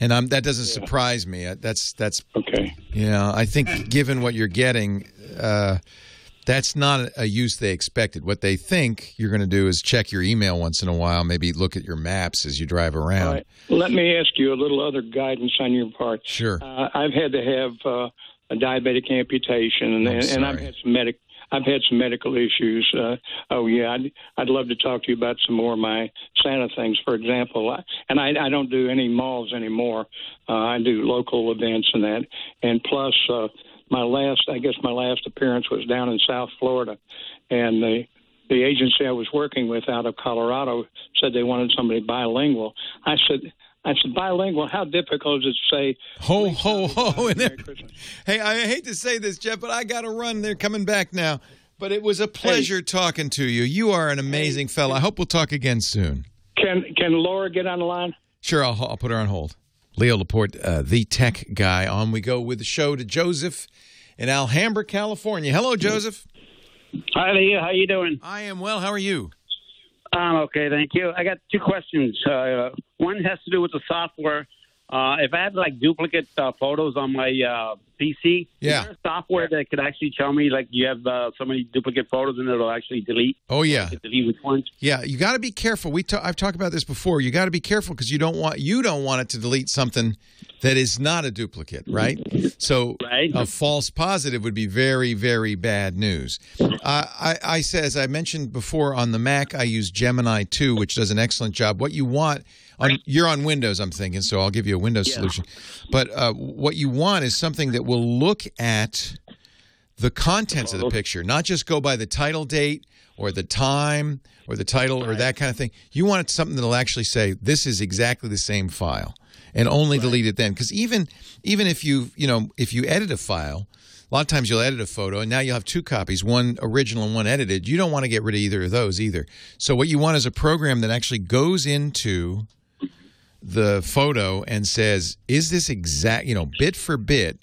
and I'm, that doesn't surprise me. Uh, That's that's okay. Yeah, I think given what you're getting, uh, that's not a use they expected. What they think you're going to do is check your email once in a while, maybe look at your maps as you drive around. Right. Let me ask you a little other guidance on your part. Sure. Uh, I've had to have uh, a diabetic amputation, and, I'm and I've had some medic. I've had some medical issues. Uh, oh yeah, I'd, I'd love to talk to you about some more of my Santa things. For example, I, and I, I don't do any malls anymore. Uh, I do local events and that. And plus, uh, my last, I guess my last appearance was down in South Florida, and the the agency I was working with out of Colorado said they wanted somebody bilingual. I said. I said, bilingual, how difficult is it to say Ho, ho, ho. And there- hey, I hate to say this, Jeff, but I got to run. They're coming back now. But it was a pleasure talking to you. You are an amazing fella. I hope we'll talk again soon. Can can Laura get on the line? Sure, I'll, I'll put her on hold. Leo Laporte, uh, the tech guy. On we go with the show to Joseph in Alhambra, California. Hello, Joseph. Hi, Leah. How you doing? I am well. How are you? I'm okay, thank you. I got two questions. Uh, one has to do with the software. Uh, if I have like duplicate uh, photos on my uh, PC, Yeah. is there a software that could actually tell me like you have uh, so many duplicate photos and it'll actually delete? Oh yeah, delete which ones? Yeah, you got to be careful. We ta- I've talked about this before. You got to be careful because you don't want you don't want it to delete something that is not a duplicate, right? So a false positive would be very very bad news. Uh, I, I say, as I mentioned before, on the Mac I use Gemini 2, which does an excellent job. What you want on you're on Windows, I'm thinking, so I'll give you a Windows solution. But uh, what you want is something that will look at the contents of the picture, not just go by the title date or the time or the title or that kind of thing. You want something that'll actually say this is exactly the same file and only delete it then. Because even even if you you know if you edit a file, a lot of times you'll edit a photo and now you'll have two copies, one original and one edited. You don't want to get rid of either of those either. So what you want is a program that actually goes into the photo and says, is this exact, you know, bit for bit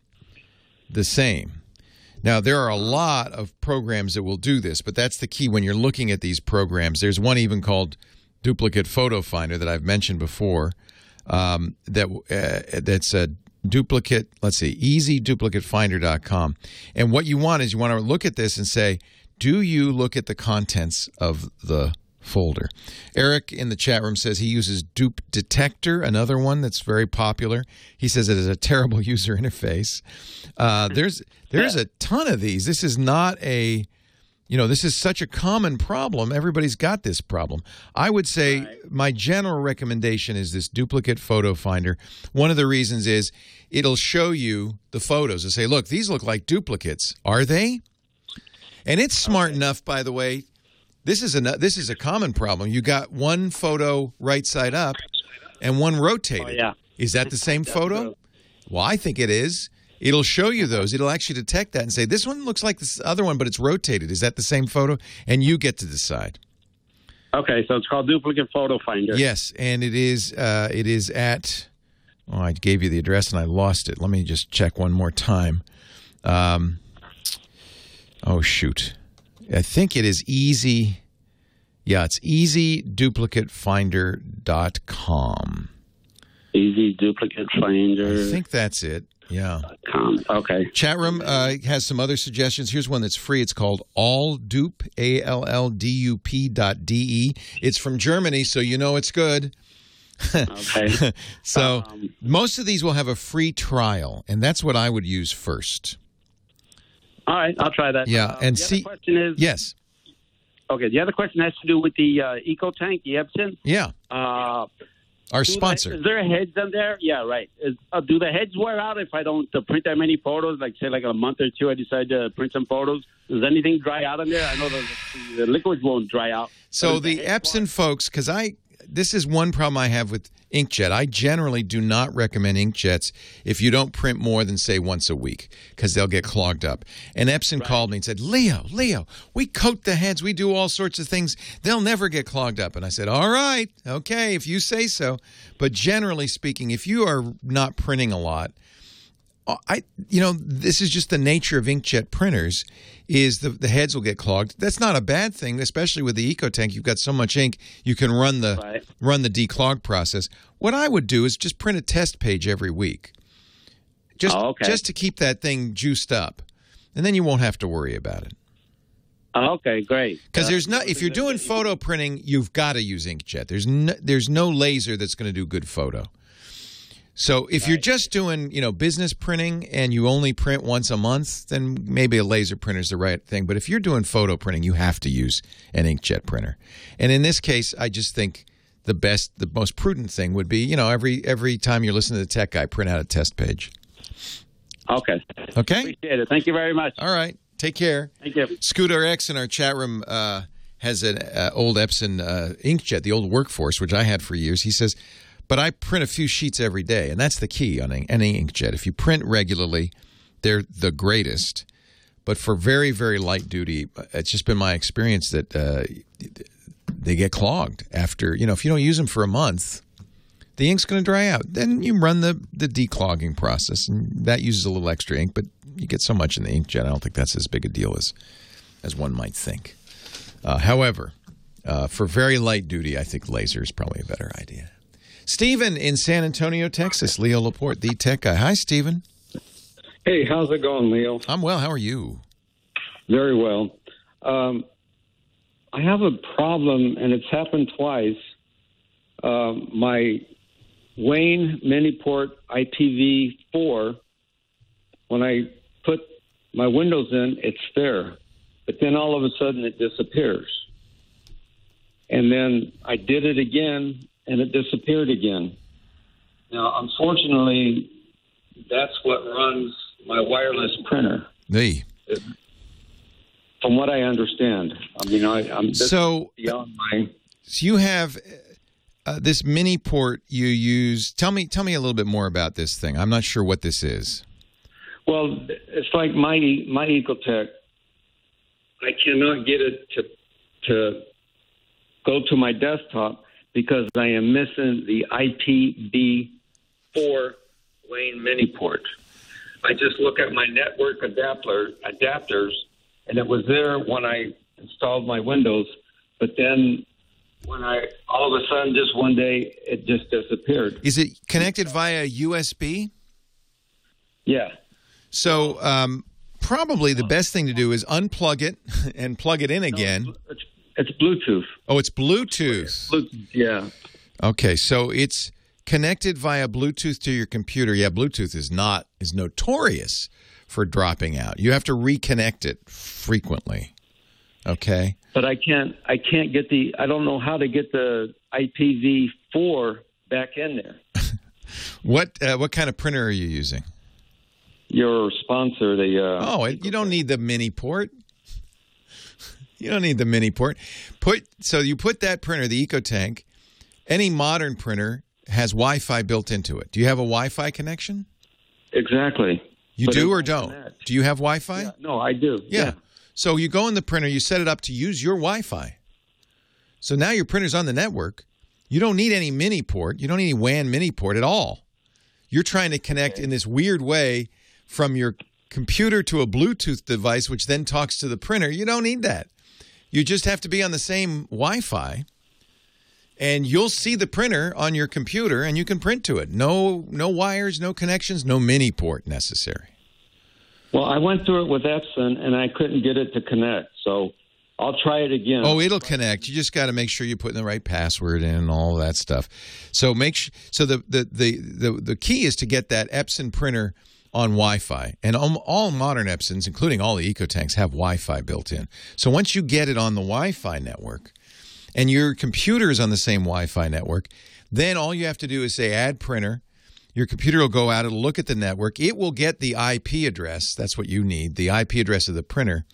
the same? Now, there are a lot of programs that will do this, but that's the key when you're looking at these programs. There's one even called Duplicate Photo Finder that I've mentioned before. Um, that uh, that's a duplicate. Let's see, EasyDuplicateFinder.com. And what you want is you want to look at this and say, do you look at the contents of the folder? Eric in the chat room says he uses Dupe Detector, another one that's very popular. He says it is a terrible user interface. Uh, there's there's a ton of these. This is not a You know, this is such a common problem. Everybody's got this problem. I would say my general recommendation is this duplicate photo finder. One of the reasons is it'll show you the photos and say, look, these look like duplicates. Are they? And it's smart enough, by the way. This is a this is a common problem. You got one photo right side up and one rotated. yeah. Is that the same photo? Well, I think it is. It'll show you those. It'll actually detect that and say, this one looks like this other one, but it's rotated. Is that the same photo? And you get to decide. Okay, so it's called Duplicate Photo Finder. Yes, and it is uh, it is at. Oh, I gave you the address and I lost it. Let me just check one more time. Um, oh shoot, I think it is easy. Yeah, it's easyduplicatefinder.com. Easy Duplicate Finder. I think that's it. Yeah. Com. Okay. Chat room uh, has some other suggestions. Here's one that's free. It's called AllDup, A L L D U P dot D E. It's from Germany, so you know it's good. Okay. so most of these will have a free trial, and that's what I would use first. All right, I'll try that. Yeah, Uh, and the see. Other question is Yes. okay. The other question has to do with the uh, EcoTank, the Epson. Yeah. Uh, Our the- sponsor. is there heads on there? Yeah, right. Is, uh, do the heads wear out if I don't uh, print that many photos? Like say, like a month or two, I decide to print some photos. Does anything dry out on there? I know the, the liquids won't dry out. So the Epson folks, because I this is one problem I have with inkjet. I generally do not recommend inkjets if you don't print more than say once a week because they'll get clogged up. And Epson called me and said, "Leo, Leo, we coat the heads, we do all sorts of things. They'll never get clogged up." And I said, "All right, okay, if you say so." But generally speaking, if you are not printing a lot, I you know this is just the nature of inkjet printers is the the heads will get clogged. That's not a bad thing, especially with the EcoTank. You've got so much ink, you can run the run the declog process. What I would do is just print a test page every week, just Oh, okay. just to keep that thing juiced up, and then you won't have to worry about it. Oh, okay, great. Because there's no if you're doing photo printing, you've got to use inkjet. There's no, there's no laser that's going to do good photo. So if you're just doing, you know, business printing and you only print once a month, then maybe a laser printer is the right thing. But if you're doing photo printing, you have to use an inkjet printer. And in this case, I just think the best, the most prudent thing would be, you know, every every time you're listening to the tech guy, print out a test page. Okay. Okay. Appreciate it. Thank you very much. All right. Take care. Thank you. Scooter X in our chat room uh, has an uh, old Epson uh, inkjet, the old Workforce, which I had for years. He says, but I print a few sheets every day, and that's the key on any inkjet. If you print regularly, they're the greatest. But for very, very light duty, it's just been my experience that uh, they get clogged after, you know, if you don't use them for a month, the ink's going to dry out. Then you run the, the declogging process, and that uses a little extra ink, but you get so much in the inkjet, I don't think that's as big a deal as, as one might think. Uh, however, uh, for very light duty, I think laser is probably a better idea. Stephen in San Antonio, Texas, Leo Laporte, the tech guy. Hi, Stephen. Hey, how's it going, Leo? I'm well. How are you? Very well. Um, I have a problem, and it's happened twice. Um, my Wayne Miniport IPv4, when I put my windows in, it's there. But then all of a sudden it disappears. And then I did it again, and it disappeared again. Now, unfortunately, that's what runs my wireless printer. The From what I understand, I mean, I, I'm So- beyond my. So you have uh, this mini port you use. Tell me, tell me a little bit more about this thing. I'm not sure what this is. Well, it's like my my Ecotech. I cannot get it to to go to my desktop because I am missing the IPv4 Wayne mini port. I just look at my network adapter adapters, and it was there when I installed my Windows, but then when I all of a sudden just one day it just disappeared. Is it connected via USB? Yeah. So um, probably the best thing to do is unplug it and plug it in again. It's Bluetooth. Oh, it's Bluetooth. Bluetooth. Yeah. Okay, so it's connected via Bluetooth to your computer. Yeah, Bluetooth is not is notorious for dropping out. You have to reconnect it frequently. Okay. but I can't I can't get the I don't know how to get the IPv4 back in there. What uh, what kind of printer are you using? Your sponsor, the uh, Oh, you don't need the mini port. You don't need the mini port. Put so you put that printer, the EcoTank. Any modern printer has Wi-Fi built into it. Do you have a Wi-Fi connection? exactly. You But do or don't? connect. Do you have Wi-Fi? Yeah, no, I do. Yeah. So you go in the printer, you set it up to use your Wi-Fi. So now your printer's on the network. You don't need any mini port. You don't need any WAN mini port at all. You're trying to connect in this weird way from your computer to a Bluetooth device, which then talks to the printer. You don't need that. You just have to be on the same Wi-Fi, and you'll see the printer on your computer, and you can print to it. No, no wires, no connections, no mini port necessary. Well, I went through it with Epson and I couldn't get it to connect. So I'll try it again. Oh, it'll connect. You just got to make sure you're putting the right password in and all that stuff. So make sh- so the, the the the the key is to get that Epson printer on Wi-Fi, and all, modern Epsons, including all the EcoTanks, have Wi-Fi built in. So once you get it on the Wi-Fi network, and your computer is on the same Wi-Fi network, then all you have to do is say add printer. Your computer will go out, it'll look at the network, it will get the IP address. That's what you need, the IP address of the printer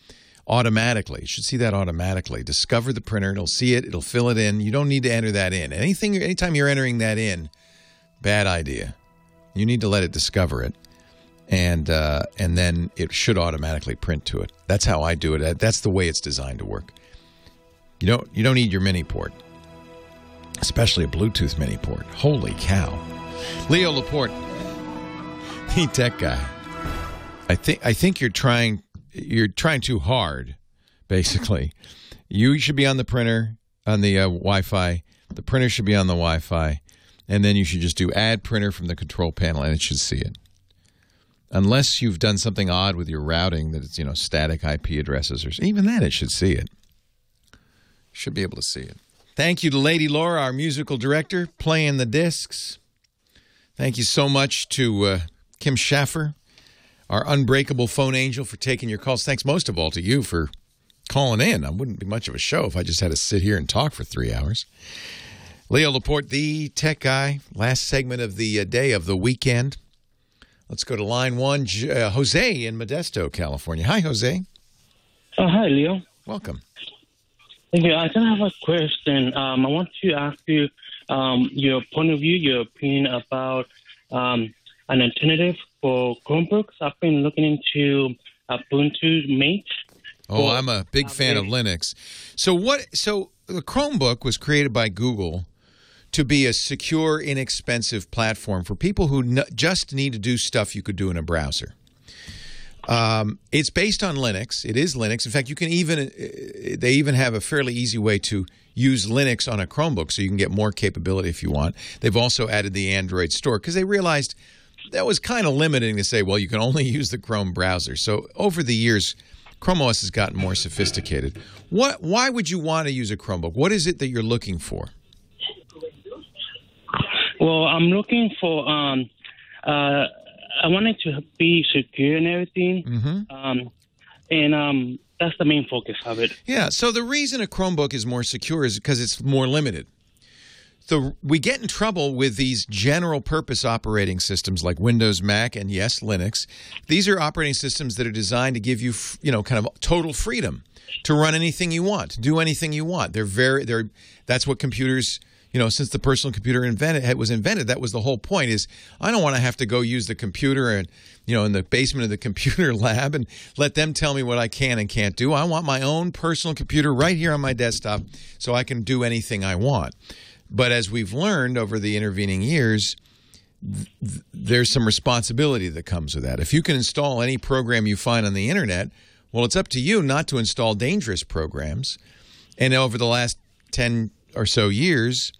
automatically. You should see that automatically. Discover the printer, it'll see it, it'll fill it in. You don't need to enter that in. Anything anytime you're entering that in, bad idea. You need to let it discover it. And uh, and then it should automatically print to it. That's how I do it. That's the way it's designed to work. You don't you don't need your mini port, especially a Bluetooth mini port. Holy cow! Leo Laporte, the tech guy. I think I think you're trying you're trying too hard. Basically, you should be on the printer on the uh, Wi-Fi. The printer should be on the Wi-Fi, and then you should just do add printer from the control panel, and it should see it. Unless you've done something odd with your routing that it's you know static IP addresses or even then it should see it. Should be able to see it. Thank you to Lady Laura, our musical director, playing the discs. Thank you so much to uh, Kim Schaffer, our unbreakable phone angel, for taking your calls. Thanks most of all to you for calling in. I wouldn't be much of a show if I just had to sit here and talk for three hours. Leo Laporte, the tech guy, last segment of the uh, day of the weekend. Let's go to line one, uh, Jose in Modesto, California. Hi, Jose. Oh, hi, Leo. Welcome. Thank you. I kind of have a question. Um, I want to ask you um, your point of view, your opinion about um, an alternative for Chromebooks. I've been looking into Ubuntu Mate. Oh, I'm a big fan of Linux. So what? So the Chromebook was created by Google to be a secure, inexpensive platform for people who n- just need to do stuff you could do in a browser. Um, it's based on Linux. It is Linux. In fact, you can even uh, they even have a fairly easy way to use Linux on a Chromebook, so you can get more capability if you want. They've also added the Android store because they realized that was kind of limiting to say, well, you can only use the Chrome browser. So over the years, Chrome OS has gotten more sophisticated. What? Why would you want to use a Chromebook? What is it that you're looking for? Well, I'm looking for. Um, uh, I wanted to be secure and everything, Mm-hmm. um, and um, that's the main focus of it. Yeah. So the reason a Chromebook is more secure is because it's more limited. So we get in trouble with these general purpose operating systems like Windows, Mac, and yes, Linux. These are operating systems that are designed to give you, you know, kind of total freedom to run anything you want, do anything you want. They're very, they're. That's what computers, you know, since the personal computer invented was invented, that was the whole point. Is I don't want to have to go use the computer and, you know, in the basement of the computer lab and let them tell me what I can and can't do. I want my own personal computer right here on my desktop so I can do anything I want. But as we've learned over the intervening years, th- th- there's some responsibility that comes with that. If you can install any program you find on the internet, well, it's up to you not to install dangerous programs. And over the last 10 or so years,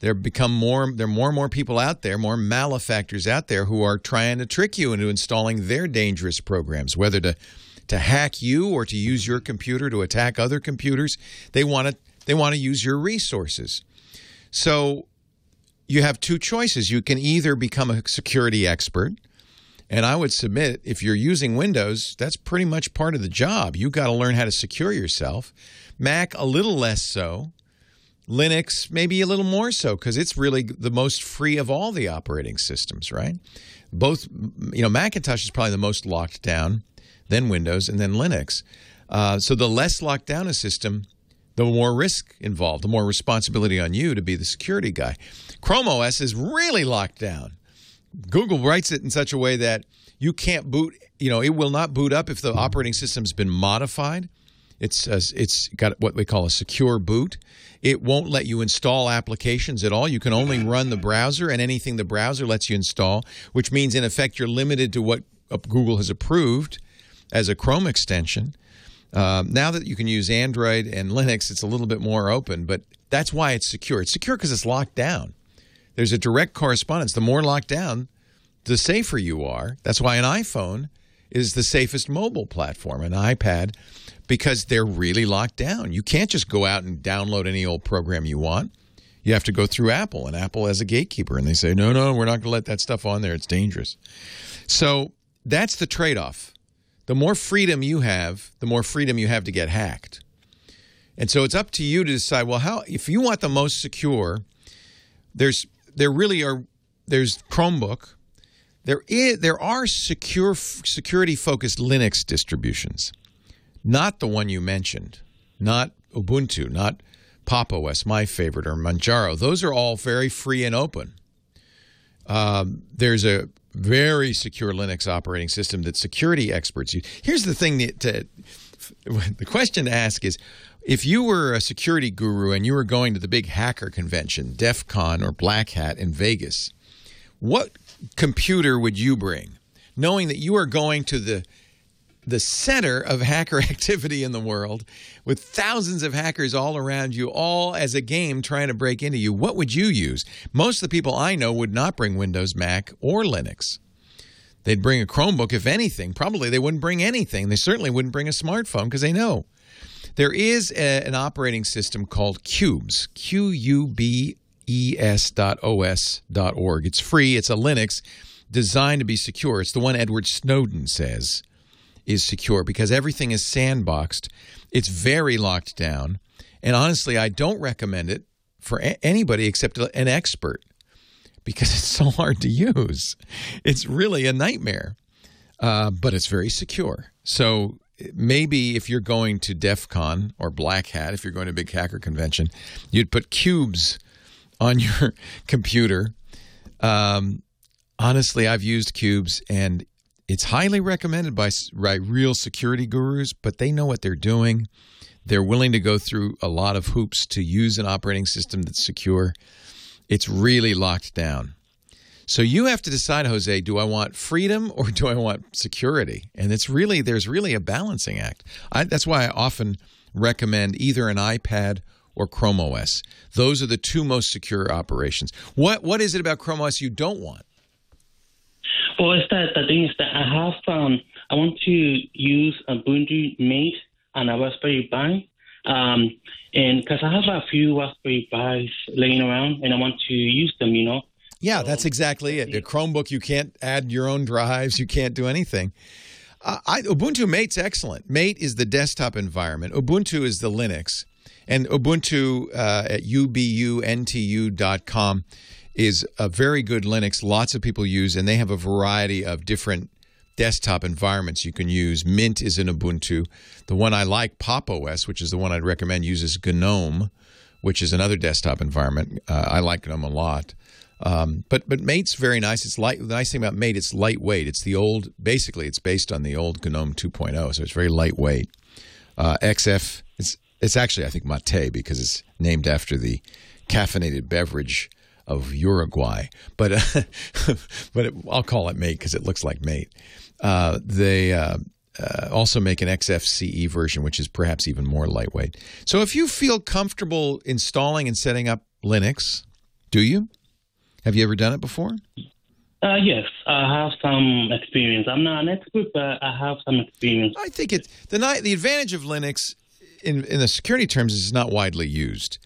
there become more there are more and more people out there, more malefactors out there who are trying to trick you into installing their dangerous programs, whether to to hack you or to use your computer to attack other computers. They want to they want to use your resources. So you have two choices. You can either become a security expert And I would submit if you're using Windows, that's pretty much part of the job. You got to learn how to secure yourself. Mac, a little less so. Linux, maybe a little more so because it's really the most free of all the operating systems, right? Both, you know, Macintosh is probably the most locked down, then Windows, and then Linux. Uh, so the less locked down a system, the more risk involved, the more responsibility on you to be the security guy. Chrome OS is really locked down. Google writes it in such a way that you can't boot, you know, it will not boot up if the operating system's been modified. It's uh, it's got what we call a secure boot. It won't let you install applications at all. You can only run the browser and anything the browser lets you install, which means in effect you're limited to what uh, Google has approved as a Chrome extension. Um, now that you can use Android and Linux, it's a little bit more open, but that's why it's secure. It's secure because it's locked down. There's a direct correspondence. The more locked down, the safer you are. That's why an iPhone is the safest mobile platform, an iPad, because they're really locked down. You can't just go out and download any old program you want. You have to go through Apple, and Apple as a gatekeeper, and they say, no, no, we're not going to let that stuff on there. It's dangerous. So that's the trade off. The more freedom you have, the more freedom you have to get hacked. And so it's up to you to decide, well, how if you want the most secure, there's there really are there's Chromebook. There is there are secure security focused Linux distributions. Not the one you mentioned. Not Ubuntu, not Pop OS, my favorite, or Manjaro. Those are all very free and open. Um, there's a very secure Linux operating system that security experts use. Here's the thing that to, the question to ask is if you were a security guru and you were going to the big hacker convention, DEF CON or Black Hat in Vegas, what computer would you bring? Knowing that you are going to the the center of hacker activity in the world with thousands of hackers all around you, all as a game trying to break into you, what would you use? Most of the people I know would not bring Windows, Mac, or Linux. They'd bring a Chromebook, if anything. Probably they wouldn't bring anything. They certainly wouldn't bring a smartphone because they know. There is a, an operating system called Qubes, Q U B E S dot O S dot org. It's free, it's a Linux designed to be secure. It's the one Edward Snowden says is secure because everything is sandboxed. It's very locked down. And honestly, I don't recommend it for a- anybody except an expert because it's so hard to use. It's really a nightmare, uh, but it's very secure. So maybe if you're going to DEF CON or Black Hat, if you're going to a big hacker convention, you'd put Qubes on your computer. Um, honestly, I've used Qubes and it's highly recommended by, by real security gurus, but they know what they're doing. They're willing to go through a lot of hoops to use an operating system that's secure. It's really locked down. So you have to decide, Jose, do I want freedom or do I want security? And it's really, there's really a balancing act. I, that's why I often recommend either an iPad or Chrome OS. Those are the two most secure operations. What What is it about Chrome OS you don't want? Well, it's that the thing is that I have um I want to use Ubuntu Mate and a Raspberry Pi, um, and because I have a few Raspberry Pis laying around, and I want to use them, you know. Yeah, that's exactly it. A Chromebook, you can't add your own drives, you can't do anything. Uh, I, Ubuntu Mate's excellent. Mate is the desktop environment. Ubuntu is the Linux, and Ubuntu uh, at ubuntu.com is a very good Linux. Lots of people use, and they have a variety of different desktop environments you can use. Mint is in Ubuntu. The one I like, Pop OS, which is the one I'd recommend, uses GNOME, which is another desktop environment. Uh, I like GNOME a lot. Um, but but Mate's very nice. It's light. The nice thing about Mate, it's lightweight. It's the old. Basically, it's based on the old GNOME 2.0, so it's very lightweight. Uh, XF. It's it's actually I think Mate because it's named after the caffeinated beverage of Uruguay, but uh, but it, I'll call it mate because it looks like mate. Uh, they uh, uh also make an XFCE version, which is perhaps even more lightweight. So if you feel comfortable installing and setting up Linux, do you? Have you ever done it before? Uh, yes, I have some experience. I'm not an expert, but I have some experience. I think it the the advantage of Linux in in the security terms is not widely used.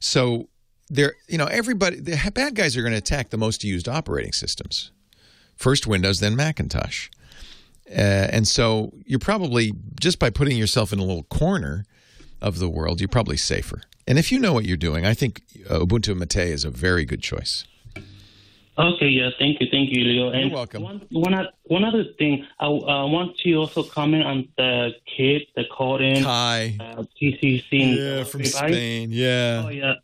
So there, you know, everybody, the bad guys are going to attack the most used operating systems. First Windows, then Macintosh. Uh, and so you're probably, just by putting yourself in a little corner of the world, you're probably safer. And if you know what you're doing, I think uh, Ubuntu Mate is a very good choice. Okay, yeah, thank you, thank you, Leo. And You're welcome. One, one, one other thing, I uh, want to also comment on the kid that called in. Kai. Uh, TCC. Yeah, from. Spain. Yeah. Oh, yeah.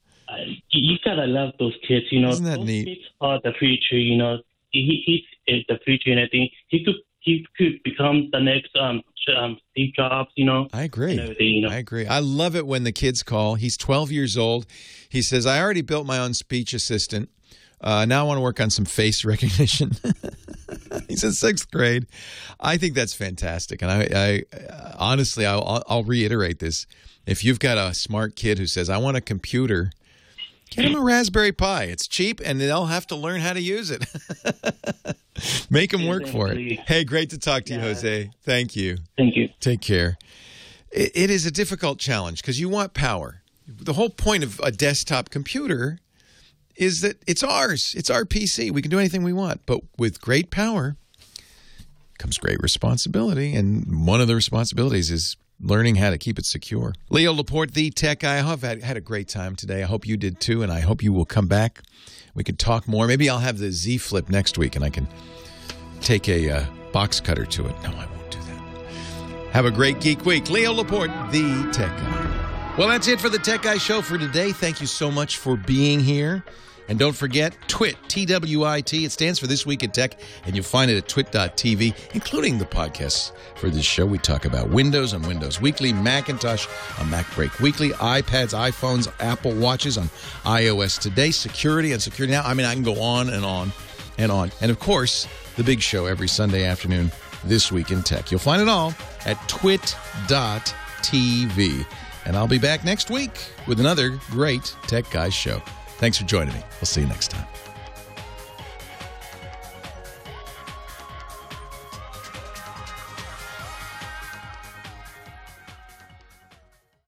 You gotta love those kids, you know. Isn't that those neat? Kids are the future, you know. He, he's the future, and I think he could he could become the next um, um Steve Jobs, you know. I agree. you know. I agree. I love it when the kids call. He's 12 years old. He says, I already built my own speech assistant. Uh, now I want to work on some face recognition. He's in sixth grade. I think that's fantastic. And I, I honestly, I'll- I'll reiterate this. If you've got a smart kid who says, I want a computer, get him a Raspberry Pi. It's cheap and they'll have to learn how to use it. Make them work for it. Hey, great to talk to you, Jose. Thank you. Thank you. Take care. It is a difficult challenge because you want power. The whole point of a desktop computer is that it's ours. It's our PC. We can do anything we want. But with great power comes great responsibility. And one of the responsibilities is learning how to keep it secure. Leo Laporte, the tech guy. I've had, had a great time today. I hope you did too. And I hope you will come back. We could talk more. Maybe I'll have the Z Flip next week and I can take a uh, box cutter to it. No, I won't do that. Have a great Geek Week. Leo Laporte, the Tech Guy. Well, that's it for the Tech Guy Show for today. Thank you so much for being here. And don't forget TWIT, T W I T. It stands for This Week in Tech, and you'll find it at twit.tv, including the podcasts for this show. We talk about Windows on Windows Weekly, Macintosh on MacBreak Weekly, iPads, iPhones, Apple Watches on iOS Today, security and security now. I mean, I can go on and on and on. And of course, the big show every Sunday afternoon, This Week in Tech. You'll find it all at twit.tv. And I'll be back next week with another great Tech Guys show. Thanks for joining me. We'll see you next time.